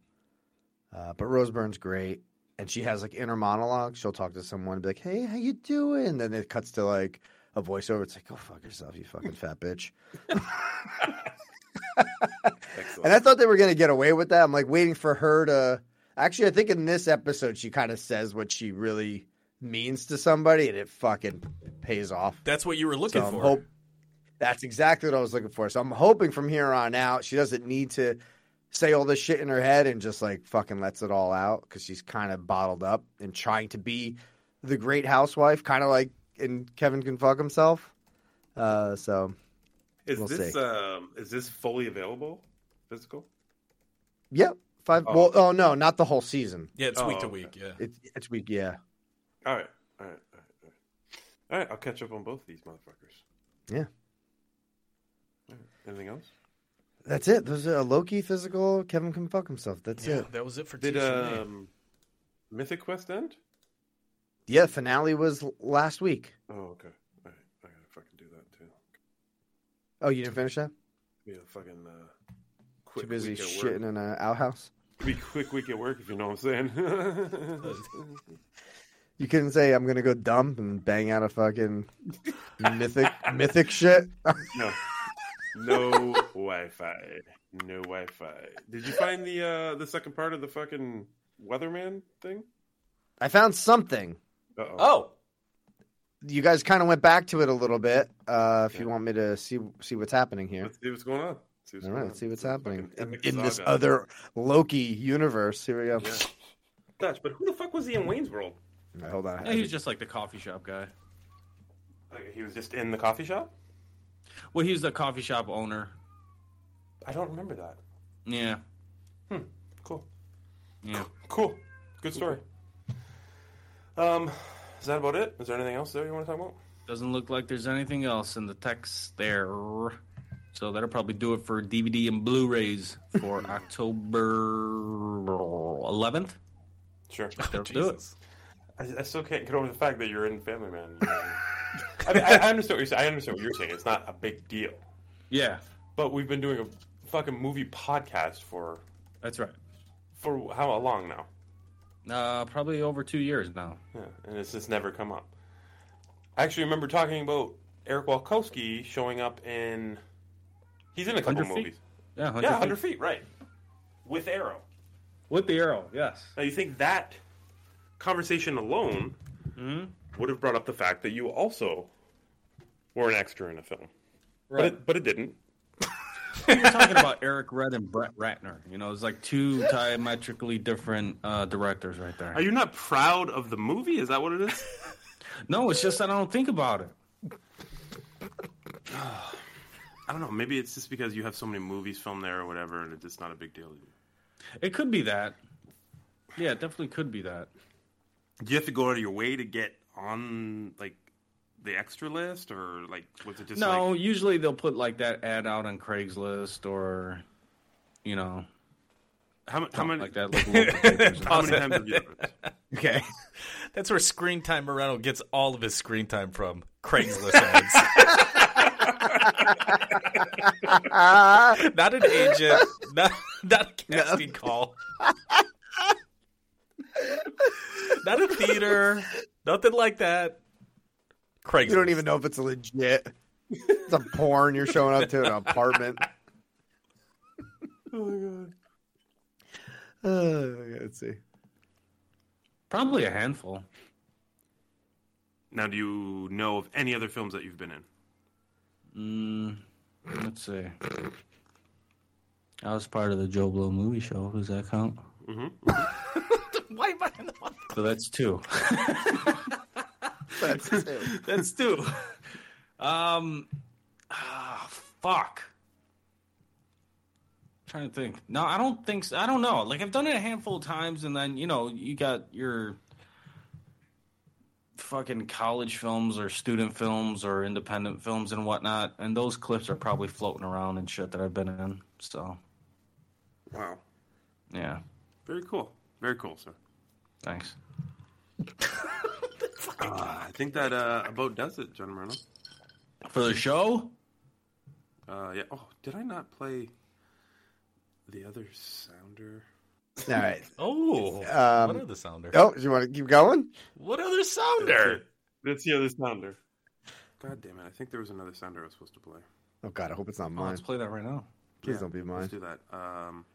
uh, but Rose Byrne's great and she has like inner monologue she'll talk to someone and be like hey how you doing and then it cuts to like a voiceover it's like go fuck yourself you fucking fat bitch and I thought they were going to get away with that. I'm like waiting for her to. Actually, I think in this episode she kind of says what she really means to somebody, and it fucking pays off. That's what you were looking So for. hope- that's exactly what I was looking for. So I'm hoping from here on out she doesn't need to say all this shit in her head and just like fucking lets it all out because she's kind of bottled up and trying to be the great housewife, kind of like in Kevin can fuck himself. Uh, so Is We'll this see. um is this fully available? Physical? Yep. Five. Oh. Well, oh no, not the whole season. Yeah, it's Oh, week to okay. week. Yeah. It's it's week. Yeah. All right. All right. All right. All right. All right. I'll catch up on both these motherfuckers. Yeah. All right. Anything else? That's it. Those are Loki physical. Kevin can fuck himself. That's Yeah, it. that was it for Did um Mythic Quest end? Yeah. Finale was last week. Oh, okay. All right. I gotta fucking do that too. Oh, you didn't finish that? Yeah, fucking uh, Too quick busy week at shitting work. in an outhouse. Be quick week at work if you know what I'm saying. You couldn't say I'm gonna go dump and bang out a fucking mythic mythic shit. no. No Wi-Fi. No Wi-Fi. Did you find the uh the second part of the fucking weatherman thing? I found something. Uh-oh. Oh, You guys kind of went back to it a little bit. Uh, if you want me to see see what's happening here. Let's see what's going on. See what's All going right, on. let's see what's This happening in, in this other Loki universe. Here we go. Yeah. Gosh, but who the fuck was he in Wayne's World? All right, hold on. Yeah, he was just like the coffee shop guy. Like, he was just in the coffee shop. Well, he was the coffee shop owner. I don't remember that. Yeah. Cool. Yeah. Cool. Good story. Um, is that about it? Is there anything else there you want to talk about? Doesn't look like there's anything else in the text there. So that'll probably do it for DVD and Blu-rays for October 11th. Sure. They'll do it. I, I still can't get over the fact that you're in Family Man. I, mean, I, I understand what you're saying. I understand what you're saying. It's not a big deal. Yeah. But we've been doing a fucking movie podcast for That's right. for how long now? Uh, probably over two years now. Yeah, and it's just never come up. I actually remember talking about Eric Walkowski showing up in. He's in a couple 100 feet? movies. Yeah, 100 yeah, feet. 100 feet, right. With Arrow. With the arrow, yes. Now, you think that conversation alone Mm-hmm. Would have brought up the fact that you also were an extra in a film. But, it, but it didn't. we were talking about Eric Red and Brett Ratner. You know, it's like two diametrically different uh, directors right there. Are you not proud of the movie? Is that what it is? No, it's just I don't think about it. I don't know. Maybe it's just because you have so many movies filmed there or whatever, and it's just not a big deal to you. It could be that. Yeah, it definitely could be that. Do you have to go out of your way to get on like the extra list, or like was it just no, like usually they'll put like that ad out on Craigslist or, you know, how, mu- how many like that. Like how many times have you done? Okay. That's where Screen Time Moreno gets all of his screen time from. Craigslist ads. not an agent, not, not a casting call. not a theater, nothing like that. Craigslist. You don't even know if it's legit. It's a porn you're showing up to an apartment. Oh my god. Uh, let's see. Probably a handful. Now, do you know of any other films that you've been in? Mm, let's see. I was part of the JoBlo movie show. Does that count? Mm-hmm. Why am I in the one? So that's two. That's two. That's two. Um, ah, fuck. trying to think. No, I don't think. So. I don't know. Like I've done it a handful of times, and then you know you got your fucking college films or student films or independent films and whatnot, and those clips are probably floating around and shit that I've been in. So Wow. yeah, Very cool. Very cool, sir. thanks. Uh, I think that uh, about does it, John Moreno. For the show, Uh, yeah. Oh, did I not play the other sounder? All right. Oh, Um, what other sounder? Oh, do you want to keep going? What other sounder? That's the other sounder. God damn it! I think there was another sounder I was supposed to play. Oh God, I hope it's not oh, mine. let's play that right now. Please Yeah, don't be mine. Let's do that. Um,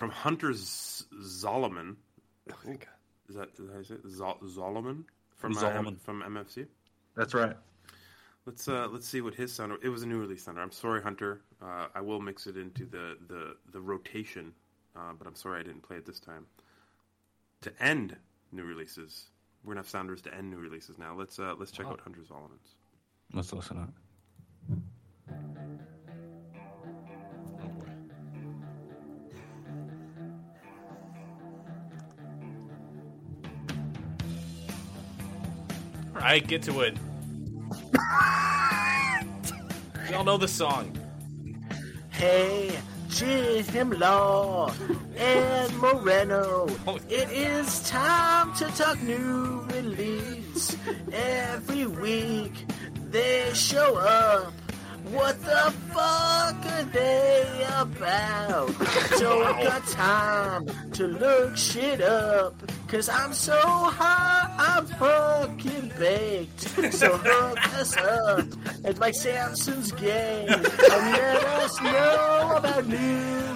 from Hunter Z- Zolomon. Is that how you say it? Zol- Zolomon from uh, Zolomon. M- from MFC. That's right. Let's uh, let's see what his sounder. It was a new release sounder. I'm sorry, Hunter. Uh, I will mix it into the the the rotation, uh, but I'm sorry I didn't play it this time. To end new releases, we're gonna have sounders to end new releases now. Let's uh, let's check out Hunter Zolomon's. Let's listen up. Right, get to it. we all know the song. Hey, Jim Law and Moreno. It is time to talk new release. Every week they show up. What the fuck are they about? Don't got time to look shit up. Cause I'm so hot, I'm fucking baked. So hook us up at Mike Sampson's game and let us know about new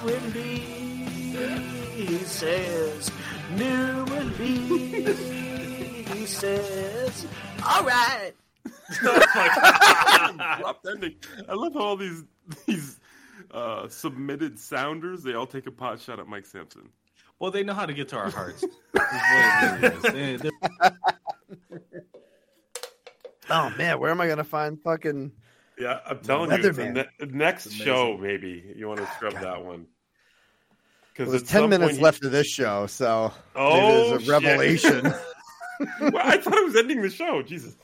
releases. New releases. All right. Abrupt ending. I love how all these these uh, submitted sounders they all take a pot shot at Mike Sampson. Well, they know how to get to our hearts. Is what it really is. They- they're- Oh man, where am I gonna find fucking? Yeah, I'm telling you, the ne- next show maybe you want to ah, scrub that one. Well, Because there's ten minutes left of this show, so Oh, maybe there's a revelation. well, I thought it was ending the show. Jesus,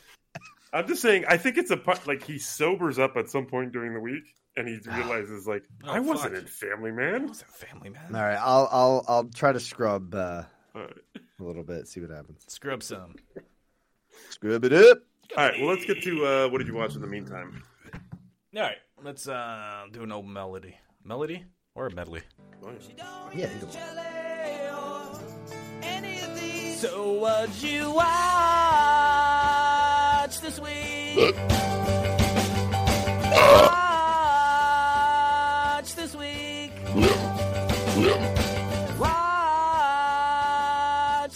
I'm just saying. I think it's a part like he sobers up at some point during the week, and he realizes like Oh, I wasn't fuck. in Family Man. Was a family Man. All right, I'll I'll I'll try to scrub uh, All right. a little bit, see what happens. Scrub some. Scrub it up. All right, well, let's get to uh, what did you watch in the meantime? All right, let's uh, do an old melody. Melody or a medley? Yeah. either. So what'd you watch this week? Watch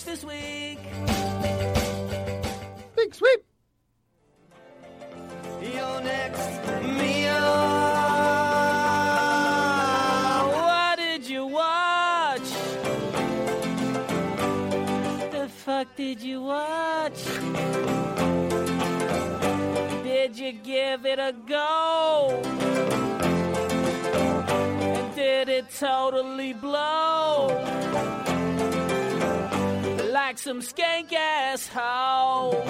this week? Big sweep. Your next meal. What did you watch? The fuck did you watch? Did you give it a go? And it totally blow? Like some skank ass hoe.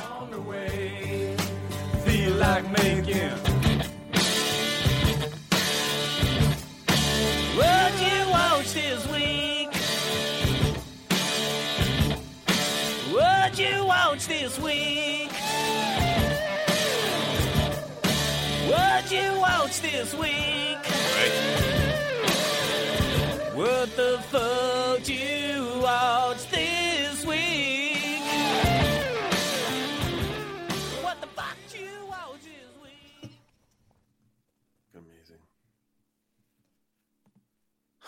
on the way. Feel like making. What you watch this week? What you watch this week? This week? What the fuck you watch this week? What the fuck you watch this week? Amazing.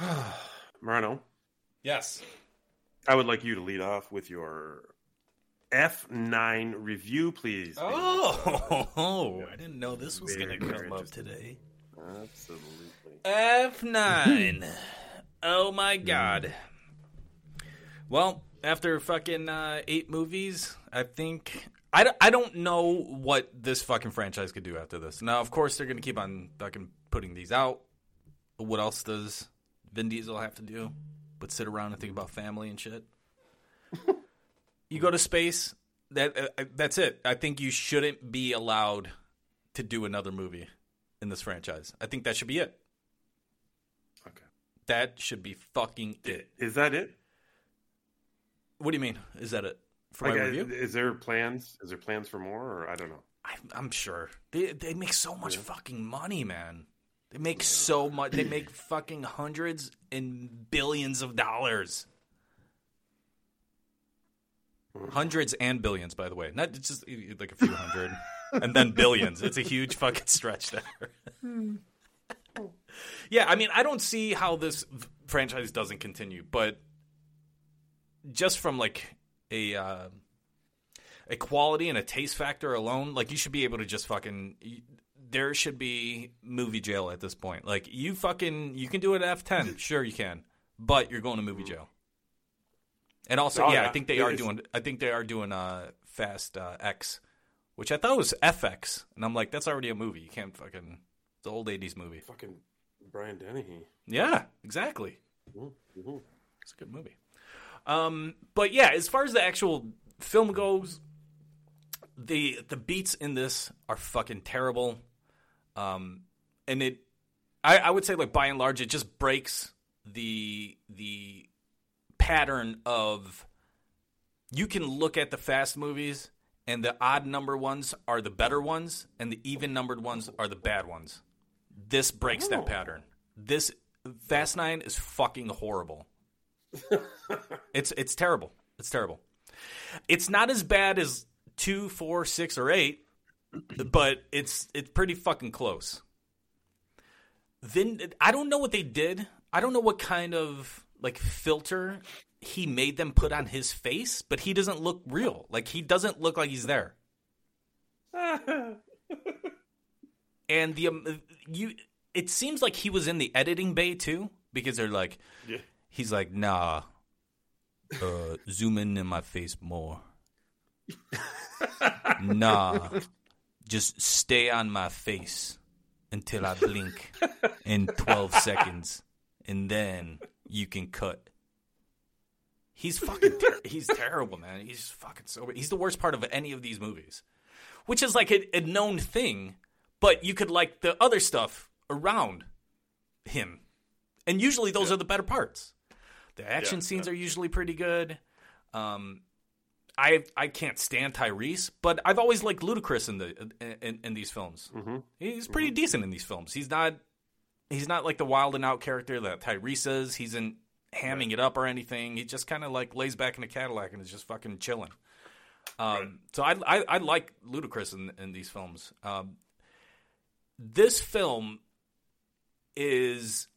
Marno, Yes. I would like you to lead off with your F9 review, please. Oh, I didn't know this was going to come up interesting. today. Absolutely. F9. oh my god. Well, after fucking uh, eight movies, I think. I, don't- I don't know what this fucking franchise could do after this. Now, of course, they're going to keep on fucking putting these out. But what else does Vin Diesel have to do but sit around and think about family and shit? you go to space, that uh, that's it. I think you shouldn't be allowed to do another movie in this franchise. I think that should be it. Okay. That should be fucking it. Is that it? What do you mean? Is that it for Like, my uh, review? Is there plans? Is there plans for more, or I don't know? I, I'm sure they they make so much fucking money, man. They make so much. They make fucking hundreds and billions of dollars. Hundreds and billions, by the way, not just like a few hundred, and then billions. It's a huge fucking stretch there. yeah, I mean, I don't see how this franchise doesn't continue, but just from like a uh, a quality and a taste factor alone, like you should be able to just fucking. There should be movie jail at this point. Like you fucking, you can do it at F ten, sure you can, but you're going to movie jail. And also, Oh, yeah, I think they It are is- doing. I think they are doing uh, Fast uh, X, which I thought was FX, and I'm like, that's already a movie. You can't fucking. It's an old '80s movie. Fucking Brian Dennehy. Yeah, exactly. Mhm. It's a good movie. Um, but yeah, as far as the actual film goes, the the beats in this are fucking terrible. Um, and it, I, I would say like by and large, it just breaks the the pattern of you can look at the fast movies and the odd number ones are the better ones and the even numbered ones are the bad ones. This breaks that oh. pattern. This Fast 9 is fucking horrible. it's it's terrible. It's terrible. It's not as bad as two, four, six, or 8, but it's it's pretty fucking close. Then I don't know what they did. I don't know what kind of like filter he made them put on his face, but he doesn't look real. Like he doesn't look like he's there. and the um, you it seems like he was in the editing bay too because they're like Yeah. he's like nah uh zoom in in my face more nah just stay on my face until i blink in 12 seconds and then you can cut He's fucking ter- he's terrible, man. He's fucking so he's the worst part of any of these movies. Which is like a, a known thing, but you could like the other stuff around him. And usually those are the better parts. The action Yeah, scenes are usually pretty good. Um I I can't stand Tyrese, but I've always liked Ludacris in the in, in these films. Mm-hmm. He's pretty decent in these films. He's not he's not like the wild and out character that Tyrese is. He's in hamming it up or anything. He just kind of like lays back in a Cadillac and is just fucking chilling. Um, So I, I I like Ludacris in in these films. Um, this film is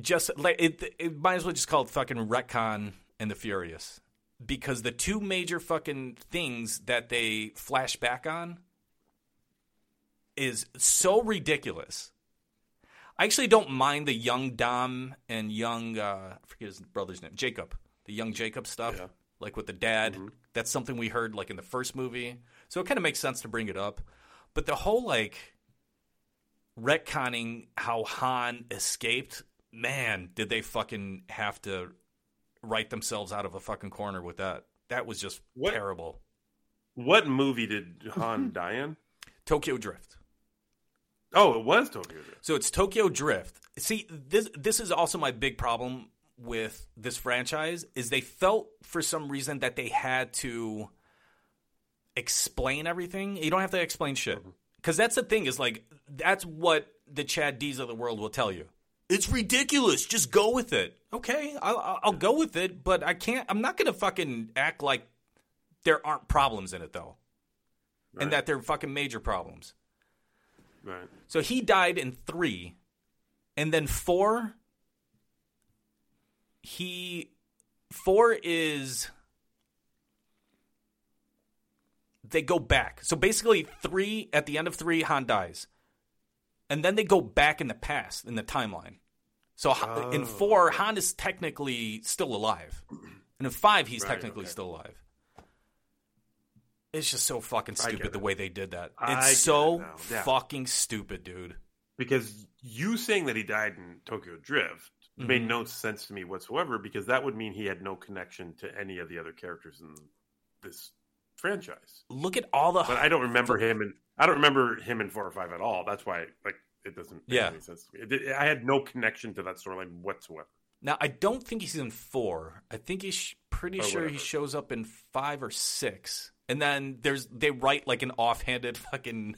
just like it. It might as well just call it fucking retcon and the Furious because the two major fucking things that they flash back on is so ridiculous. I actually don't mind the young Dom and young uh, I forget his brother's name, Jacob, the young Jacob stuff, like with the dad. That's something we heard like in the first movie, so it kind of makes sense to bring it up. But the whole like retconning how Han escaped, man, did they fucking have to write themselves out of a fucking corner with that? That was just terrible. What movie did Han die in? Tokyo Drift. Oh, it was Tokyo Drift. So it's Tokyo Drift. See, this this is also my big problem with this franchise is they felt for some reason that they had to explain everything. You don't have to explain shit. Mm-hmm. Cuz that's the thing is like that's what the Chad D's of the world will tell you. It's ridiculous. Just go with it. Okay, I'll, I'll- I'll go with it, but I can't. I'm not gonna fucking act like there aren't problems in it though, and that they're fucking major problems. Right. So he died in three, and then four. He four is they go back. So basically, three at the end of three, Han dies, and then they go back in the past in the timeline. So Ha- in four, oh. Han is technically still alive, and in five, he's Right, technically okay. still alive. It's just so fucking stupid the way they did that. It's so now. Yeah. fucking stupid, dude. Because you saying that he died in Tokyo Drift made Mhm. no sense to me whatsoever because that would mean he had no connection to any of the other characters in this franchise. Look at all the. But I don't remember him and I don't remember him in four or five at all. That's why like it doesn't make Yeah. any sense to me. It, did- I had no connection to that storyline whatsoever. Now I don't think he's in four. I think he's sh- pretty sure he shows up in five or six. And then there's they write like an offhanded fucking.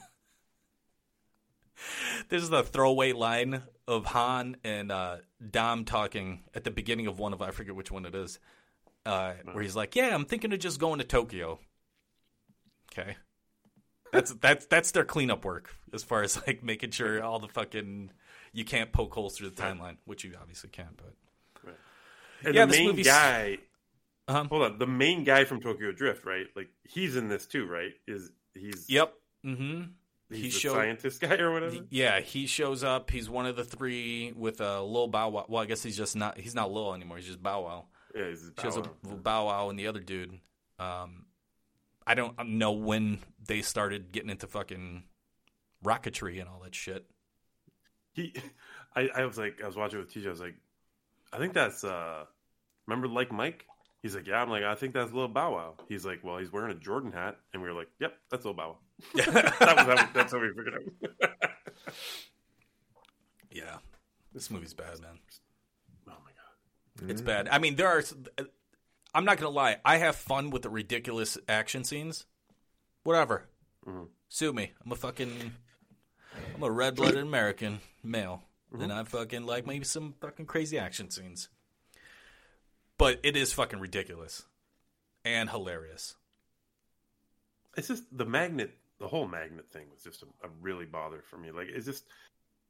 This is the throwaway line of Han and uh, Dom talking at the beginning of one of I forget which one it is, uh, where he's like, "Yeah, I'm thinking of just going to Tokyo." Okay, that's that's that's their cleanup work as far as like making sure all the fucking you can't poke holes through the timeline, which you obviously can't. But And Yeah, the main guy Uh-huh. Hold on, the main guy from Tokyo Drift, right? Like he's in this too, right? Is he's Yep. Mm-hmm. He's He the showed- scientist guy or whatever. Yeah, he shows up. He's one of the three with a uh, Lil Bow Wow. Well, I guess he's just not. He's not Lil anymore. He's just Bow Wow. Yeah, he's Shows Bow up Bow Wow and the other dude. Um, I don't know when they started getting into fucking rocketry and all that shit. He, I, I was like, I was watching it with TJ. I was like, I think that's uh, remember like Mike. He's like, yeah. I'm like, I think that's Lil Bow Wow. He's like, well, he's wearing a Jordan hat, and we were like, yep, that's Lil Bow Wow. that was how, that's how we figured out. Yeah, this movie's bad, man. Oh my god, It's bad. I mean, there are. Uh, I'm not gonna lie. I have fun with the ridiculous action scenes. Whatever. Mm-hmm. Sue me. I'm a fucking. I'm a red-blooded American male, and mm-hmm. I fucking like maybe some fucking crazy action scenes. But it is fucking ridiculous and hilarious. It's just the magnet. The whole magnet thing was just a, a really bother for me. Like, it's just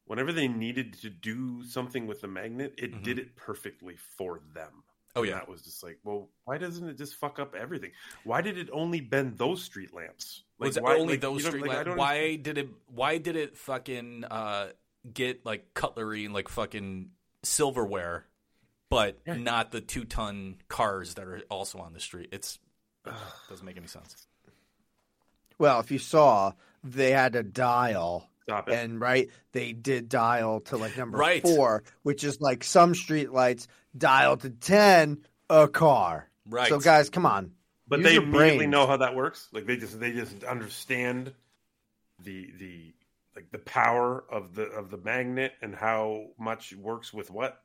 whenever they needed to do something with the magnet, it did it perfectly for them. Oh, And yeah. that was just like, well, why doesn't it just fuck up everything? Why did it only bend those street lamps? was it why- only like, those street like, lamps? Why did it? Why did it fucking uh, get like cutlery and like fucking silverware, but not the two ton cars that are also on the street? It's doesn't make any sense. Well, if you saw, they had a dial. Stop it. And right, they did dial to like number Right. four, which is like some street lights dial to ten a car. Right. So guys, come on. But Use they your immediately brains. know how that works. Like they just they just understand the the like the power of the of the magnet and how much works with what.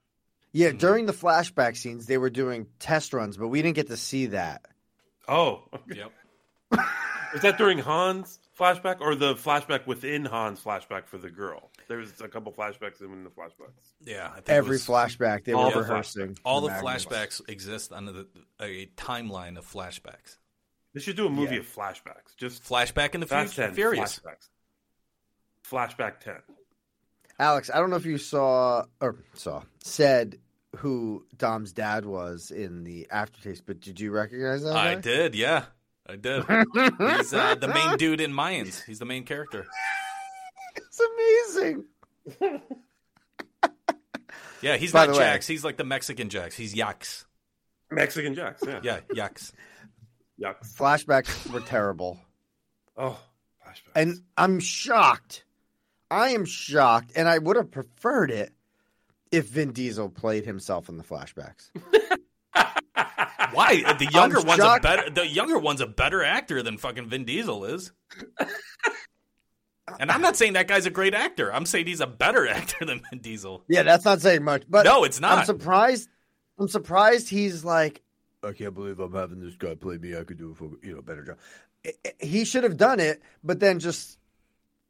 Yeah, Mm-hmm. during the flashback scenes, they were doing test runs, but we didn't get to see that. Oh, yep. Is that during Han's flashback or the flashback within Han's flashback for the girl? There was a couple flashbacks in the flashbacks. Yeah, I think Every was- flashback they All were the rehearsing. All the the flashbacks exist under the, a timeline of flashbacks. They should do a movie Yeah. of flashbacks. Just Flashback in the Fast future, 10 Furious. flashbacks. Flashback ten. Alex, I don't know if you saw or saw said who Dom's dad was in the aftertaste, but did you recognize that? I guy? did, yeah, I did. He's uh, the main dude in Mayans. He's the main character. It's amazing. Yeah, he's By not the way- He's like the Mexican Jax. He's Yax. Mexican Jacks. Yeah. Yeah, Yax. Yucks. Flashbacks were terrible. Oh, And I'm shocked. I am shocked, and I would have preferred it if Vin Diesel played himself in the flashbacks. Why? The younger I'm one's a better. The younger one's a better actor than fucking Vin Diesel is. And I'm not saying that guy's a great actor. I'm saying he's a better actor than Vin Diesel. Yeah, that's not saying much, but No, it's not. I'm surprised. I'm surprised he's like, I can't believe I'm having this guy play me. I could do a you know better job. He should have done it, but then just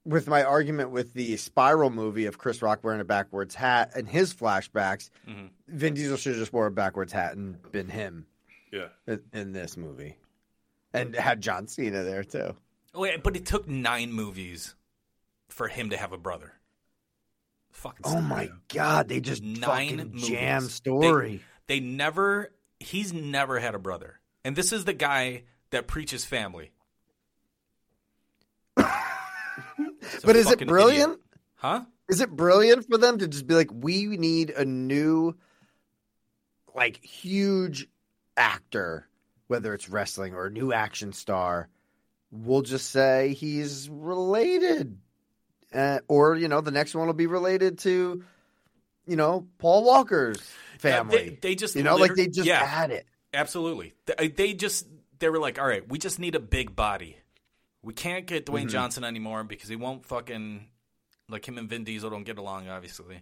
with my argument with the Spiral movie of Chris Rock wearing a backwards hat and his flashbacks, Mhm. Vin Diesel should have just wore a backwards hat and been him Yeah. in, in this movie, and had John Cena there too. Wait, but it took nine movies for him to have a brother. Fucking. Oh my god, they just nine jam They- story. They, never. He's never had a brother, and this is the guy that preaches family. He's a but is it brilliant? idiot. Huh? Is it brilliant for them to just be like, we need a new, like, huge actor, whether it's wrestling or a new action star? We'll just say he's related. Uh, or, you know, the next one will be related to, you know, Paul Walker's family. They, they just you know, like they just yeah, had it. Absolutely. They, they just they were like, all right, we just need a big body. We can't get Dwayne Mhm. Johnson anymore because he won't fucking like him and Vin Diesel don't get along. Obviously,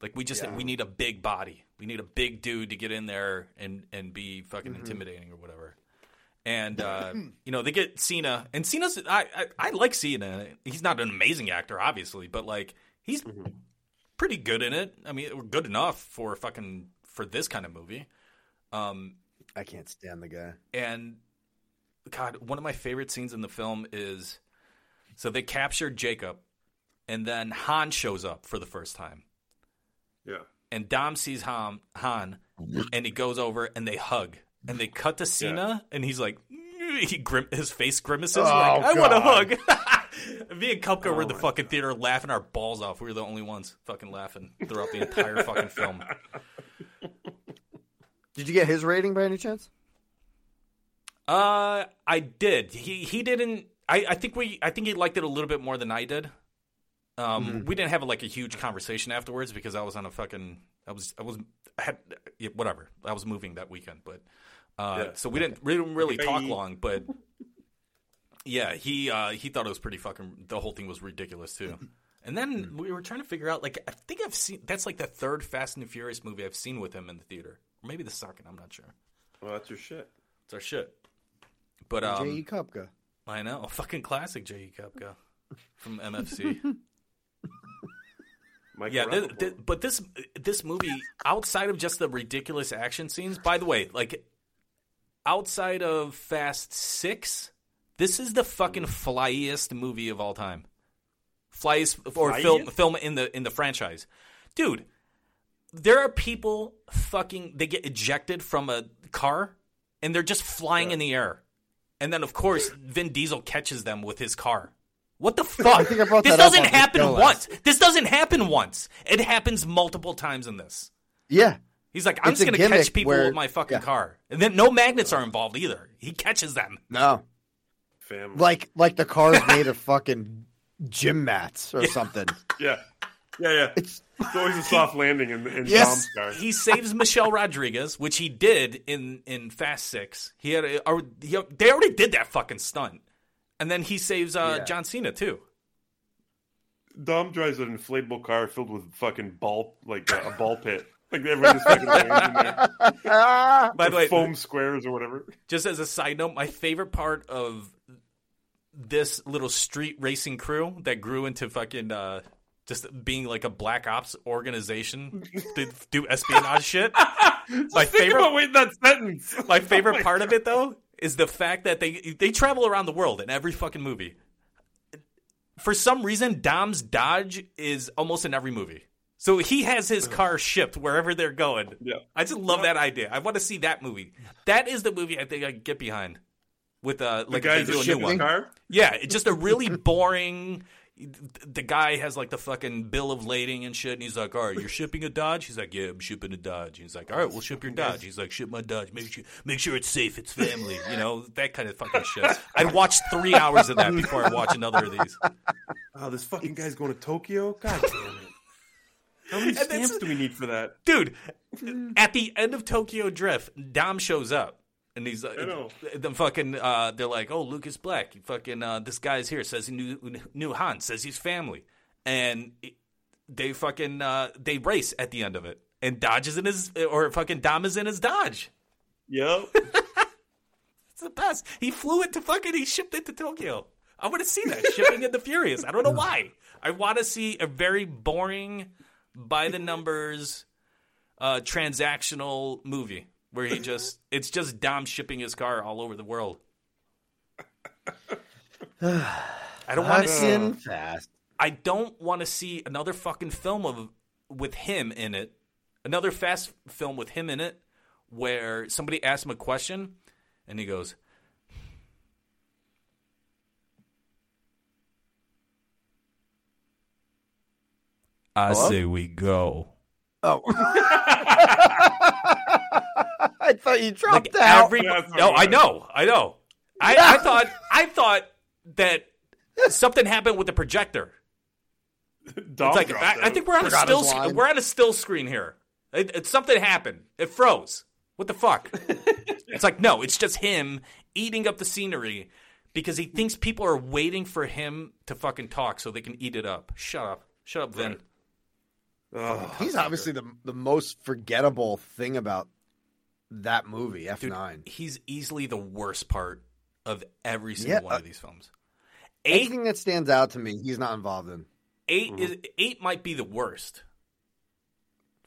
like we just Yeah. we need a big body. We need a big dude to get in there and and be fucking Mhm. intimidating or whatever. And uh, you know they get Cena, and Cena's I, I I like Cena. He's not an amazing actor, obviously, but like he's pretty good in it. I mean, good enough for fucking for this kind of movie. Um, I can't stand the guy. and God, one of my favorite scenes in the film is so they captured Jacob, and then Han shows up for the first time, Yeah. and Dom sees Han, Han, and he goes over and they hug, and they cut to Cena, and he's like, he grim, his face grimaces, Oh, like I want a hug. Me and Kupka were in the fucking theater laughing our balls off. We were the only ones fucking laughing throughout the entire fucking film. Did you get his rating by any chance? Uh, I did. He he didn't. I, I think we. I think he liked it a little bit more than I did. Um, Mhm. we didn't have like a huge conversation afterwards because I was on a fucking. I was. I was. I had yeah, whatever. I was moving that weekend, but uh, Yeah. so we didn't we didn't really talk long. But yeah, he uh he thought it was pretty fucking. The whole thing was ridiculous too. And then we were trying to figure out like I think I've seen that's like the third Fast and Furious movie I've seen with him in the theater, or maybe the second. I'm not sure. Well, that's your shit. It's our shit. But um, J.E. Kupka. I know, fucking classic J.E. Kupka from MFC. Michael yeah, thi- Rapaport. thi- but this this movie, outside of just the ridiculous action scenes, by the way, like outside of Fast Six, this is the fucking flyiest movie of all time. Flyest or film Flyest? film in the in the franchise, dude. There are people fucking they get ejected from a car and they're just flying in the air, and then of course Vin Diesel catches them with his car. What the fuck? I think I brought this that doesn't on happen show once. last- This doesn't happen once. It happens multiple times in this. Yeah. He's like, I'm It's just gonna catch people where- with my fucking yeah. car, and then no magnets are involved either. He catches them. No. Family. Like like the car's made of fucking gym mats or something. Yeah. Yeah, yeah. It's It's always a soft landing in, in Yes. Dom's car. He saves Michelle Rodriguez, which he did in in Fast Six. He had a, or, he, they already did that fucking stunt, and then he saves uh, Yeah. John Cena too. Dom drives an inflatable car filled with fucking ball, like uh, a ball pit. Like everyone just fucking lands in there. By the Or way, foam squares or whatever. Just as a side note, my favorite part of this little street racing crew that grew into fucking uh, just being like a black ops organization to do espionage shit. my favorite that sentence. My favorite Oh my part of it though is the fact that they they travel around the world in every fucking movie. For some reason, Dom's Dodge is almost in every movie. So he has his car shipped wherever they're going. Yeah. I just love that idea. I want to see that movie. That is the movie I think I can get behind. With uh, like guy if they just do a new one. car? Yeah, it's just a really boring. The guy has like the fucking bill of lading and shit, and he's like, "All right, you're shipping a Dodge." He's like, "Yeah, I'm shipping a Dodge." He's like, "All right, we'll ship your Dodge." He's like, "Ship my Dodge. Make sure, make sure it's safe. It's family." You know that kind of fucking shit. I'd watch three hours of that before I watch another of these. Oh, this fucking guy's going to Tokyo? God damn it. How many stamps do we need for that? dude. At the end of Tokyo Drift, Dom shows up, and he's like, the fucking, uh, they're like, oh, Lucas Black, you fucking, uh, this guy's here, says he knew, knew Han, says he's family, and they fucking, uh, they race at the end of it, and Dodge is in his, or fucking Dom is in his Dodge. Yep. It's the best. He flew it to fucking, he shipped it to Tokyo. I want to see that shipping in the Furious. I don't know why. I want to see a very boring, by the numbers, uh, transactional movie where he just it's just Dom shipping his car all over the world. I don't want to see fast. I don't want to see another fucking film of with him in it. Another fast film with him in it where somebody asks him a question and he goes I Hello? say we go. Oh. I thought you dropped Like out. every- no, I know, I know. I, I thought I thought that something happened with the projector. Dom it's like I, I think we're on a still sc- we're on a still screen here. It, it, something happened. It froze. What the fuck? it's like no, it's just him eating up the scenery because he thinks people are waiting for him to fucking talk so they can eat it up. Shut up. Shut up, Vin. He's obviously the the most forgettable thing about that movie, F nine. he's easily the worst part of every single Yeah, one uh, of these films. Eight Anything that stands out to me, he's not involved in. 8 is eight might be the worst.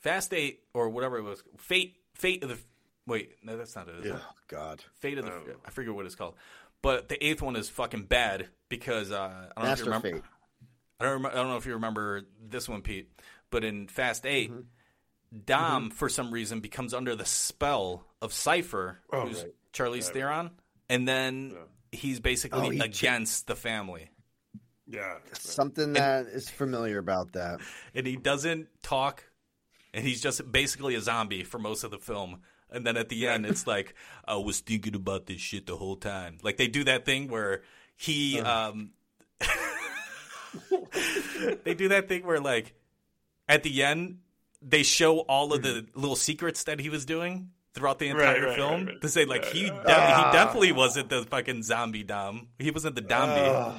Fast Eight or whatever it was. Fate Fate of the wait, no, that's not it. is it? Oh God, Fate of the I forget what it's called. But the eighth one is fucking bad because uh, I don't know if you remember. Fate. I don't, rem- I don't know if you remember this one, Pete. But in Fast 8 Mm-hmm. Dom for some reason becomes under the spell of Cipher, Oh, who's right. Charlize Theron, and then he's basically Oh, he ch- against the family. Yeah. Something that is familiar about that. and he doesn't talk and he's just basically a zombie for most of the film and then at the end it's like i was thinking about this shit the whole time like they do that thing where he um they do that thing where like at the end they show all of the hmm. little secrets that he was doing throughout the entire right, film right, right. to say like he Yeah, de- yeah. he ah. definitely wasn't the fucking zombie dom he wasn't the dombie ah.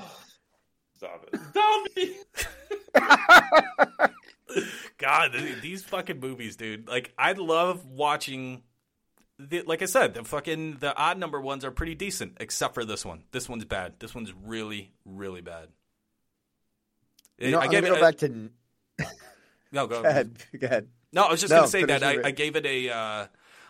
Stop it. Zombie. God, these fucking movies, dude. Like, I love watching. The, like I said, the fucking the odd number ones are pretty decent, except for this one. This one's bad. This one's really, really bad. You know, I I'm gave gonna go a- back to. No, go, Go ahead. Go ahead. No, I was just No, gonna say that I, I gave it a uh,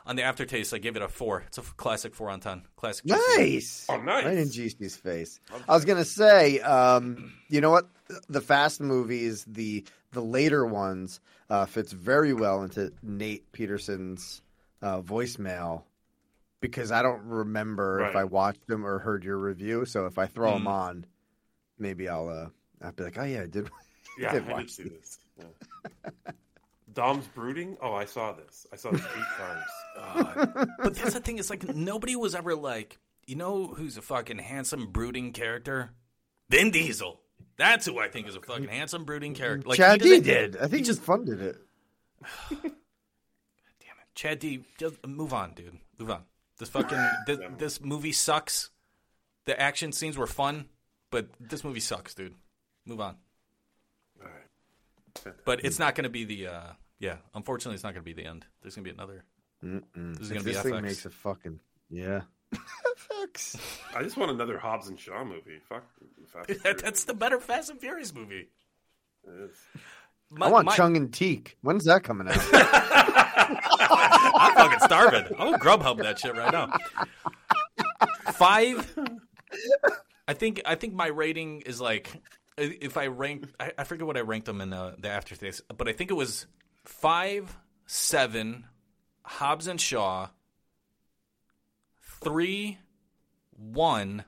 on the aftertaste. I gave it a four. It's a classic four on ten. Classic. Nice. Oh, nice. Right in GC's face. I was gonna say, um, you know what? The Fast movies, the the later ones, uh, fits very well into Nate Peterson's uh, voicemail because I don't remember if I watched them or heard your review. So if I throw them Mm. on, maybe I'll uh, I'll be like, oh yeah, I did. Yeah, did I did watch see this. Yeah. Dom's brooding. Oh, I saw this. I saw this eight times. Uh, but that's the thing. It's like nobody was ever like, you know, who's a fucking handsome brooding character? Vin Diesel. That's who I think is a fucking handsome, brooding character. Like Chad he D doesn't- did. I think he just funded it. Damn it, Chad D, just move on, dude. Move on. This fucking this, this movie sucks. The action scenes were fun, but this movie sucks, dude. Move on. But it's not going to be the uh yeah. Unfortunately, it's not going to be the end. There's going to be another. Mm-mm. This is going to be this FX. thing makes a fucking yeah. I just want another Hobbs and Shaw movie. Fuck. Fast and That's the better Fast and Furious movie. It is. My- I want my- Chung and Teak. When's that coming out? I'm fucking starving. I'm gonna Grubhub that shit right now. Five. I think I think my rating is like if I rank I, I forget what I ranked them in the the aftertaste, but I think it was five, seven, Hobbs and Shaw, three, one,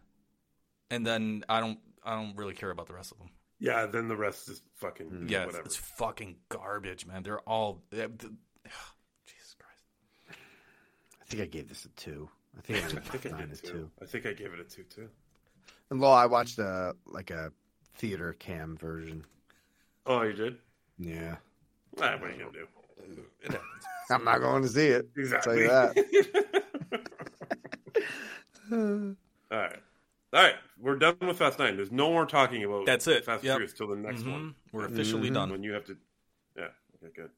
and then I don't I don't really care about the rest of them. Yeah, then the rest is fucking Yeah, it's, whatever. it's fucking garbage, man. They're all. they- they- I think I gave this a two. I think I I gave think I mine did a too. two. I think I gave it a two too. And law, I watched a like a theater cam version. Oh, you did? Yeah, Ah, what are you gonna do? I'm not going to see it. I'll Exactly. tell you that. All right. All right. We're done with Fast Nine. There's no more talking about That's it. Fast and Yep. Furious till the next Mhm. one. We're officially Mm-hmm. done. When you have to. Yeah. Okay. Good.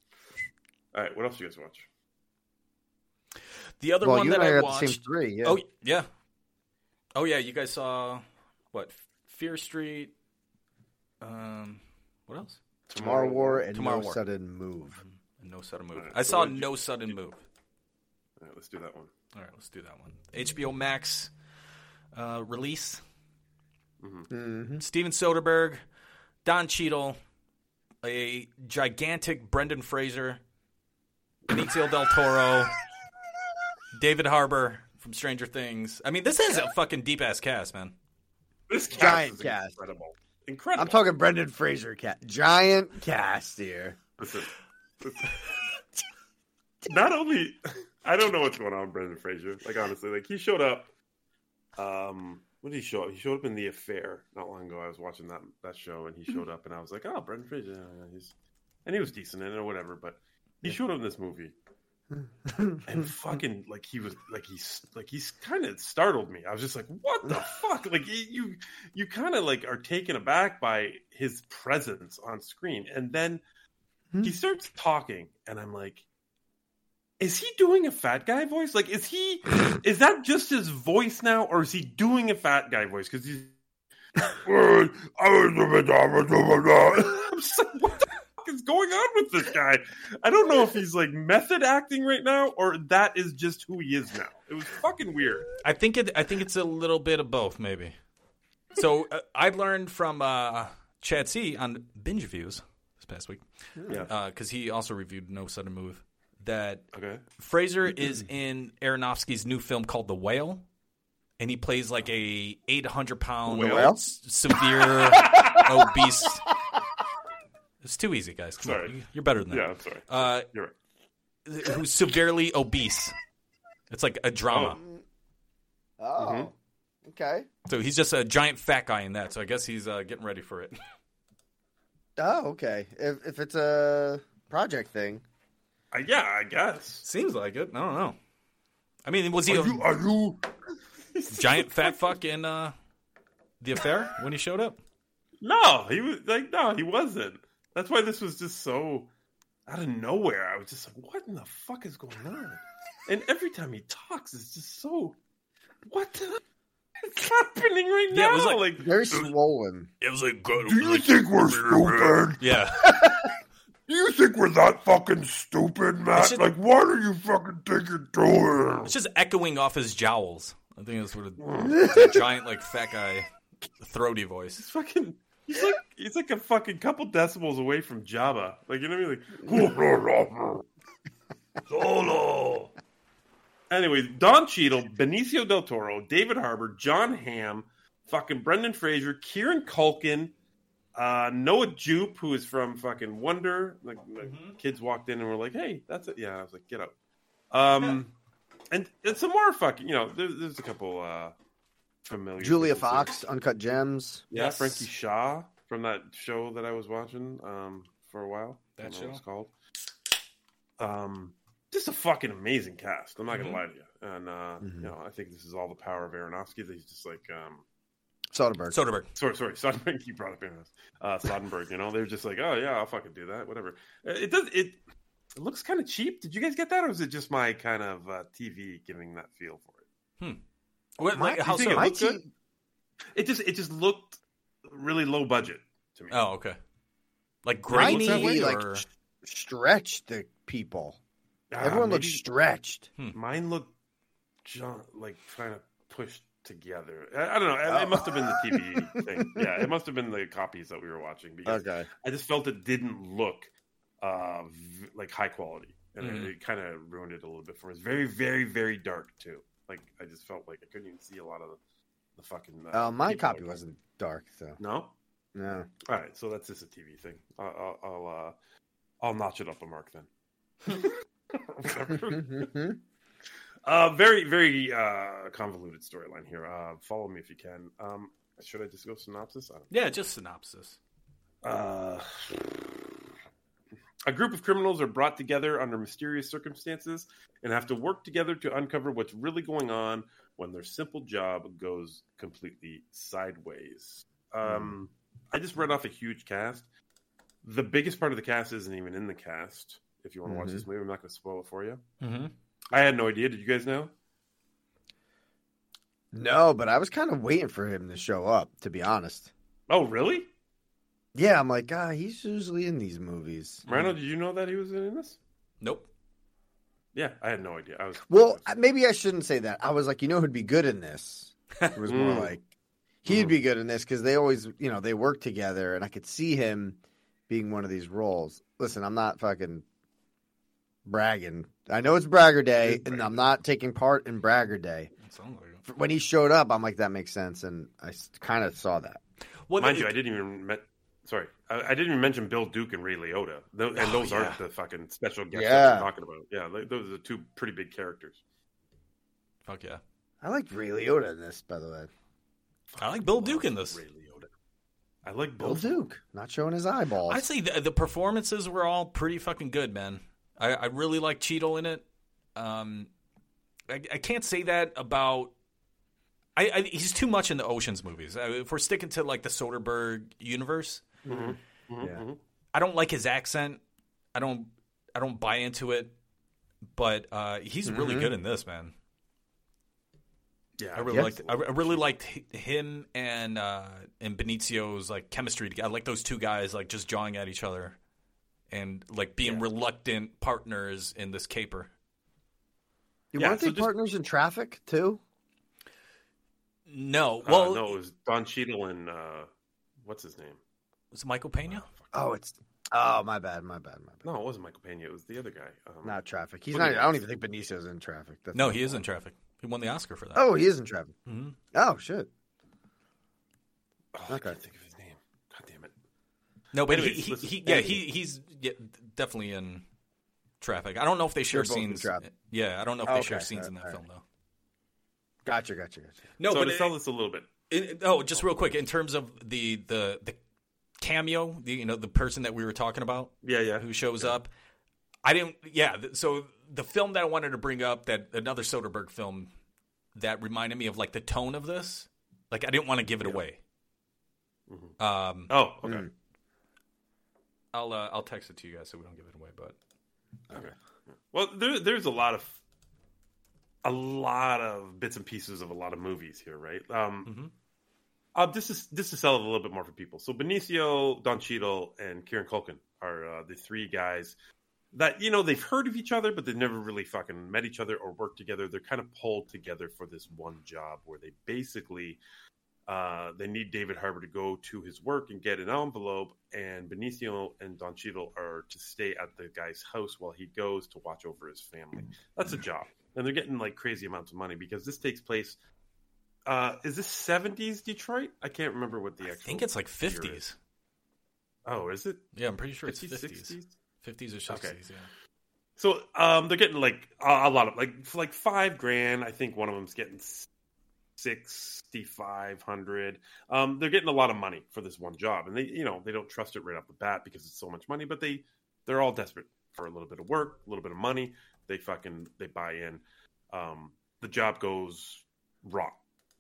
All right. What else do you guys watch? The other Well, one you that and I I watched. the same three, yeah. Oh yeah. Oh yeah. You guys saw what? Fear Street. Um. What else? Tomorrow War and Tomorrow No War. Sudden Move. No sudden move. All right, I so saw what did you- no sudden move. All right. Let's do that one. All right, let's do that one. HBO Max uh, release. Mm-hmm. Steven Soderbergh, Don Cheadle, a gigantic Brendan Fraser, Benicio del Toro, David Harbour from Stranger Things. I mean, this is a fucking deep ass cast, man. This cast Giant is cast. incredible. Incredible. I'm talking Brendan Fraser cat. Giant cast here. Listen, listen. Not only, I don't know what's going on with Brendan Fraser. Like honestly, like he showed up. Um, when did he show up? He showed up in The Affair not long ago. I was watching that that show, and he showed up, and I was like, "Oh, Brendan Fraser." yeah, yeah, he's and he was decent in it or whatever. But he showed up in this movie, and fucking like he was like he's like he's kind of startled me. I was just like, "What the fuck?" Like you you, kind of like are taken aback by his presence on screen, and then hmm. he starts talking, and I'm like, is he doing a fat guy voice? Like, is he? is that just his voice now, or is he doing a fat guy voice? Because he's. I'm just like, what the is going on with this guy? I don't know if he's like method acting right now, or that is just who he is now. It was fucking weird. I think it. I think it's a little bit of both, maybe. So uh, I learned from uh, Chad C on Binge Views this past week, Yeah. because he also reviewed No Sudden Move. That Okay. Fraser is in Aronofsky's new film called The Whale, and he plays like a 800 pound The severe obese. It's too easy, guys. Come Sorry. on, you're better than that. Yeah, I'm sorry. Uh, You're right. who's severely obese. It's like a drama. Oh, okay. So he's just a giant fat guy in that. So I guess he's uh, getting ready for it. Oh, okay. If if it's a project thing, Uh, yeah, I guess. Seems like it. I don't know. I mean, was he Are a you? Are you? giant fat fuck in uh, the affair when he showed up? No, he was like, no, he wasn't. That's why this was just so out of nowhere. I was just like, what in the fuck is going on? And every time he talks, it's just so. What the? It's happening right Yeah, now. it was like- like very swollen. It was like, good. Do you think we're stupid? Yeah. Do you think we're that fucking stupid, Matt? just- Like, what do you fucking think you're doing? It's just echoing off his jowls. I think that's what it, that giant like fat guy throaty voice. He's fucking. He's like he's like a fucking couple decibels away from Jabba. Like you know what I mean? Like Solo. Anyways, Don Cheadle, Benicio del Toro, David Harbour, Jon Hamm, fucking Brendan Fraser, Kieran Culkin, uh, Noah Jupe, who is from fucking Wonder. Like, like, kids walked in and were like, "Hey, that's it." Yeah, I was like, "Get out." Um, and, and some more fucking. You know, there's, there's a couple uh familiar. Julia faces there. Fox, Uncut Gems. Yeah, Yes. Frankie Shaw. from that show that I was watching um, for a while. That I don't know show? what it's called. Um, just a fucking amazing cast. I'm not Mhm. gonna lie to you, and uh, Mhm. you know, I think this is all the power of Aronofsky. That he's just like um, Soderbergh. Soderbergh. Sorry, sorry, Soderbergh. You brought up Aronofsky. Uh, Soderbergh. You know, they're just like, oh yeah, I'll fucking do that. Whatever. Uh, It does. It, it looks kind of cheap. Did you guys get that, or is it just my kind of uh, TV giving that feel for it? Hmm. What, My- like, how think so? it looked good? It just it just looked really low budget to me. Oh, okay. Like My grainy TV like sh- stretched the people. Ah, Everyone looked maybe- stretched. Mine looked John, like kind of pushed together. I, I don't know. It, Oh. it must have been the TV thing. Yeah, it must have been the copies that we were watching because Okay. I just felt it didn't look uh, v- like high quality, and Mhm. it, it kind of ruined it a little bit for me. It's very, very, very dark too. Like I just felt like I couldn't even see a lot of the, the fucking. Uh, my copy that- wasn't dark, so No. no. All right, so that's just a TV thing. I'll I'll I'll, uh, I'll notch it up a mark then. uh, very very uh, convoluted storyline here. Uh, follow me if you can. Um, should I just go synopsis? I don't yeah, just synopsis. uh, a group of criminals are brought together under mysterious circumstances and have to work together to uncover what's really going on when their simple job goes completely sideways. Um, I just read off a huge cast. The biggest part of the cast isn't even in the cast. If you want to watch Mhm. this movie, I'm not going to spoil it for you. Mm-hmm. I had no idea. Did you guys know? No, but I was kind of waiting for him to show up, to be honest. Oh, really? Yeah, I'm like, ah, he's usually in these movies. Rano, did you know that he was in this? Nope. Yeah, I had no idea. I was Well, I- maybe I shouldn't say that. I was like, you know who'd be good in this? It was more Mm. like he'd be good in this because they always, you know, they work together, and I could see him being one of these roles. Listen, I'm not fucking bragging. I know it's Bragger Day, and I'm not taking part in Bragger Day. Like. When he showed up, I'm like, that makes sense, and I kind of saw that. Well, Mind it- you, I didn't even met. Sorry, I, I didn't even mention Bill Duke and Ray Liotta, Tho- and Oh, those yeah. aren't the fucking special guests Yeah. that we're talking about. Yeah, like, those are two pretty big characters. Fuck yeah. I liked Ray Liotta in this, by the way. I like Bill Duke in this. Ray Liotta. I like Bill both. Duke, not showing his eyeballs. I'd say the, the performances were all pretty fucking good, man. I, I really like Cheadle in it. Um, I, I can't say that about. I, I he's too much in the Ocean's movies. Uh, If we're sticking to like the Soderbergh universe, Mm-hmm. Yeah. I don't like his accent. I don't. I don't buy into it. But uh, he's really Mhm. good in this, man. Yeah, I really Yes. liked. I I really liked him and uh, and Benicio's like chemistry. I like those two guys like just jawing at each other, and like being reluctant partners in this caper. Yeah, weren't so they just- partners in Traffic too? No, Uh, well, no, it was Don Cheadle and uh, what's his name? Was it Michael Pena? Oh, it's oh my bad, my bad, my bad. No, it wasn't Michael Pena. It was the other guy. Um, Not Traffic. He's not. I don't even think Benicio's in Traffic. That's No, he is in traffic. He won the Oscar for that. Oh, he is in Traffic. hmm Oh shit. oh, I Okay. can't think of his name. God damn it. No, but Anyways, he, he, listen- he yeah he he's yeah, definitely in traffic. I don't know if they share scenes. Yeah, I don't know if they share Okay, scenes in that alright. film though. Gotcha, gotcha, gotcha. No, so but to it- sell this a little bit. It, oh, just real quick, in terms of the the the cameo, the, you know, the person that we were talking about, Yeah, yeah. who shows up. I didn't. Yeah, th- so the film that I wanted to bring up, that another Soderbergh film that reminded me of like the tone of this. Like I didn't want to give it away. Um, Oh, okay. Mm. I'll uh, I'll text it to you guys so we don't give it away. But Okay. Well, there, there's a lot of a lot of bits and pieces of a lot of movies here, right? Um, Mhm. Uh, this is this to sell it a little bit more for people. So Benicio, Don Cheadle, and Kieran Culkin are uh, the three guys that you know they've heard of each other, but they've never really fucking met each other or worked together. They're kind of pulled together for this one job where they basically uh, they need David Harbour to go to his work and get an envelope, and Benicio and Don Cheadle are to stay at the guy's house while he goes to watch over his family. That's a job, and they're getting like crazy amounts of money because this takes place. Uh, is this seventies Detroit? I can't remember what the I think it's like year is. fifties. Oh, is it? Yeah, I'm pretty sure it's 50s, fifties, 60s? fifties or Okay. sixties. Yeah. So um, they're getting like a, a lot of like for like five grand. I think one of them's getting sixty five hundred. Um, they're getting a lot of money for this one job, and they you know they don't trust it right off the bat because it's so much money. But they they're all desperate for a little bit of work, a little bit of money. They fucking they buy in. Um, the job goes wrong.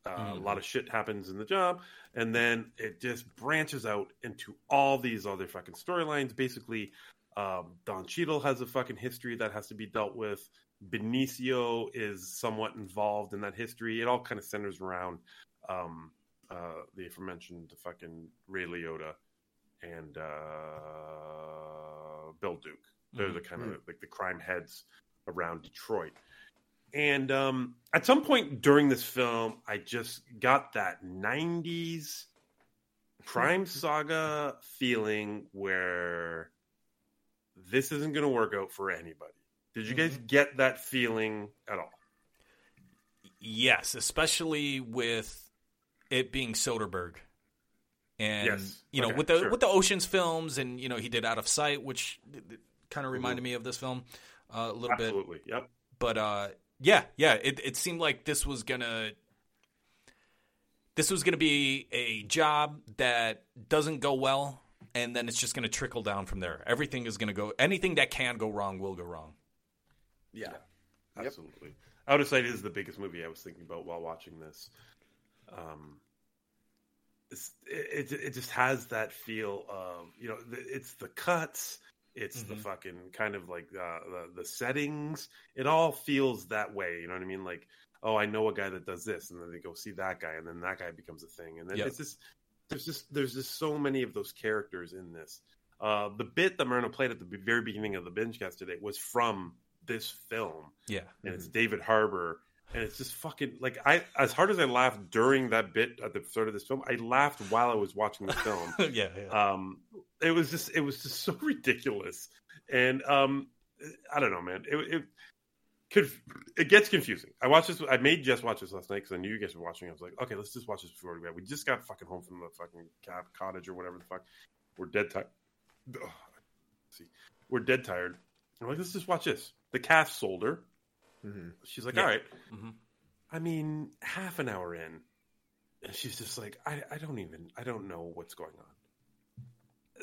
Uh, A lot of shit happens in the job, and then it just branches out into all these other fucking storylines. Basically, um, Don Cheadle has a fucking history that has to be dealt with. Benicio is somewhat involved in that history. It all kind of centers around um, uh, the aforementioned fucking Ray Liotta and uh, Bill Duke. They're the kind of Mhm. like the crime heads around Detroit. And um, at some point during this film, I just got that 90s crime saga feeling where this isn't going to work out for anybody. Did you guys get that feeling at all? Yes, especially with it being Soderbergh. And Yes. you know, Okay, with the sure. with the Ocean's films and you know, he did Out of Sight, which kind of reminded Mhm. me of this film uh, a little bit. Absolutely. Yep. But uh yeah, yeah, it it seemed like this was going to this was going to be a job that doesn't go well and then it's just going to trickle down from there. Everything is going to go anything that can go wrong will go wrong. Yeah. Absolutely. Out of Sight is the biggest movie I was thinking about while watching this. Um, it's, it, it it just has that feel of you know it's the cuts, it's the Mhm. fucking kind of like uh, the the settings. It all feels that way. You know what I mean? Like oh, I know a guy that does this, and then they go see that guy, and then that guy becomes a thing, and then Yep. it's just there's just there's just so many of those characters in this. Uh, the bit that Moreno played at the very beginning of the binge cast today was from this film Yeah. and it's David Harbour, and it's just fucking like I as hard as I laughed during that bit at the start of this film, I laughed while I was watching the film. yeah, yeah. Um, it was just it was just so ridiculous, and um, I don't know, man. It it could it gets confusing. I watched this. I made Jess watch this last night because I knew you guys were watching. I was like, okay, let's just watch this before we go. We just got fucking home from the fucking cab, cottage or whatever the fuck. We're dead tired. See, we're dead tired. I'm like, let's just watch this. The calf sold her. She's like, Yeah. all right. Mhm. I mean, half an hour in, and she's just like, I, I don't even, I don't know what's going on.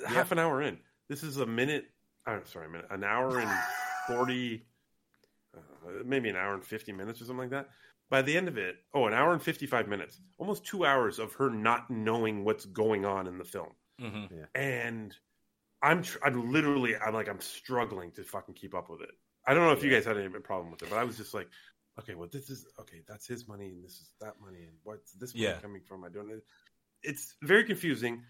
Half an hour in. This is a minute. I'm sorry, a minute. An hour and forty, uh, maybe an hour and fifty minutes or something like that. By the end of it, oh, an hour and fifty-five minutes, almost two hours of her not knowing what's going on in the film Mm-hmm. and I'm tr- I'm literally I'm like I'm struggling to fucking keep up with it. I don't know if you guys had any problem with it, but I was just like, okay, well this is okay, that's his money and this is that money and what's this money Yeah. coming from? I don't know. It's very confusing.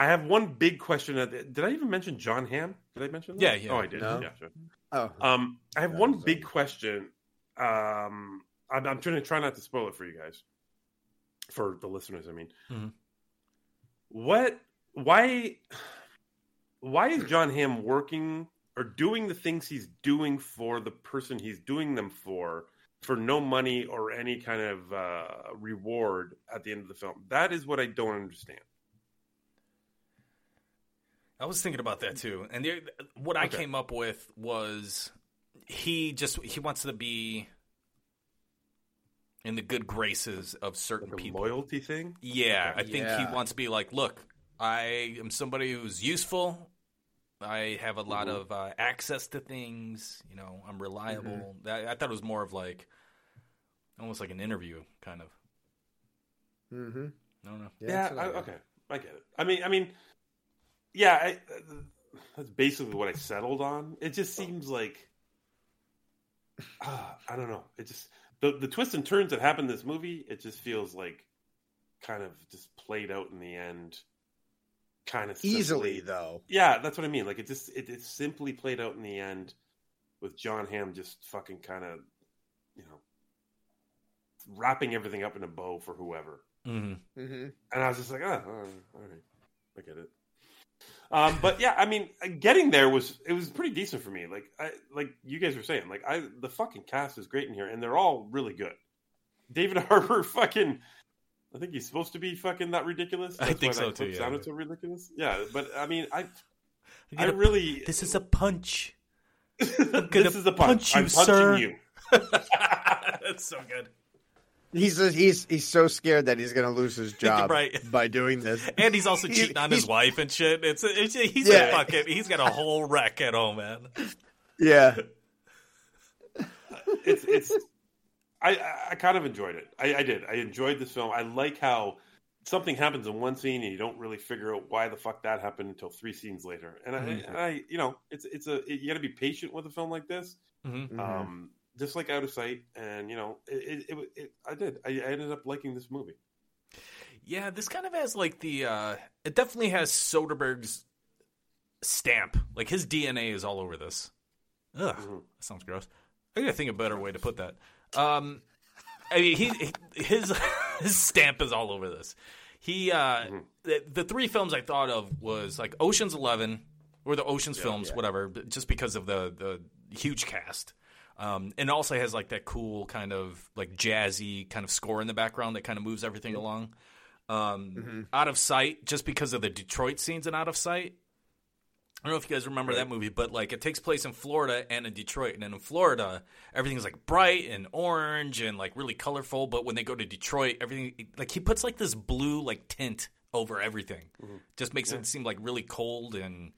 I have one big question. Did I even mention Jon Hamm? Did I mention that? Yeah, yeah. Oh, I did. No. Yeah, sure. Oh. Um, I have one big question. Um, I'm, I'm trying to try not to spoil it for you guys, for the listeners. I mean, Mhm. what? Why? Why is Jon Hamm working or doing the things he's doing for the person he's doing them for, for no money or any kind of uh, reward at the end of the film? That is what I don't understand. I was thinking about that too, and the, what I Okay. came up with was he just he wants to be in the good graces of certain people. Loyalty thing. Yeah, Okay. I think Yeah. he wants to be like, look, I am somebody who's useful. I have a lot Mhm. of uh, access to things. You know, I'm reliable. That, I thought it was more of like almost like an interview kind of. Mm-hmm. I don't know. Yeah, I, okay, I get it. I mean, I mean, yeah, I, uh, that's basically what I settled on. It just seems like uh, I don't know. It just the the twists and turns that happen in this movie. It just feels like kind of just played out in the end, kind of Easily, though. Yeah, that's what I mean. Like it just it, it simply played out in the end with Jon Hamm just fucking kind of you know wrapping everything up in a bow for whoever. Mm-hmm. Mm-hmm. And I was just like, oh, all right, all right. I get it. Um, but yeah, I mean, getting there was it was pretty decent for me. Like, I like you guys were saying, like, I the fucking cast is great in here, and they're all really good. David Harbour, fucking, I think he's supposed to be fucking that ridiculous. I think so that too, yeah. Sounded so ridiculous. Yeah, but I mean, I, I really, This is a punch. this is a punch. punch you, I'm punching sir. you. That's so good. He's he's he's so scared that he's going to lose his job Right. by doing this. And he's also He- cheating on his wife and shit. It's, it's he's Yeah. a fucking he's got a whole wreck at home, man. Yeah. it's it's I I- I kind of enjoyed it. I, I did. I enjoyed this film. I like how something happens in one scene and you don't really figure out why the fuck that happened until three scenes later. And I, Mhm. and I you know, it's it's a you got to be patient with a film like this. Mhm. Um, just like Out of Sight, and you know, it, it, it, it I did. I, I ended up liking this movie. Yeah, this kind of has like the uh it definitely has Soderbergh's stamp. Like his DNA is all over this. Ugh, that sounds gross. I gotta think of a better way to put that. Um, I mean, he he- his his stamp is all over this. He uh, the, the three films I thought of was like Ocean's Eleven or the Ocean's Yeah, films, yeah. whatever, just because of the the huge cast. Um, and also has like that cool kind of like jazzy kind of score in the background that kind of moves everything along. Um, Out of Sight, just because of the Detroit scenes in Out of Sight. I don't know if you guys remember that movie, but like it takes place in Florida and in Detroit. And then in Florida, everything's like bright and orange and like really colorful. But when they go to Detroit, everything like he puts like this blue like tint over everything. Just makes Yeah. it seem like really cold and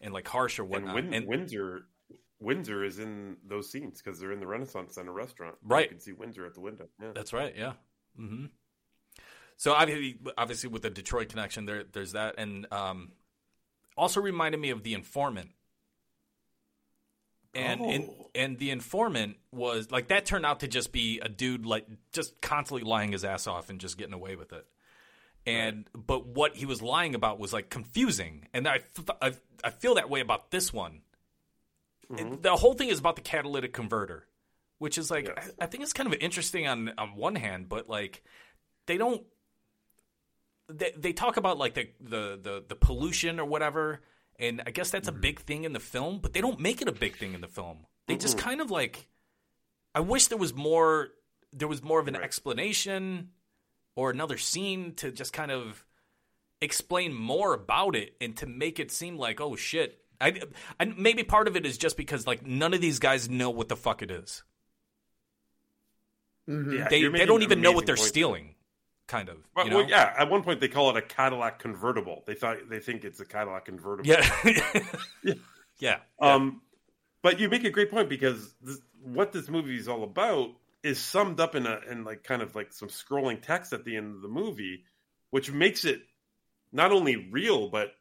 and like harsh or And, whatnot. Win- And- Windsor, Windsor is in those scenes because they're in the Renaissance Center restaurant. Right. you can see Windsor at the window. Yeah. That's right. Yeah. hmm So obviously, obviously, with the Detroit connection, there, there's that, and um, also reminded me of the informant. And and Oh. and the informant was like that turned out to just be a dude like just constantly lying his ass off and just getting away with it. And but what he was lying about was like confusing, and I I feel that way about this one. It- mm-hmm. the whole thing is about the catalytic converter, which is like I, I think it's kind of interesting on on one hand, but like they don't they they talk about like the the the, the pollution or whatever, and I guess that's a mm-hmm. big thing in the film, but they don't make it a big thing in the film. They just Mm-mm. kind of like I wish there was more there was more of an explanation or another scene to just kind of explain more about it and to make it seem like oh shit I, I maybe part of it is just because like none of these guys know what the fuck it is. Yeah, they they don't even know what they're points. stealing, kind of. Well, you know? well, yeah. At one point, they call it a Cadillac convertible. They thought they think it's a Cadillac convertible. Yeah. yeah. Um, but you make a great point because this, what this movie is all about is summed up in a in like kind of like some scrolling text at the end of the movie, which makes it not only real but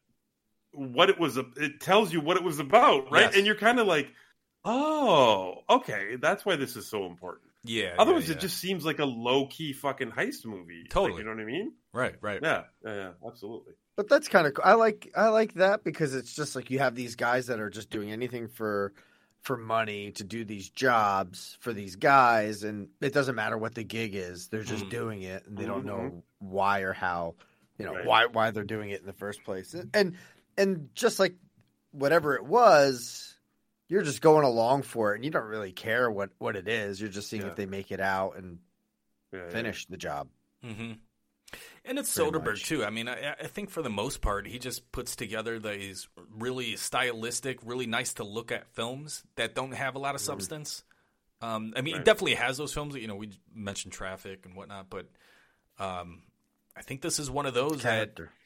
what it was. It tells you what it was about, right? Yes. And you're kind of like, oh, okay, that's why this is so important. Yeah. Otherwise, yeah, it just seems like a low key fucking heist movie. Like, Totally. you know what I mean? Right. Right. Yeah. Yeah. yeah absolutely. But that's kind of cool. I like I like that because it's just like you have these guys that are just doing anything for for money to do these jobs for these guys and it doesn't matter what the gig is they're just Mhm. doing it and they don't Mhm. know why or how you know Right. why why they're doing it in the first place and and just like whatever it was you're just going along for it and you don't really care what what it is you're just seeing Yeah. if they make it out and Yeah, yeah. finish the job hmm And it's Pretty Soderbergh much. too. I mean, I, I think for the most part, he just puts together these really stylistic, really nice to look at films that don't have a lot of substance. Um, I mean, it definitely has those films. You know, we mentioned Traffic and whatnot, but um, I think this is one of those character that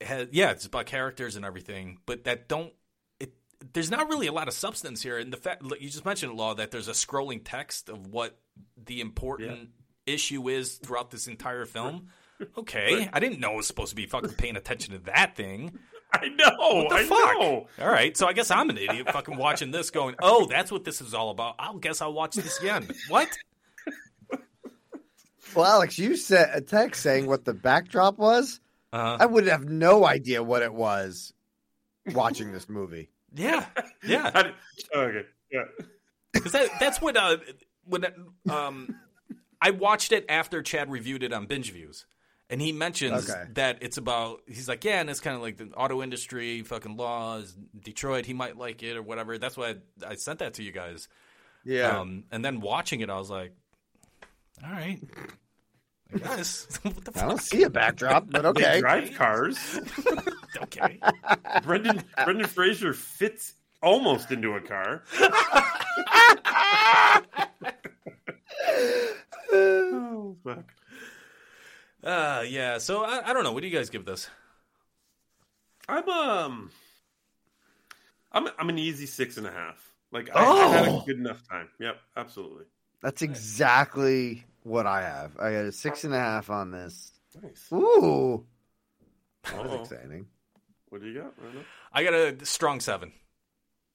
has, yeah, it's about characters and everything, but that don't. It there's not really a lot of substance here, and the fact you just mentioned, law, that there's a scrolling text of what the important issue is throughout this entire film. Okay, I didn't know I was supposed to be fucking paying attention to that thing. I know. What the I fuck? know. All right, so I guess I'm an idiot fucking watching this going, oh, that's what this is all about. I'll guess I'll watch this again. What? Well, Alex, you sent a text saying what the backdrop was. Uh-huh. I would have no idea what it was watching this movie. Yeah, yeah. How did- okay. Yeah. Because that, that's what uh when um I watched it after Chad reviewed it on Binge Views, and he mentions Okay. that it's about. He's like, yeah, and it's kind of like the auto industry, fucking laws, Detroit. He might like it or whatever. That's why I, I sent that to you guys. Yeah. Um, and then watching it, I was like, all right. I guess. what the I don't see a backdrop, but They okay. drive cars. okay. Brendan Brendan Fraser fits almost into a car. oh, fuck? Uh, yeah. So I, I don't know. What do you guys give this? I'm um, I'm I'm an easy six and a half. Like I, I had a Oh! good enough time. Yep, absolutely. That's exactly what I have. I got a six and a half on this. Nice. Ooh, that was Uh-oh. exciting. What do you got? Randall? I got a strong seven.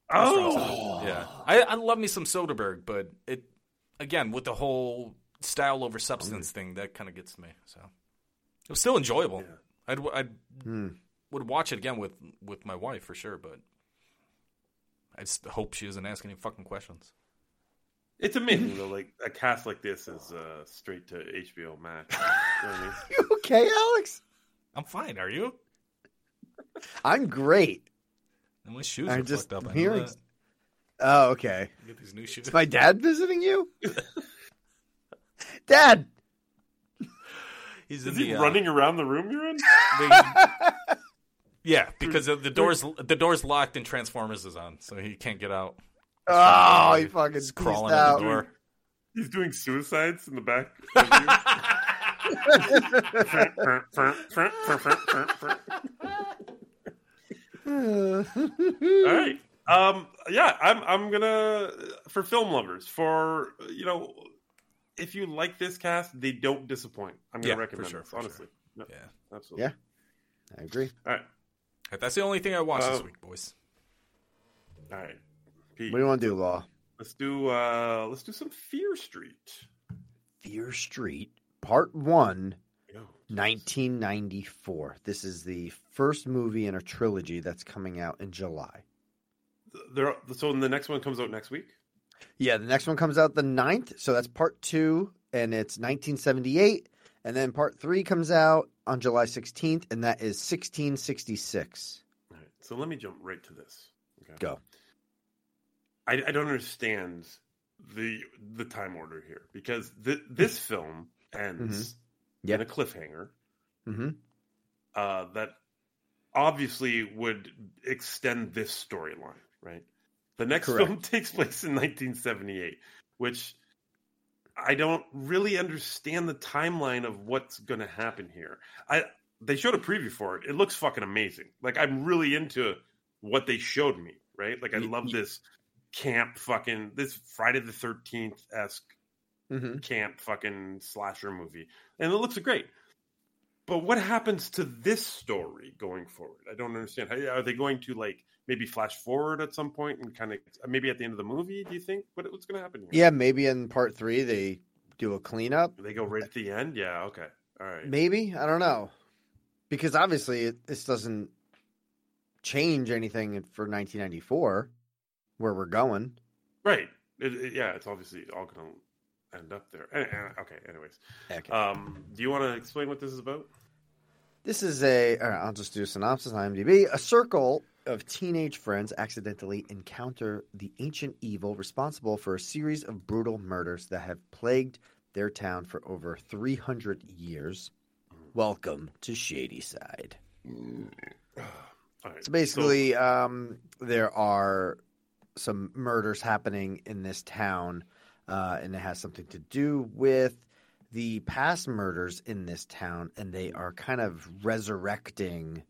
A Oh! strong seven. yeah. I, I love me some Soderbergh, but it again with the whole style over substance thing that kind of gets to me. So it was still enjoyable. I'd I'd Hmm. would watch it again with with my wife for sure, but I just hope she doesn't ask any fucking questions. It's amazing though. Like a cast like this is uh, straight to HBO Max. You know I mean? You okay, Alex? I'm fine. Are you? I'm great. And my shoes I'm are just fucked up. I know hearing. that. Oh, okay. Get these new shoes. Is my dad visiting you? Dad. He's Is he the, uh, running around the room you're in? Yeah, because the doors the door's locked and Transformers is on, so he can't get out. Oh, he fucking He's crawling out. the door. He's doing suicides in the back. All right. Um, yeah, I'm. I'm gonna for film lovers. For you know, if you like this cast, they don't disappoint. I'm gonna Yeah, for recommend sure, this. for honestly, No, Yeah. absolutely. Yeah, I agree. All right. That's the only thing I watched this Uh, week, boys. All right. What do you want to do, Law? Let's do. uh Let's do some Fear Street. Fear Street, Part One, 1994. This is the first movie in a trilogy that's coming out in July. There. So the next one comes out next week. Yeah, the next one comes out the 9th, so that's part two, and it's 1978. And then part three comes out on July 16th, and that is 1666. All right. So let me jump right to this. Okay. Go. I, I don't understand the the time order here because th- this film ends Yeah. in a cliffhanger Mm-hmm. uh, that obviously would extend this storyline, right? The next Correct. film takes place in 1978, which I don't really understand the timeline of what's going to happen here. I they showed a preview for it. It looks fucking amazing. Like I'm really into what they showed me, right? Like I love this camp fucking this Friday the 13th esque Mm-hmm. camp fucking slasher movie, and it looks great. But what happens to this story going forward? I don't understand. How- Are they going to like maybe flash forward at some point and kind of maybe at the end of the movie? Do you think what, what's going to happen here? Yeah, maybe in part three they do a cleanup. They go right at the end. Yeah. Okay. All right. Maybe I don't know, because obviously it, this doesn't change anything for 1994, where we're going. Right. It, it- yeah. It's obviously all going to end up there. Eh, eh, Okay. Anyways. Okay. Um. Do you want to explain what this is about? This is a. all right, I'll just do a synopsis on IMDb. A circle of teenage friends accidentally encounter the ancient evil responsible for a series of brutal murders that have plagued their town for over 300 years. Welcome to Shadyside. All right. So basically, um, there are some murders happening in this town, uh, and it has something to do with the past murders in this town, and they are kind of resurrecting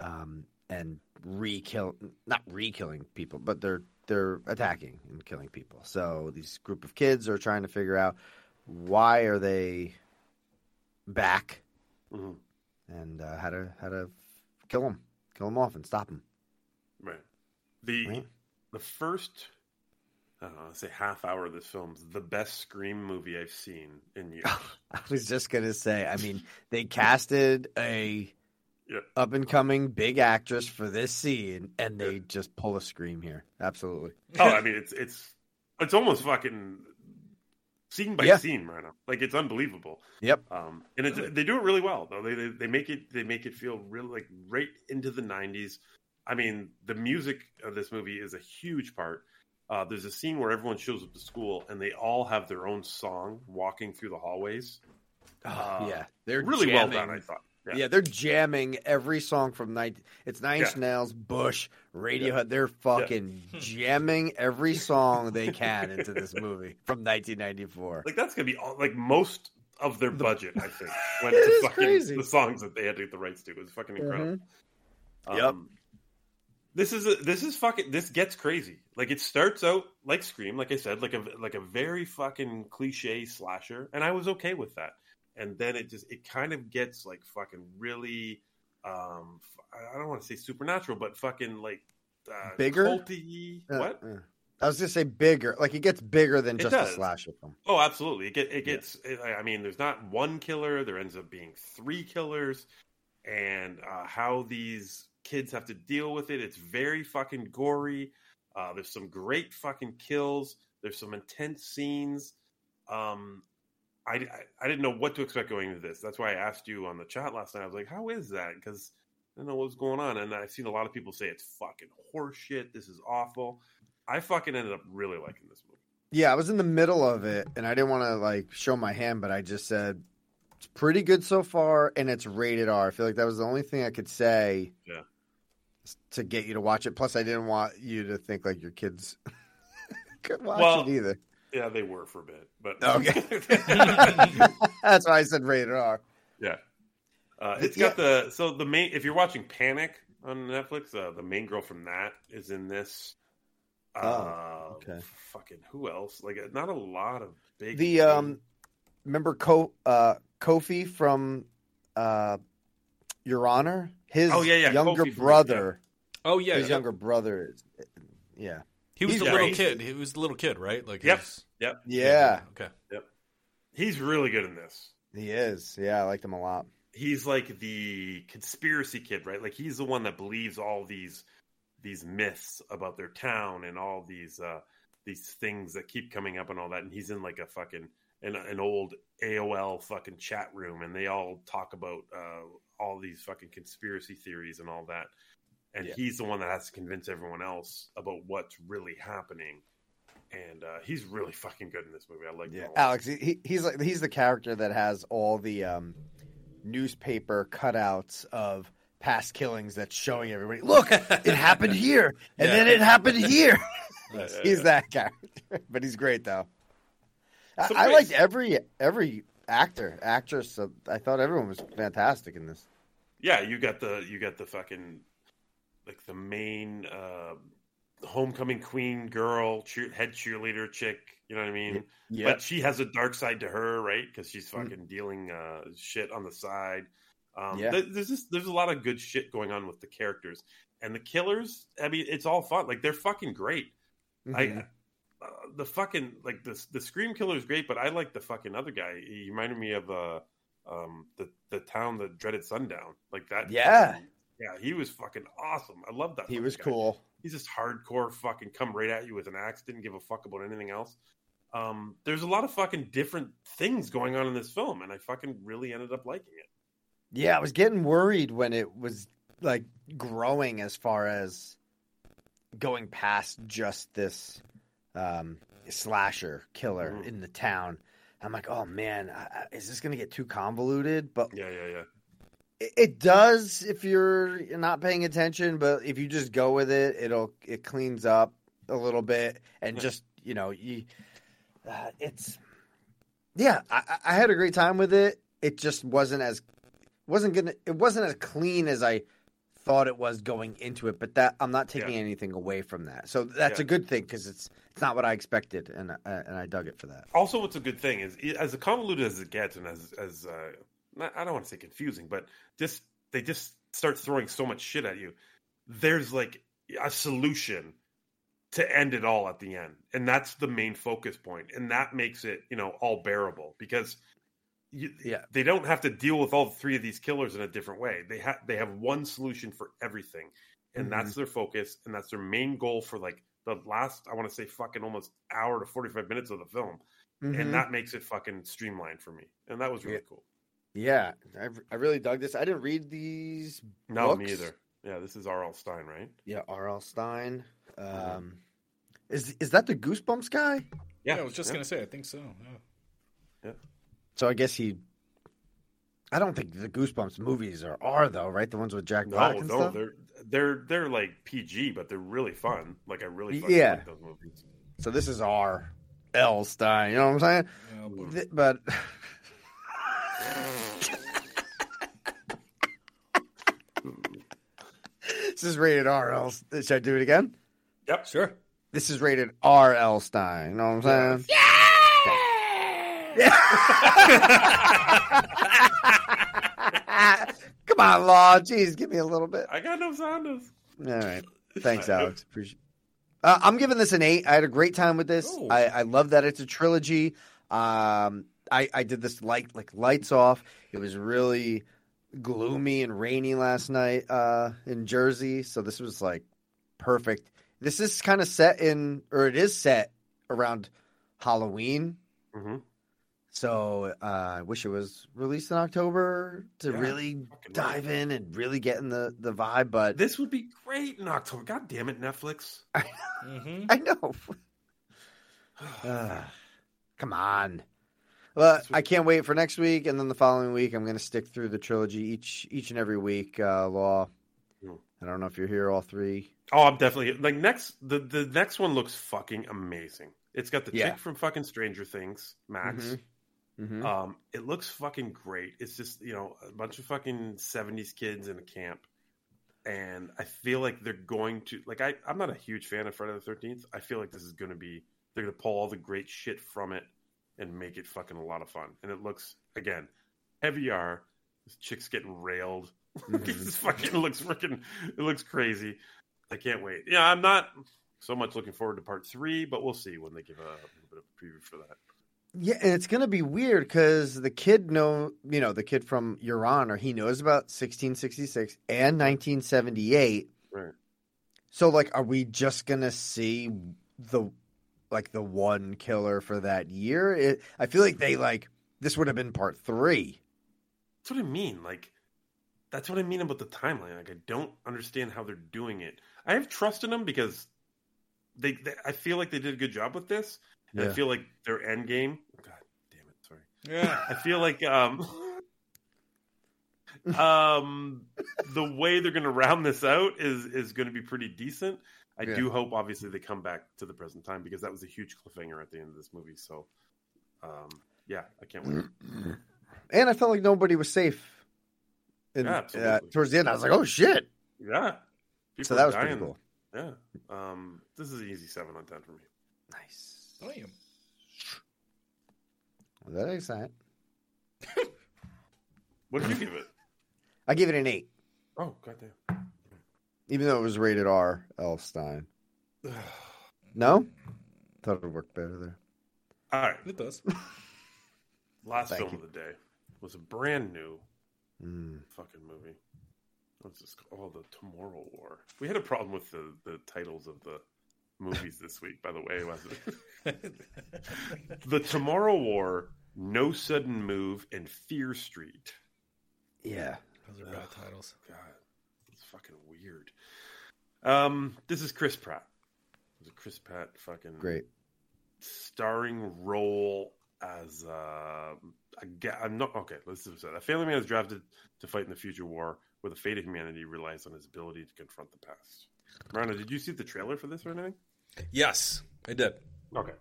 um, and re-kill, not re-killing people, but they're they're attacking and killing people. So these group of kids are trying to figure out why are they back, Mhm. and uh, how to how to kill them, kill them off, and stop them. Right. The Right. The first I don't know, let's say half hour of this film's the best Scream movie I've seen in years. I was just gonna say. I mean, they casted a Yeah. up and coming big actress for this scene, and they just pull a scream here. Absolutely. oh, I mean it's it's it's almost fucking scene by Yeah. scene right now. Like it's unbelievable. Yep. Um, and it's, they do it really well though. They, they they make it they make it feel really like right into the '90s. I mean, the music of this movie is a huge part. Uh, there's a scene where everyone shows up to school and they all have their own song walking through the hallways. Uh, yeah, they're really well done. I thought. Yeah. they're jamming every song from night. It's Nine Inch Yeah. Nails, Bush, Radiohead. They're fucking jamming every song they can into this movie from 1994. Like that's gonna be all, like most of their budget. I think went It to is fucking crazy. the songs that they had to get the rights to. It was fucking incredible. Yep. Um, this is a, this is fucking this gets crazy. Like it starts out like Scream, like I said, like a like a very fucking cliche slasher, and I was okay with that. And then it just it kind of gets like fucking really, um, I don't want to say supernatural, but fucking like uh, Bigger? culty. Uh, what? uh. I was gonna say bigger. Like it gets bigger than It just a does. slasher film. Oh, absolutely. It, get, it gets. It, I mean, there's not one killer. There ends up being three killers, and uh, how these kids have to deal with it. It's very fucking gory. Uh, there's some great fucking kills. There's some intense scenes. Um, I, I I didn't know what to expect going into this. That's why I asked you on the chat last night. I was like, "How is that?" Because I don't know what's going on, and I've seen a lot of people say it's fucking horseshit. This is awful. I fucking ended up really liking this movie. Yeah, I was in the middle of it, and I didn't want to like show my hand, but I just said it's pretty good so far, and it's rated R. I feel like that was the only thing I could say Yeah. To get you to watch it. Plus, I didn't want you to think like your kids could watch Well, it either. Yeah, they were for a bit, but Okay, that's why I said rated R. Yeah. Uh, it's got the so the main if you're watching Panic on Netflix, uh, the main girl from that is in this. Uh, Oh, okay. Fucking who else? Like not a lot of big. The um, remember Ko uh, Kofi from uh, Your Honor? His Oh, yeah, yeah, younger Kofi from- brother. Oh yeah, his yeah. younger brother. Is, yeah, He was He's the little kid. He was the little kid, right? Like Yep. his- Yep. Yeah. Okay. Yep. He's really good in this. He is. Yeah, I liked him a lot. He's like the conspiracy kid, right? Like he's the one that believes all these these myths about their town and all these uh these things that keep coming up and all that. And he's in like a fucking an, an old AOL fucking chat room, and they all talk about uh all these fucking conspiracy theories and all that. And Yeah. he's the one that has to convince everyone else about what's really happening. And uh, he's really fucking good in this movie. I like lot. Alex, he, he's like he's the character that has all the um, newspaper cutouts of past killings that's showing everybody. Look, it happened here, and Yeah. then it happened here. Yeah, yeah, he's yeah. that character, but he's great though. I, I liked every every actor, actress. So I thought everyone was fantastic in this. Yeah, you got the you got the fucking like the main uh homecoming queen girl, cheer, head cheerleader chick. You know what I mean? Yeah. But she has a dark side to her, right? Because she's fucking dealing uh, shit on the side. Um, Yeah. th- there's just there's a lot of good shit going on with the characters and the killers. I mean, it's all fun. Like they're fucking great. Mhm. I uh, the fucking like the the scream killer is great, but I like the fucking other guy. He reminded me of uh um the the town that dreaded sundown like that. Yeah. fucking- yeah, he was fucking awesome. I love that. He was guy. cool. He's just hardcore, fucking come right at you with an axe. Didn't give a fuck about anything else. Um, there's a lot of fucking different things going on in this film, and I fucking really ended up liking it. Yeah, I was getting worried when it was like growing as far as going past just this um, slasher killer Mhm. in the town. I'm like, oh man, I, I- is this going to get too convoluted? But Yeah, yeah, yeah. it, it does if you're not paying attention. But if you just go with it, it'll it cleans up a little bit and just you know you. Uh, it's yeah, I, I I had a great time with it. It just wasn't as wasn't gonna it wasn't as clean as I thought it was going into it. But that I'm not taking Yeah. anything away from that, so that's Yeah. a good thing because it's it's not what I expected, and I, and I dug it for that. Also, what's a good thing is as convoluted as it gets, and as as uh, not, I don't want to say confusing, but just they just start throwing so much shit at you. There's like a solution to end it all at the end, and that's the main focus point, and that makes it you know all bearable because you, Yeah. they don't have to deal with all three of these killers in a different way. They have they have one solution for everything, and that's their focus, and that's their main goal for like the last I want to say fucking almost hour to forty five minutes of the film Mhm. and that makes it fucking streamlined for me, and that was really cool. Yeah, I, I really dug this. I didn't read these. No, books. me either. Yeah, this is R.L. Stine, right? Yeah, R.L. Stine. Um, is is that the Goosebumps guy? Yeah, I was just gonna say. I think so. Yeah. So I guess he. I don't think the Goosebumps movies are R though, right? The ones with Jack Black No, and no, stuff. they're they're they're like PG, but they're really fun. Like I really fucking Yeah. like those movies. So this is R. L. Stine. You know what I'm saying? Th- but This is rated RL. Should I do it again? Yep. Sure. This is rated RL Stine. You know what I'm saying? Come on, Law. Jeez, give me a little bit. I got no Zondas. All right. Thanks, Alex. Appreciate. Uh, I'm giving this an eight. I had a great time with this. I, I love that it's a trilogy. Um, I, I did this light like lights off. It was really gloomy and rainy last night uh, in Jersey, so this was like perfect. This is kind of set in, or it is set around Halloween. Mm-hmm. So uh, I wish it was released in October to Yeah, really dive in and really get in the, the vibe. But This would be great in October. God damn it, Netflix. Mm-hmm. I know. Ah, come on. Well, I can't wait for next week, and then the following week, I'm going to stick through the trilogy each each and every week. Uh, Law. I don't know if you're here all three. Oh, I'm definitely like next. The the next one looks fucking amazing. It's got the Yeah. chick from fucking Stranger Things, Max. Mhm. Mhm. Um, it looks fucking great. It's just you know a bunch of fucking '70s kids in a camp, and I feel like they're going to like. I I'm not a huge fan of Friday the Thirteenth. I feel like this is going to be they're going to pull all the great shit from it and make it fucking a lot of fun. And it looks again heavy R. This chick's getting railed. this fucking looks freaking. It looks crazy. I can't wait. Yeah, I'm not so much looking forward to part three, but we'll see when they give a, little bit of a preview for that. Yeah, and it's going to be weird because the kid know, you know, the kid from Your or he knows about 1666 and 1978. Right. So, like, are we just going to see the like the one killer for that year? It, I feel like they like this would have been part three. That's what I mean. Like, that's what I mean about the timeline. Like, I don't understand how they're doing it. I have trust in them because they, they I feel like they did a good job with this. And I feel like their end game. God damn it! Sorry. Yeah. I feel like um, um, the way they're going to round this out is is going to be pretty decent. I Yeah. do hope, obviously, they come back to the present time because that was a huge cliffhanger at the end of this movie. So, um, yeah, I can't wait. And I felt like nobody was safe. And Yeah, uh, absolutely. towards the end, I was like, "Oh shit!" Yeah. So that are was pretty dying. cool. Yeah. Um, this is an easy seven on ten for me. Nice. Damn. That makes sense. What did you give it? I give it an eight, Oh, goddamn. even though it was rated R. Elstein. No, thought it would work better there. All right. It does. Last Thank film you. of the day was a brand new Mm. fucking movie. What's this called? Oh, the Tomorrow War. We had a problem with the, the titles of the movies this week, by the way, wasn't it? the Tomorrow War, No Sudden Move, and Fear Street. Yeah. Those are bad titles. God, it's fucking weird. Um, this is Chris Pratt. It's a Chris Pratt fucking Great. starring role as uh, a ga- I'm not okay. Let's do this. A family man is drafted to fight in the future war, where the fate of humanity relies on his ability to confront the past. Moreno, did you see the trailer for this or anything? Yes, I did. Okay.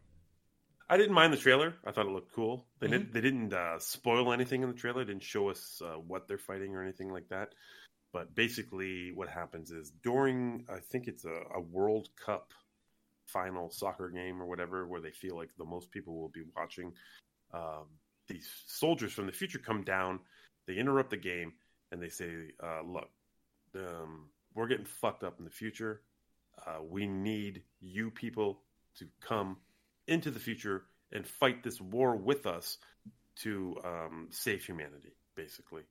I didn't mind the trailer. I thought it looked cool. They didn't. They didn't uh, spoil anything in the trailer. They didn't show us uh, what they're fighting or anything like that. But basically, what happens is during I think it's a, a World Cup final soccer game or whatever, where they feel like the most people will be watching. Um, these soldiers from the future come down. They interrupt the game and they say, uh, "Look, um, we're getting fucked up in the future. Uh, we need you people to come into the future and fight this war with us to um, save humanity, basically.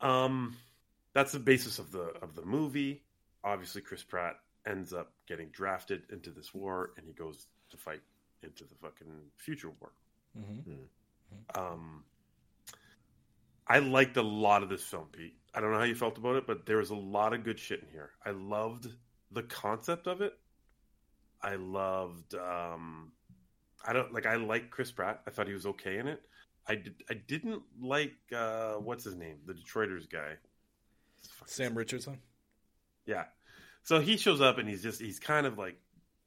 Um, that's the basis of the of the movie. Obviously, Chris Pratt ends up getting drafted into this war, and he goes to fight into the fucking future war. Mm-hmm. Um, I liked a lot of this film, Pete. I don't know how you felt about it, but there was a lot of good shit in here. I loved the concept of it. I loved. Um, I don't like. I like Chris Pratt. I thought he was okay in it. I did. I didn't like. Uh, what's his name? The Detroiters guy. Sam Richardson. Yeah. So he shows up and he's just he's kind of like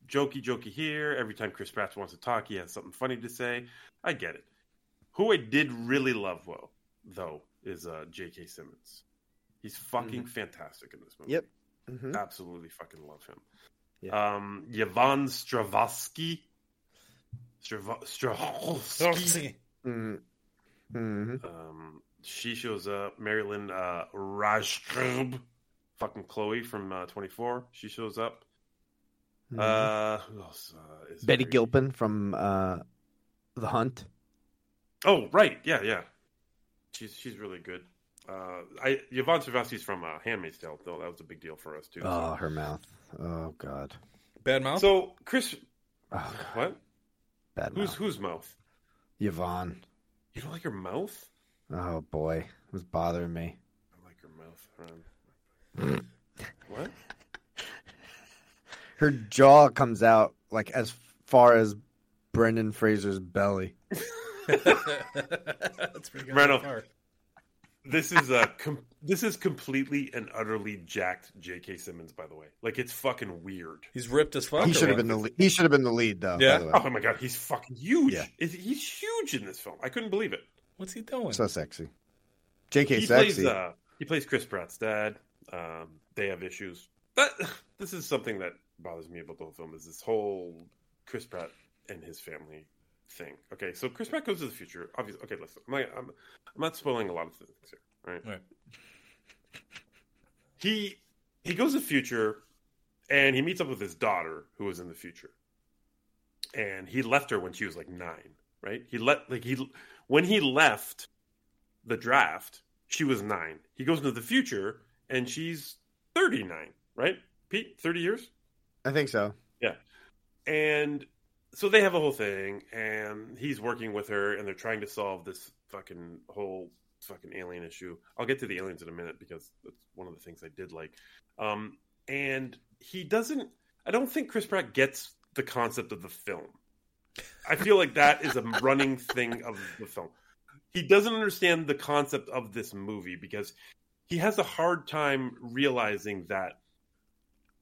jokey jokey here. Every time Chris Pratt wants to talk, he has something funny to say. I get it. Who I did really love, well, though, is uh, J.K. Simmons. He's fucking fantastic in this movie. Yep. Mhm. Absolutely fucking love him. Um, Yvonne Strahovski. Strava-. Mhm. Mhm. Um, she shows up. Marilyn uh, Rajkrub. Fucking Chloe from uh, 24. She shows up. Mhm. Uh, who else uh, is Betty there? Gilpin from uh, The Hunt. Oh, right. Yeah, yeah. She's she's really good. Uh, I Yvonne Strahovski's from uh, Handmaid's Tale, though. That was a big deal for us too. so. Oh, her mouth. Oh God. Bad mouth. So Chris, Oh, what? Bad Who's mouth. whose mouth? Yvonne. You don't like her mouth? Oh boy, it was bothering me. I like her mouth. What? Her jaw comes out like as far as Brendan Fraser's belly. That's pretty good. Reno, so far. This is a com- this is completely and utterly jacked J.K. Simmons. By the way, like it's fucking weird. He's ripped as fuck. He should have been the lead. he should have been the lead though. Yeah? By the way. Oh my god, he's fucking huge. Yeah. Is- He's huge in this film. I couldn't believe it. What's he doing? So sexy. J.K. he sexy. plays uh, he plays Chris Pratt's dad. Um, they have issues. But this is something that bothers me about the whole film is this whole Chris Pratt and his family thing. Okay, so Chris Pratt goes to the future. Obviously, okay, listen, I'm, not- I'm, I'm not spoiling a lot of things here, right? Right. He he goes to the future, and he meets up with his daughter who was in the future, and he left her when she was like nine, right? He let like he when he left the draft, she was nine. He goes into the future, and she's thirty nine, right? Pete, thirty years. I think so. Yeah. And so they have a whole thing, and he's working with her, and they're trying to solve this fucking whole fucking alien issue. I'll get to the aliens in a minute because that's one of the things I did like. Um, and he doesn't. I don't think Chris Pratt gets the concept of the film. I feel like that is a running thing of the film. He doesn't understand the concept of this movie because he has a hard time realizing that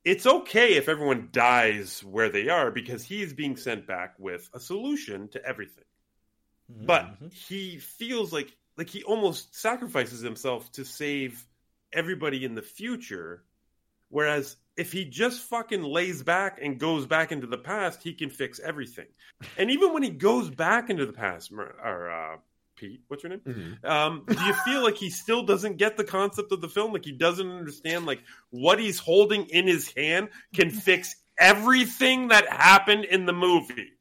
it's okay if everyone dies where they are because he is being sent back with a solution to everything. But he feels like like he almost sacrifices himself to save everybody in the future. Whereas if he just fucking lays back and goes back into the past, he can fix everything. And even when he goes back into the past, or uh, Pete, what's your name? Mm-hmm. Um, do you feel like he still doesn't get the concept of the film? Like he doesn't understand like what he's holding in his hand can fix everything that happened in the movie.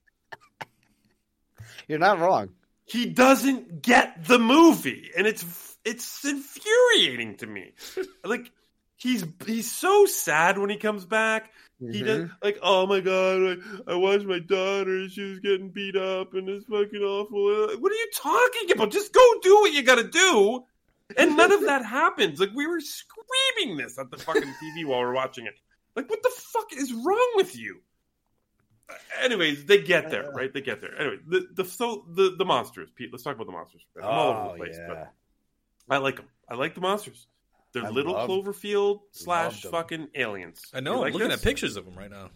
You're not wrong. He doesn't get the movie, and it's it's infuriating to me. Like he's he's so sad when he comes back. He does like, oh my god, I, I watched my daughter. She was getting beat up, and it's fucking awful. Like, What are you talking about? Just go do what you got to do. And none of that happens. Like we were screaming this at the fucking TV while we we're watching it. Like what the fuck is wrong with you? Uh, Anyways, they get there, right? They get there. Anyway, the the so the the monsters, Pete. Let's talk about the monsters. I'm all over Oh, the place, yeah. but I like them. I like the monsters. They're I little love- Cloverfield slash fucking aliens. I know. You I'm like looking this? at pictures of them right now.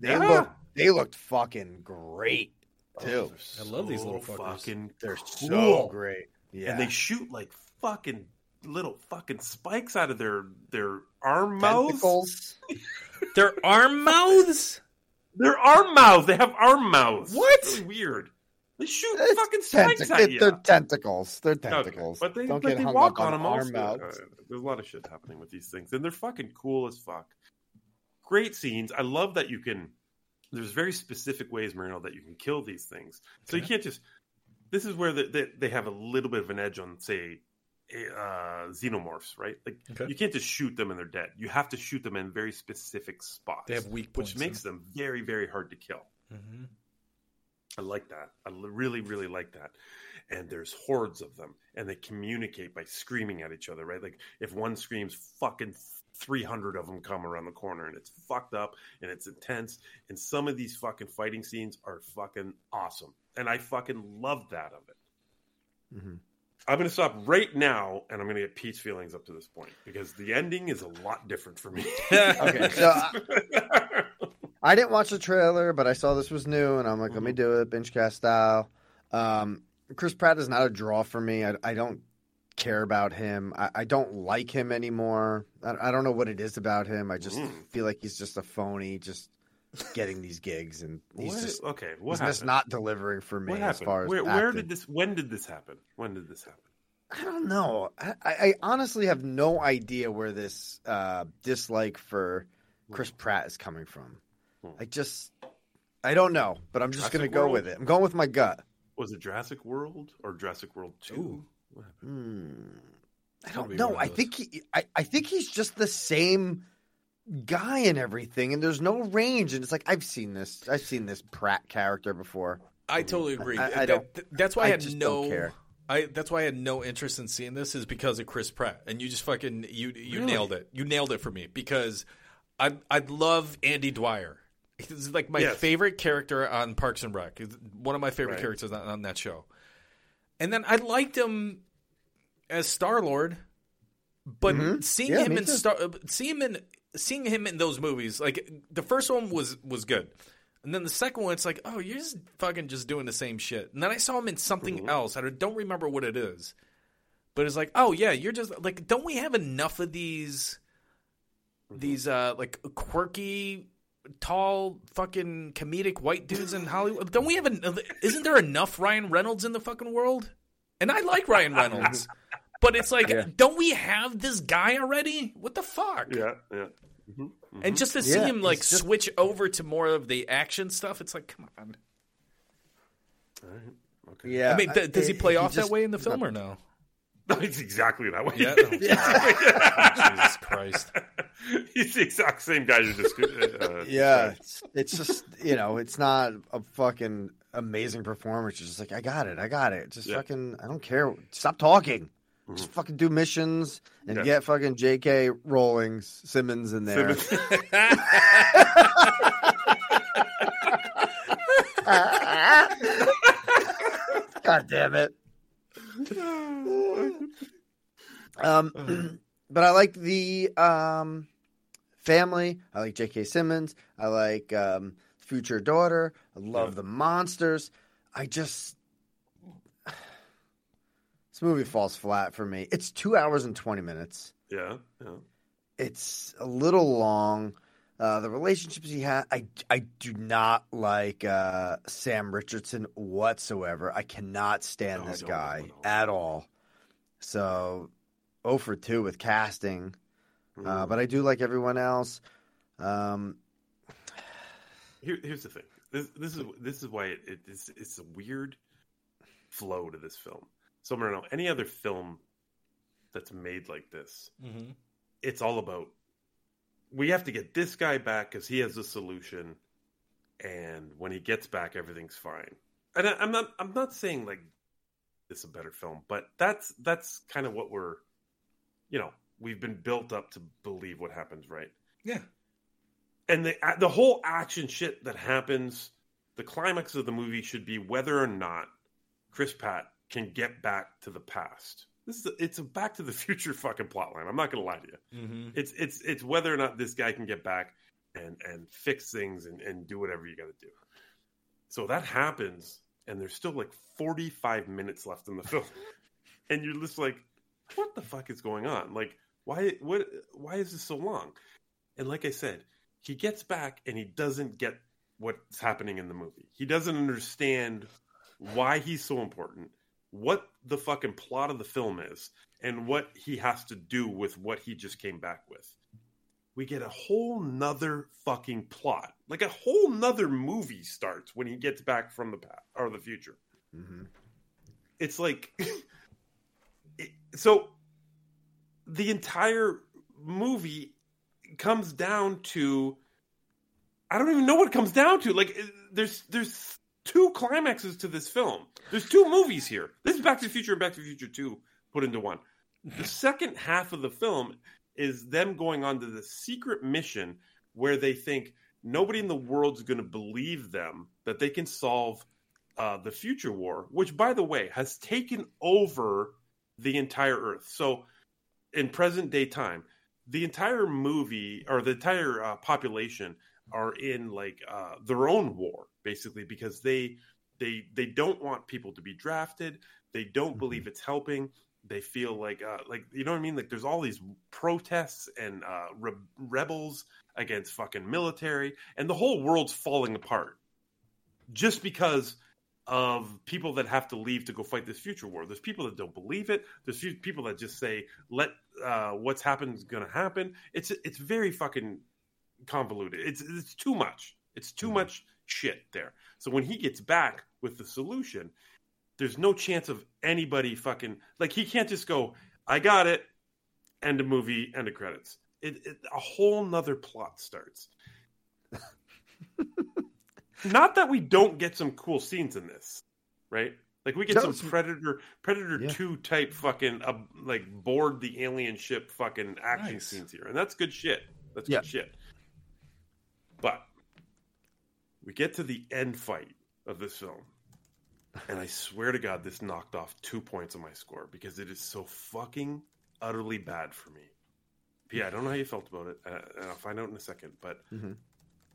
They Yeah. look they looked fucking great oh, too. I love these little fuckers. Fucking They're cool. so great. Yeah. And they shoot like fucking little fucking spikes out of their their arm mouths. Their arm mouths. Their arm mouths. They have arm mouths. What? Really weird. They shoot It's fucking spikes tentac- at you. They're tentacles. They're Okay, tentacles. But they, Don't but get they hung walk up on them arm also. Uh, there's a lot of shit happening with these things, and they're fucking cool as fuck. Great scenes. I love that you can. There's very specific ways, Moreno, that you can kill these things. So you can't just. This is where the, they, they have a little bit of an edge on, say, uh, xenomorphs, right? Like Okay. you can't just shoot them and they're dead. You have to shoot them in very specific spots. They have weak points, which makes them very, very hard to kill. Mm-hmm. I like that. I really, really like that. And there's hordes of them, and they communicate by screaming at each other, right? Like if one screams, fucking 300 of them come around the corner, and it's fucked up and it's intense. And some of these fucking fighting scenes are fucking awesome, and I fucking love that of it. Mhm. I'm going to stop right now, and I'm going to get Pete's feelings up to this point because the ending is a lot different for me. Okay, so I, I didn't watch the trailer, but I saw this was new, and I'm like, let me do it, binge cast style. Um, Chris Pratt is not a draw for me. I, I don't care about him. I, I don't like him anymore. I, I don't know what it is about him. I just Mm. feel like he's just a phony, just getting these gigs, and he's What- just okay, what he's just not delivering for me as happened? far as where, where did this? When did this happen? When did this happen? I don't know. I, I I honestly have no idea where this uh, dislike for Chris Pratt is coming from. I just, I don't know, but I'm just Jurassic going to go World? with it. I'm going with my gut. Was it Jurassic World or Jurassic World Two? What? Hmm. I don't know. I think he, I, I think he's just the same guy and everything, and there's no range. And it's like I've seen this. I've seen this Pratt character before. I totally agree. I, I That- don't. th- that's why I, had just no. don't care. I that's why I had no interest in seeing this is because of Chris Pratt, and you just fucking you you Really? nailed it. You nailed it for me because I I love Andy Dwyer. He's like my Yes. favorite character on Parks and Rec. He's one of my favorite Right. characters on, on that show. And then I liked him as Star Lord, but Mhm. seeing Yeah, him in too. Star, seeing him in seeing him in those movies, like the first one was was good, and then the second one, it's like, oh, you're just fucking just doing the same shit. And then I saw him in something Mm-hmm. else. I don't remember what it is, but it's like, oh yeah, you're just like, don't we have enough of these Mm-hmm. these uh like quirky tall fucking comedic white dudes in Hollywood. Don't we have an isn't there enough Ryan Reynolds in the fucking world? And I like Ryan Reynolds. but it's like don't we have this guy already? What the fuck? Yeah, yeah. Mhm, And mhm. just to see Yeah, him like just- switch over to more of the action stuff, it's like come on. All right. Okay. Yeah. I mean, th- does he I- play he off just- that way in the film or no? No, it's exactly that way. Yeah. Jesus Christ. He's the exact same guy you just. Uh, Yeah, it's, it's just you know, it's not a fucking amazing performance. You're just like, I got it, I got it. Just Yeah. fucking, I don't care. Stop talking. Just fucking do missions and Yeah. get fucking J.K. Rowling's Simmons in there. God damn it. Um, but I like the um, family. I like J.K. Simmons. I like um, future daughter. I love the monsters. I just this movie falls flat for me. It's two hours and twenty minutes. yeah, yeah. It's a little long. Uh, the relationships he had, I, I do not like uh, Sam Richardson whatsoever. I cannot stand No, this guy no, no. at all. So, 0 for 2 with casting. Mm-hmm. Uh, but I do like everyone else. Um, Here, here's the thing. This, this is this is why it, it, it's it's a weird flow to this film. So Moreno, any other film that's made like this, Mm-hmm. it's all about we have to get this guy back because he has a solution, and when he gets back, everything's fine. And I, I'm not I'm not saying like this is a better film, but that's that's kind of what we're, you know, we've been built up to believe what happens, right? Yeah. and the the whole action shit that happens, the climax of the movie should be whether or not Chris Pratt can get back to the past. This is a, it's a Back to the Future fucking plotline. I'm not gonna lie to you. Mm-hmm. It's it's it's whether or not this guy can get back and and fix things and, and do whatever you got to do. So that happens, and there's still like 45 minutes left in the film, and you're just like, what the fuck is going on? Like, why what why is this so long? And like I said, he gets back and he doesn't get what's happening in the movie. He doesn't understand why he's so important, what the fucking plot of the film is, and what he has to do with what he just came back with. We get a whole nother fucking plot. Like a whole nother movie starts when he gets back from the past or the future. Mm-hmm. It's like it, so the entire movie comes down to I don't even know what it comes down to. Like there's there's two climaxes to this film. There's two movies here. This is Back to the Future and Back to the Future 2 put into one. The second half of the film is them going on to the secret mission where they think nobody in the world's going to believe them that they can solve uh, the future war, which, by the way, has taken over the entire Earth. So, in present day time, the entire movie or the entire uh, population are in like uh, their own war, basically, because they they they don't want people to be drafted. They don't believe it's helping. They feel like uh, like you know what I mean. Like there's all these protests and uh, re- rebels against fucking military, and the whole world's falling apart just because of people that have to leave to go fight this future war. There's people that don't believe it. There's few people that just say, "Let uh, what's happened is going to happen." It's it's very fucking convoluted. It's it's too much. It's too much shit there. So when he gets back with the solution, there's no chance of anybody fucking like he can't just go, "I got it," end of movie, end of credits. It, it a whole nother plot starts. Not that we don't get some cool scenes in this, right? Like we get No, some Predator Predator Yeah. Two type fucking uh, like board the alien ship fucking action Nice. scenes here, and that's good shit. That's Yeah. good shit. But we get to the end fight of this film, and I swear to God, this knocked off two points on my score because it is so fucking utterly bad for me. Yeah, I don't know how you felt about it, uh, and I'll find out in a second. But Mhm.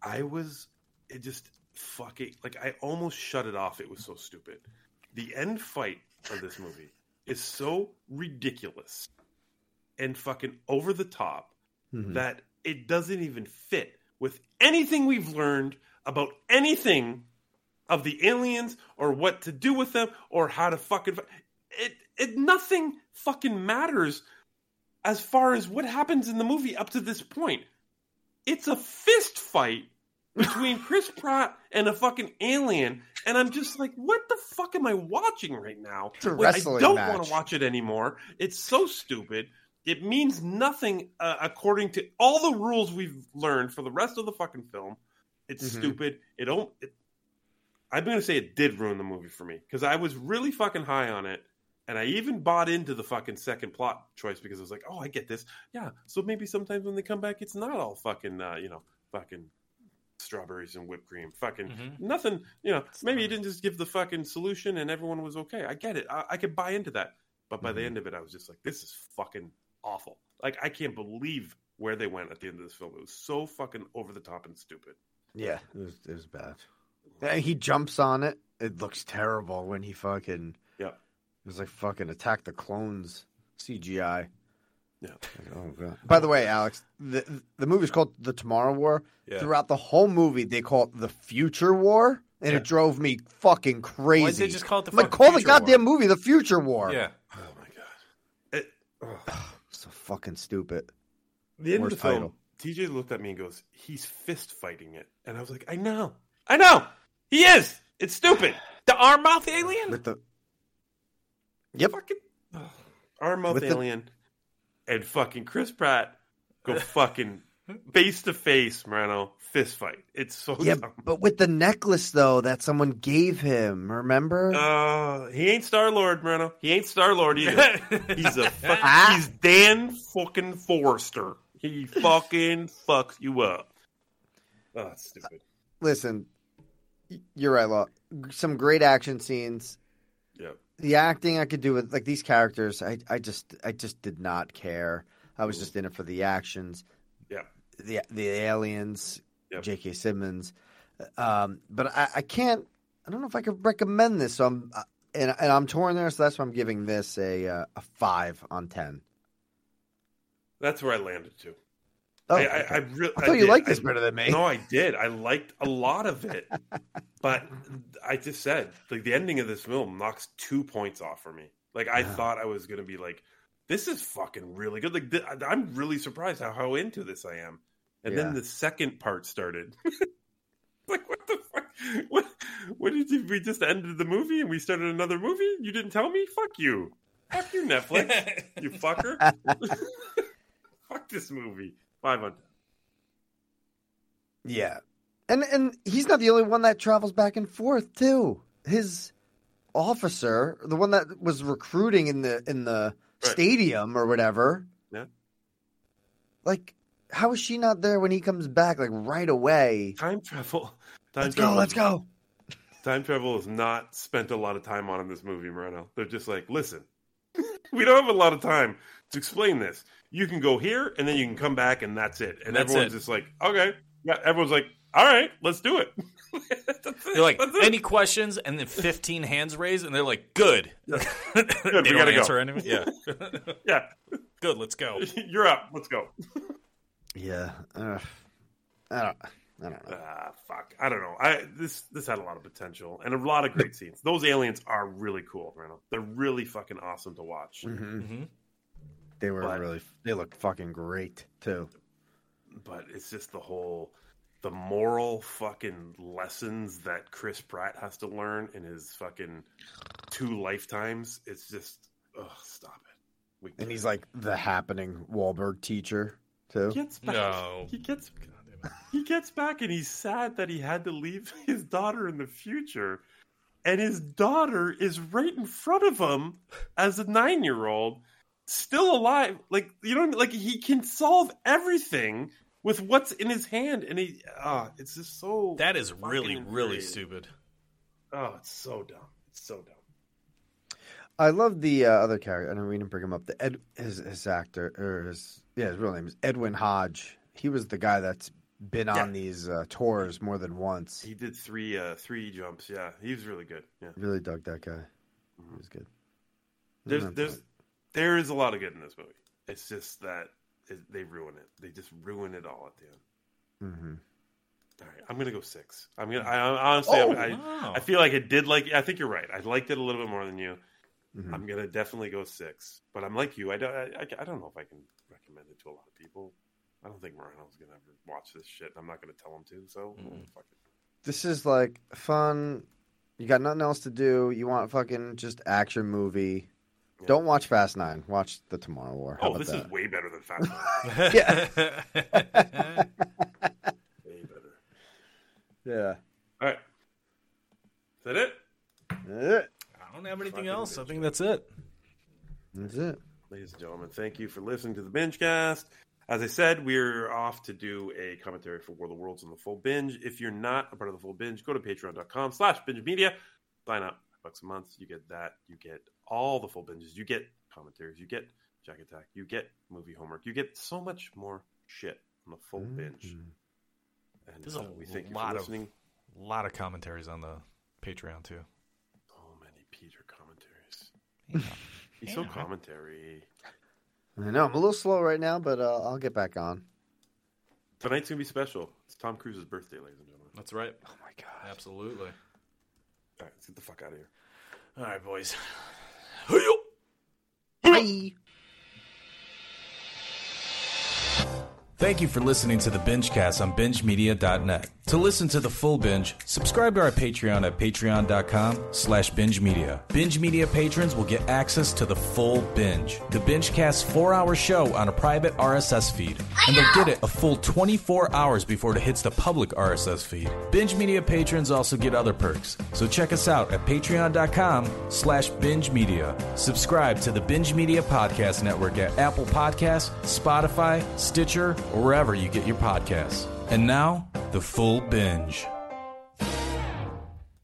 I was, it just fucking like I almost shut it off. It was so stupid. The end fight of this movie is so ridiculous and fucking over the top Mhm. that it doesn't even fit with anything we've learned about anything of the aliens or what to do with them or how to fucking it it nothing fucking matters as far as what happens in the movie up to this point. It's a fist fight between Chris Pratt and a fucking alien, and I'm just like, what the fuck am I watching right now? It's a Like, I don't match. want to watch it anymore. It's so stupid. It means nothing uh, according to all the rules we've learned for the rest of the fucking film. It's Mhm. stupid. It don't. It, I'm going to say it did ruin the movie for me because I was really fucking high on it, and I even bought into the fucking second plot choice because I was like, oh, I get this. Yeah, so maybe sometimes when they come back, it's not all fucking, uh, you know, fucking strawberries and whipped cream. Fucking Mhm. nothing. You know, maybe you didn't just give the fucking solution and everyone was okay. I get it. I, I could buy into that. But by the end of it, I was just like, this is fucking awful. Like I can't believe where they went at the end of this film. It was so fucking over the top and stupid. Yeah, it was, it was bad. And he jumps on it. It looks terrible when he fucking. Yeah. It was like fucking attack the clones CGI. Yeah. Like, oh god. By the way, Alex, the the movie's called The Tomorrow War. Yeah. Throughout the whole movie, they call it the Future War, and it drove me fucking crazy. Why'd they just call it the I'm like, call the Future War? goddamn movie the Future War. Yeah. Oh my god. It, ugh. So fucking stupid. the end Worst of the film, title. TJ looked at me and goes, "He's fist fighting it," and I was like, "I know, I know, he is. It's stupid." The arm mouth alien? With the Yep. Arm mouth With the- alien and fucking Chris Pratt go fucking face to face, Moreno, fist fight. It's so Yeah, dumb. but with the necklace though that someone gave him, remember? Uh, he ain't Star Lord, Moreno. He ain't Star Lord either. he's a fuck, he's Dan fucking Forester. He fucking fucks you up. Oh, that's stupid. Listen, you're right, Law. Some great action scenes. Yeah. The acting I could do with like these characters, I I just I just did not care. I was just in it for the actions. Yeah. The the aliens, Yep. J.K. Simmons. Um, but I, I can't. I don't know if I could recommend this. So I'm uh, and and I'm torn there. So that's why I'm giving this a uh, a five on ten. That's where I landed too. Oh, I, I, okay. I, re- I thought you did. liked this better than me. No, I did. I liked a lot of it, but I just said like the ending of this film knocks two points off for me. Like I thought I was gonna be like, this is fucking really good. Like th- I'm really surprised how how into this I am. And Yeah. then the second part started. like what the fuck? What? What did you? We just ended the movie and we started another movie. You didn't tell me. Fuck you. Fuck you, Netflix. you fucker. Fuck this movie. Five on. Yeah. And and he's not the only one that travels back and forth too. His officer, the one that was recruiting in the in the Right. stadium or whatever. Yeah. Like how is she not there when he comes back like right away? Time travel. Time Let's go, travel let's go. Time travel is not spent a lot of time on in this movie, Moreno. They're just like, listen, we don't have a lot of time to explain this. You can go here and then you can come back and that's it. And That's everyone's it. just like, okay. Yeah, everyone's like, all right, let's do it. They're like, any questions? And then 15 hands raised, and they're like, good. Good, they we don't gotta go. answer anything. Yeah. yeah. Good, let's go. You're up. Let's go. Yeah. Uh, I don't. I don't know. Ah, fuck. I don't know. I this this had a lot of potential and a lot of great scenes. Those aliens are really cool, Randall. They're really fucking awesome to watch. Mm-hmm. They were But- really. They looked fucking great too. But it's just the whole the moral fucking lessons that Chris Pratt has to learn in his fucking two lifetimes. It's just oh, stop it. We And he's like the happening Wahlberg teacher too. gets back. He gets he gets back and he's sad that he had to leave his daughter in the future. And his daughter is right in front of him as a nine year old, still alive. Like you know, like he can solve everything with what's in his hand, and he ah, it's just so That is really, really stupid. Oh, it's so dumb. It's so dumb. I love the uh, other character. I don't we didn't bring him up. The Ed, his his actor or his yeah, his real name is Edwin Hodge. He was the guy that's been on these uh, tours more than once. He did three uh three jumps. Yeah, he was really good. Yeah. Really dug that guy. He was good. There's there's there is a lot of good in this movie. It's just that it, they ruin it. They just ruin it all at the end. Mm-hmm. All right, I'm gonna go six. I'm gonna. I, I honestly, Oh, I, wow. I feel like it did like. I think you're right. I liked it a little bit more than you. Mhm. I'm gonna definitely go six. But I'm like you. I don't. I, I, I don't know if I can recommend it to a lot of people. I don't think Moreno's gonna ever watch this shit. I'm not gonna tell him to. So fuck it. This is like fun. You got nothing else to do. You want fucking just action movie. Don't watch Fast Nine. Watch the Tomorrow War. How Oh, about this that? is way better than Fast Nine. yeah. way better. yeah. All right. Is that it? That's I don't have anything else. I think that's it. That's it. Ladies and gentlemen, thank you for listening to the Binge Cast. As I said, we're off to do a commentary for World of the Worlds on the full binge. If you're not a part of the full binge, go to patreon.com slash binge media. Sign up. Bucks a month. You get that. You get all the full binges. You get commentaries. You get Jack Attack. You get movie homework. You get so much more shit on the full binge. And There's uh, a we thank you lot for of listening. lot of commentaries on the Patreon too. So many Peter commentaries. He's so commentary. I know I'm a little slow right now, but uh, I'll get back on. Tonight's gonna be special. It's Tom Cruise's birthday, ladies and gentlemen. That's right. Oh my god. Absolutely. All right, let's get the fuck out of here. All right, boys. 哎呦，哎。Thank you for listening to the Bingecast on BingeMedia.net. To listen to the full binge, subscribe to our Patreon at patreon.com slash binge media. Binge Media patrons will get access to the full binge. The Bingecast four-hour show on a private RSS feed. And they'll get it a full 24 hours before it hits the public RSS feed. Binge Media patrons also get other perks. So check us out at patreon.com slash binge media. Subscribe to the Binge Media Podcast Network at Apple Podcasts, Spotify, Stitcher, or wherever you get your podcasts. And now, the full binge.